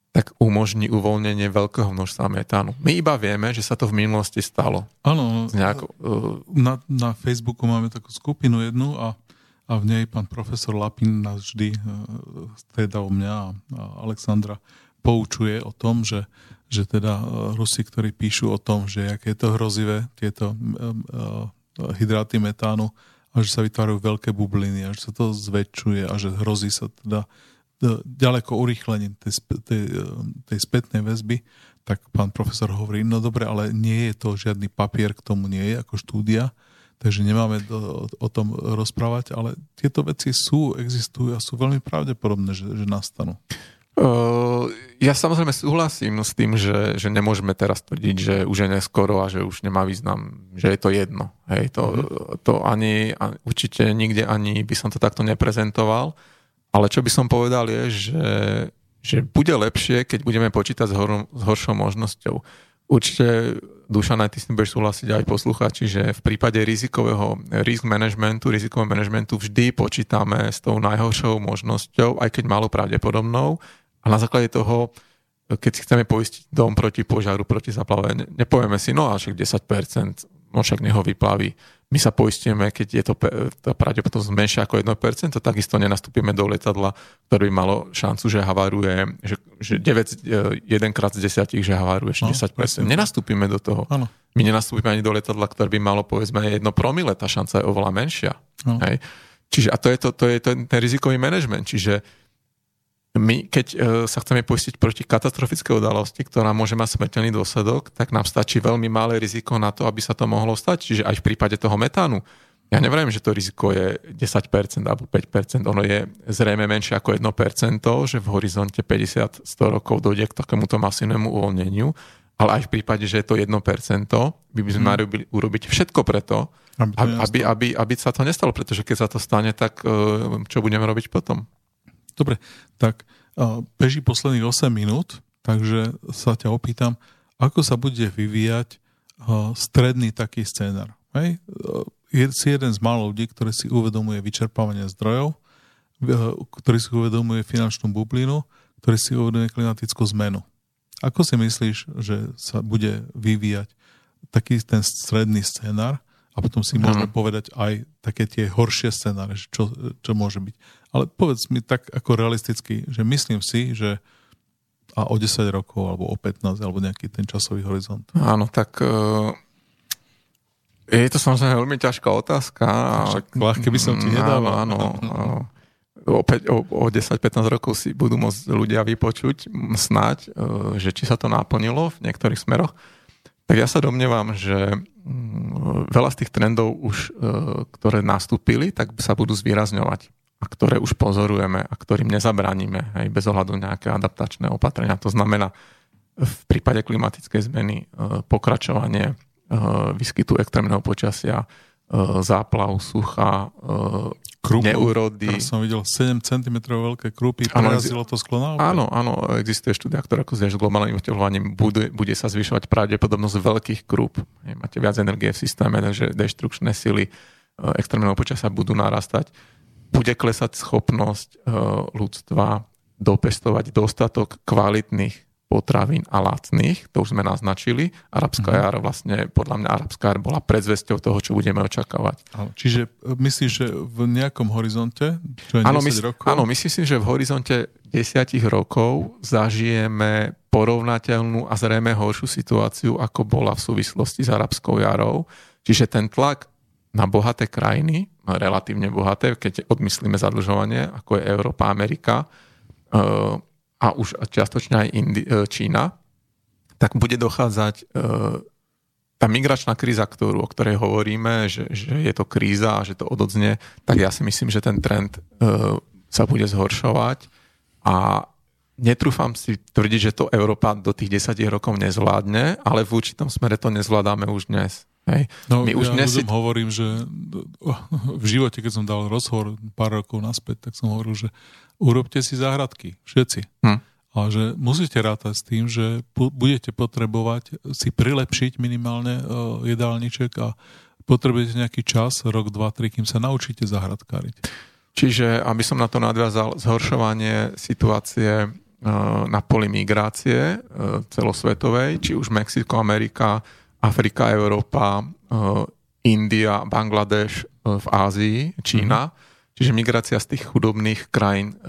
tak umožní uvoľnenie veľkého množstva metánu. My iba vieme, že sa to v minulosti stalo. Áno, nejako, uh, na, na Facebooku máme takú skupinu jednu a a v nej pán profesor Lapin nás vždy, e, teda o mňa a Alexandra, poučuje o tom, že, že teda e, Rusi, ktorí píšu o tom, že aké je to hrozivé, tieto e, hydráty metánu, a že sa vytvárajú veľké bubliny a že sa to zväčšuje a že hrozí sa teda ďaleko urýchlením tej, tej, tej spätnej väzby, tak pán profesor hovorí, no dobre, ale nie je to žiadny papier k tomu nie je ako štúdia, takže nemáme do, o tom rozprávať, ale tieto veci sú, existujú a sú veľmi pravdepodobné, že, že nastanú. Uh, ja samozrejme súhlasím s tým, že, že nemôžeme teraz tvrdiť, že už je neskoro a že už nemá význam, že je to jedno. Hej, to, mm-hmm. to ani, určite nikde ani by som to takto neprezentoval, ale čo by som povedal je, že, že bude lepšie, keď budeme počítať s, hor, s horšou možnosťou. Určite Dušan, aj ty s tým budeš súhlasiť aj posluchači, že v prípade rizikového risk managementu, rizikového managementu vždy počítame s tou najhoršou možnosťou, aj keď málo pravdepodobnou. A na základe toho, keď si chceme poistiť dom proti požiaru, proti zaplave, nepovieme si, no až 10%, no však neho vyplaví my sa poistíme, keď je to tá pravdepodobnosť menšia ako 1%, takisto nenastúpime do letadla, ktoré by malo šancu, že havaruje, že, že 9, 1 e, krát z 10, že havaruje no, 10%. Presne. Nenastúpime do toho. Ano. My nenastúpime ani do letadla, ktoré by malo povedzme 1 promile, tá šanca je oveľa menšia. Hej? Čiže a to je, to, to je ten, ten rizikový manažment. Čiže my, keď e, sa chceme poistiť proti katastrofické udalosti, ktorá môže mať smrteľný dôsledok, tak nám stačí veľmi malé riziko na to, aby sa to mohlo stať. Čiže aj v prípade toho metánu. Ja neviem, že to riziko je 10% alebo 5%, ono je zrejme menšie ako 1%, že v horizonte 50-100 rokov dojde k takémuto masívnemu uvoľneniu, ale aj v prípade, že je to 1%, by by sme hmm. mali urobiť všetko preto, aby, aby, aby, aby sa to nestalo, pretože keď sa to stane, tak e, čo budeme robiť potom? Dobre, tak beží posledných 8 minút, takže sa ťa opýtam, ako sa bude vyvíjať stredný taký scénar. Hej? Si jeden z málo ľudí, ktorý si uvedomuje vyčerpávanie zdrojov, ktorý si uvedomuje finančnú bublinu, ktorý si uvedomuje klimatickú zmenu. Ako si myslíš, že sa bude vyvíjať taký ten stredný scénar a potom si môžeme povedať aj také tie horšie scenáre, čo, čo môže byť. Ale povedz mi tak ako realisticky, že myslím si, že a o 10 rokov, alebo o 15, alebo nejaký ten časový horizont. Áno, tak uh, je to samozrejme veľmi ťažká otázka. Však ľahké by som ti nedával. Áno, áno. Opäť o, o 10-15 rokov si budú môcť ľudia vypočuť snáď, uh, že či sa to naplnilo v niektorých smeroch. Tak ja sa domnievam, že mm, veľa z tých trendov už, uh, ktoré nastúpili, tak sa budú zvýrazňovať a ktoré už pozorujeme a ktorým nezabránime aj bez ohľadu nejaké adaptačné opatrenia. To znamená v prípade klimatickej zmeny e, pokračovanie e, výskytu extrémneho počasia, e, záplav, sucha, Krúpov, neúrody. Teraz som videl 7 cm veľké krúpy, prerazilo to sklo na Áno, áno, existuje štúdia, ktorá ako s globálnym oteľovaním bude, bude sa zvyšovať pravdepodobnosť veľkých krúp. Máte viac energie v systéme, takže deštrukčné sily extrémneho počasia budú narastať bude klesať schopnosť eh, ľudstva dopestovať dostatok kvalitných potravín a lacných, to už sme naznačili. Arabská mm-hmm. jar vlastne, podľa mňa arabská jar bola predzvesťou toho, čo budeme očakávať. čiže eh, myslíš, že v nejakom horizonte, čo je áno, 10 mys- rokov? Áno, myslím si, že v horizonte 10 rokov zažijeme porovnateľnú a zrejme horšiu situáciu, ako bola v súvislosti s arabskou jarou. Čiže ten tlak na bohaté krajiny relatívne bohaté, keď odmyslíme zadlžovanie, ako je Európa, Amerika uh, a už čiastočne aj Indi- uh, Čína, tak bude dochádzať uh, tá migračná kríza, ktorú, o ktorej hovoríme, že, že je to kríza a že to ododznie, tak ja si myslím, že ten trend uh, sa bude zhoršovať a netrúfam si tvrdiť, že to Európa do tých 10 rokov nezvládne, ale v určitom smere to nezvládame už dnes. Hej. No, My už ja dnes hovorím, že v živote, keď som dal rozhovor pár rokov naspäť, tak som hovoril, že urobte si záhradky, všetci. Hm. A že musíte rátať s tým, že budete potrebovať si prilepšiť minimálne e, jedálniček a potrebujete nejaký čas, rok, dva, tri, kým sa naučíte zahradkáriť. Čiže, aby som na to nadviazal, zhoršovanie situácie na poli migrácie e, celosvetovej, či už Mexiko, Amerika, Afrika, Európa, eh, India, Bangladeš v Ázii, Čína. Mm-hmm. Čiže migrácia z tých chudobných krajín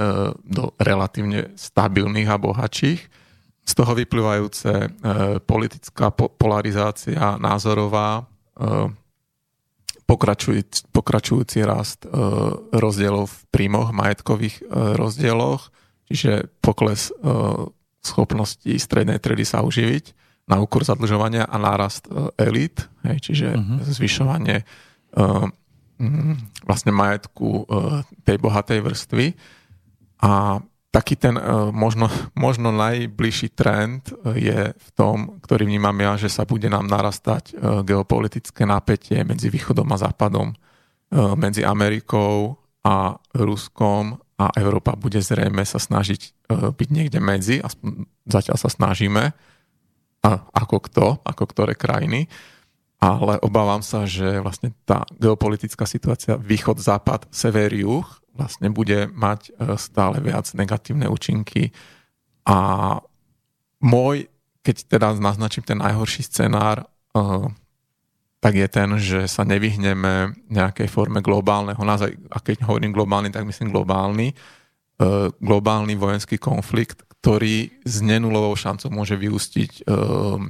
do relatívne stabilných a bohatších. Z toho vyplývajúce politická polarizácia názorová, pokračujúci, pokračujúci rast rozdielov v príjmoch, majetkových rozdieloch, čiže pokles schopnosti strednej tredy sa uživiť na úkor zadlžovania a nárast e, elít, hej, čiže uh-huh. zvyšovanie uh, vlastne majetku tej bohatej vrstvy. A taký ten možno, možno najbližší trend je v tom, ktorý vnímam ja, že sa bude nám narastať geopolitické napätie medzi východom a západom, medzi Amerikou a Ruskom a Európa bude zrejme sa snažiť uh, byť niekde medzi, aspoň zatiaľ sa snažíme, a ako kto, ako ktoré krajiny, ale obávam sa, že vlastne tá geopolitická situácia východ, západ, sever, juh vlastne bude mať e, stále viac negatívne účinky. A môj, keď teda naznačím ten najhorší scenár, e, tak je ten, že sa nevyhneme nejakej forme globálneho, a keď hovorím globálny, tak myslím globálny, e, globálny vojenský konflikt, ktorý s nenulovou šancou môže vyústiť um,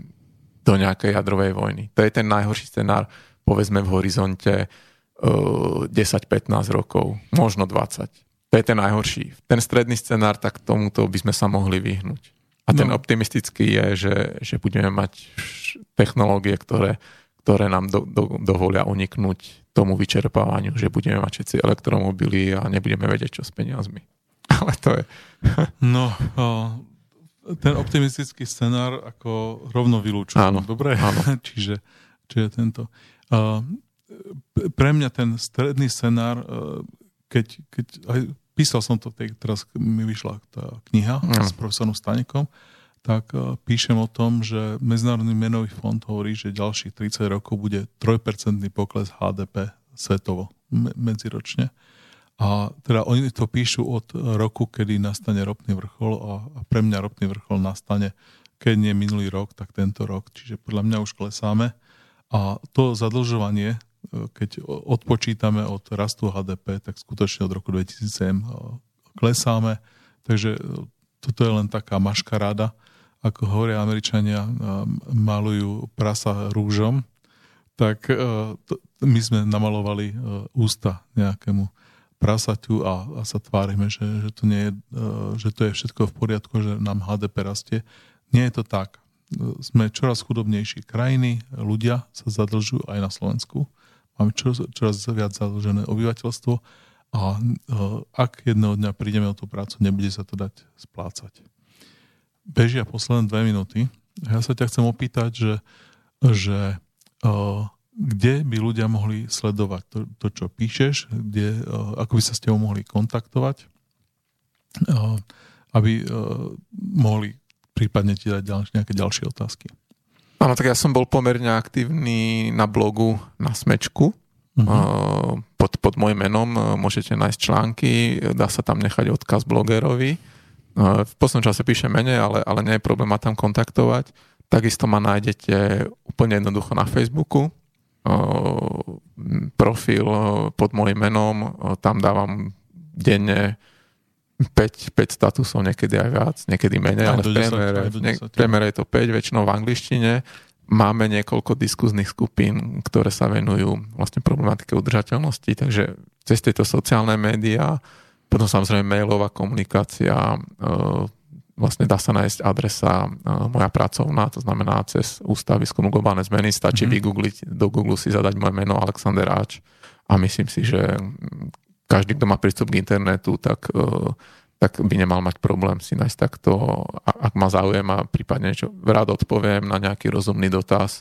do nejakej jadrovej vojny. To je ten najhorší scenár, povedzme v horizonte uh, 10-15 rokov, možno 20. To je ten najhorší. Ten stredný scenár, tak tomuto by sme sa mohli vyhnúť. A ten no. optimistický je, že, že budeme mať technológie, ktoré, ktoré nám do, do, dovolia uniknúť tomu vyčerpávaniu, že budeme mať všetci elektromobily a nebudeme vedieť, čo s peniazmi. Ale to je... no, ten optimistický scenár ako rovno vylúčujem. Áno, Dobre? Áno. čiže, čiže tento. Pre mňa ten stredný scenár, keď, keď aj písal som to, teraz mi vyšla tá kniha no. s profesorom Stanekom, tak píšem o tom, že Medzinárodný menový fond hovorí, že ďalších 30 rokov bude 3% pokles HDP svetovo medziročne. A teda oni to píšu od roku, kedy nastane ropný vrchol a, pre mňa ropný vrchol nastane, keď nie minulý rok, tak tento rok. Čiže podľa mňa už klesáme. A to zadlžovanie, e, keď odpočítame od rastu HDP, tak skutočne od roku 2007 e, klesáme. Takže e, toto je len taká maškaráda. Ako hovoria Američania, malujú prasa rúžom, tak my sme namalovali ústa nejakému prasaťu a, a sa tvárime, že, že, to nie je, e, že to je všetko v poriadku, že nám HDP rastie. Nie je to tak. Sme čoraz chudobnejší krajiny, ľudia sa zadlžujú aj na Slovensku. Máme čoraz, čoraz viac zadlžené obyvateľstvo a e, ak jedného dňa prídeme o tú prácu, nebude sa to dať splácať. Bežia posledné dve minúty. Ja sa ťa chcem opýtať, že, že uh, kde by ľudia mohli sledovať to, to čo píšeš, kde, uh, ako by sa s tebou mohli kontaktovať, uh, aby uh, mohli prípadne ti dať ďalšie, nejaké ďalšie otázky. Áno, tak ja som bol pomerne aktívny na blogu na Smečku. Uh-huh. Pod, pod môjim menom môžete nájsť články, dá sa tam nechať odkaz blogerovi. V poslednom čase píšem menej, ale, ale nie je problém ma tam kontaktovať. Takisto ma nájdete úplne jednoducho na Facebooku profil pod môjim menom, tam dávam denne 5, 5 statusov, niekedy aj viac, niekedy menej, ale v priemere, v priemere je to 5, väčšinou v angličtine. máme niekoľko diskuzných skupín, ktoré sa venujú vlastne problematike udržateľnosti, takže cez tieto sociálne médiá, potom samozrejme mailová komunikácia, e, vlastne dá sa nájsť adresa e, moja pracovná, to znamená cez Ústav výskumu globálne zmeny, stačí mm-hmm. vygoogliť, do Google si zadať moje meno Alexander Áč a myslím si, že každý, kto má prístup k internetu, tak uh, tak by nemal mať problém si nájsť takto, ak ma záujem a prípadne niečo, rád odpoviem na nejaký rozumný dotaz,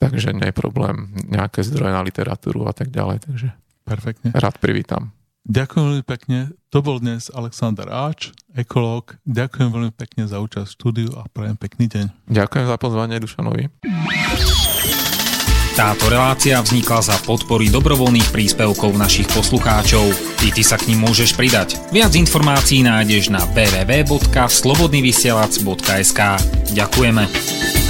takže nie je problém nejaké zdroje na literatúru a tak ďalej, takže Perfektne. rád privítam. Ďakujem veľmi pekne. To bol dnes Alexander Áč, ekológ. Ďakujem veľmi pekne za účasť v štúdiu a prajem pekný deň. Ďakujem za pozvanie Dušanovi. Táto relácia vznikla za podpory dobrovoľných príspevkov našich poslucháčov. Ty, ty sa k ním môžeš pridať. Viac informácií nájdeš na www.slobodnyvysielac.sk Ďakujeme.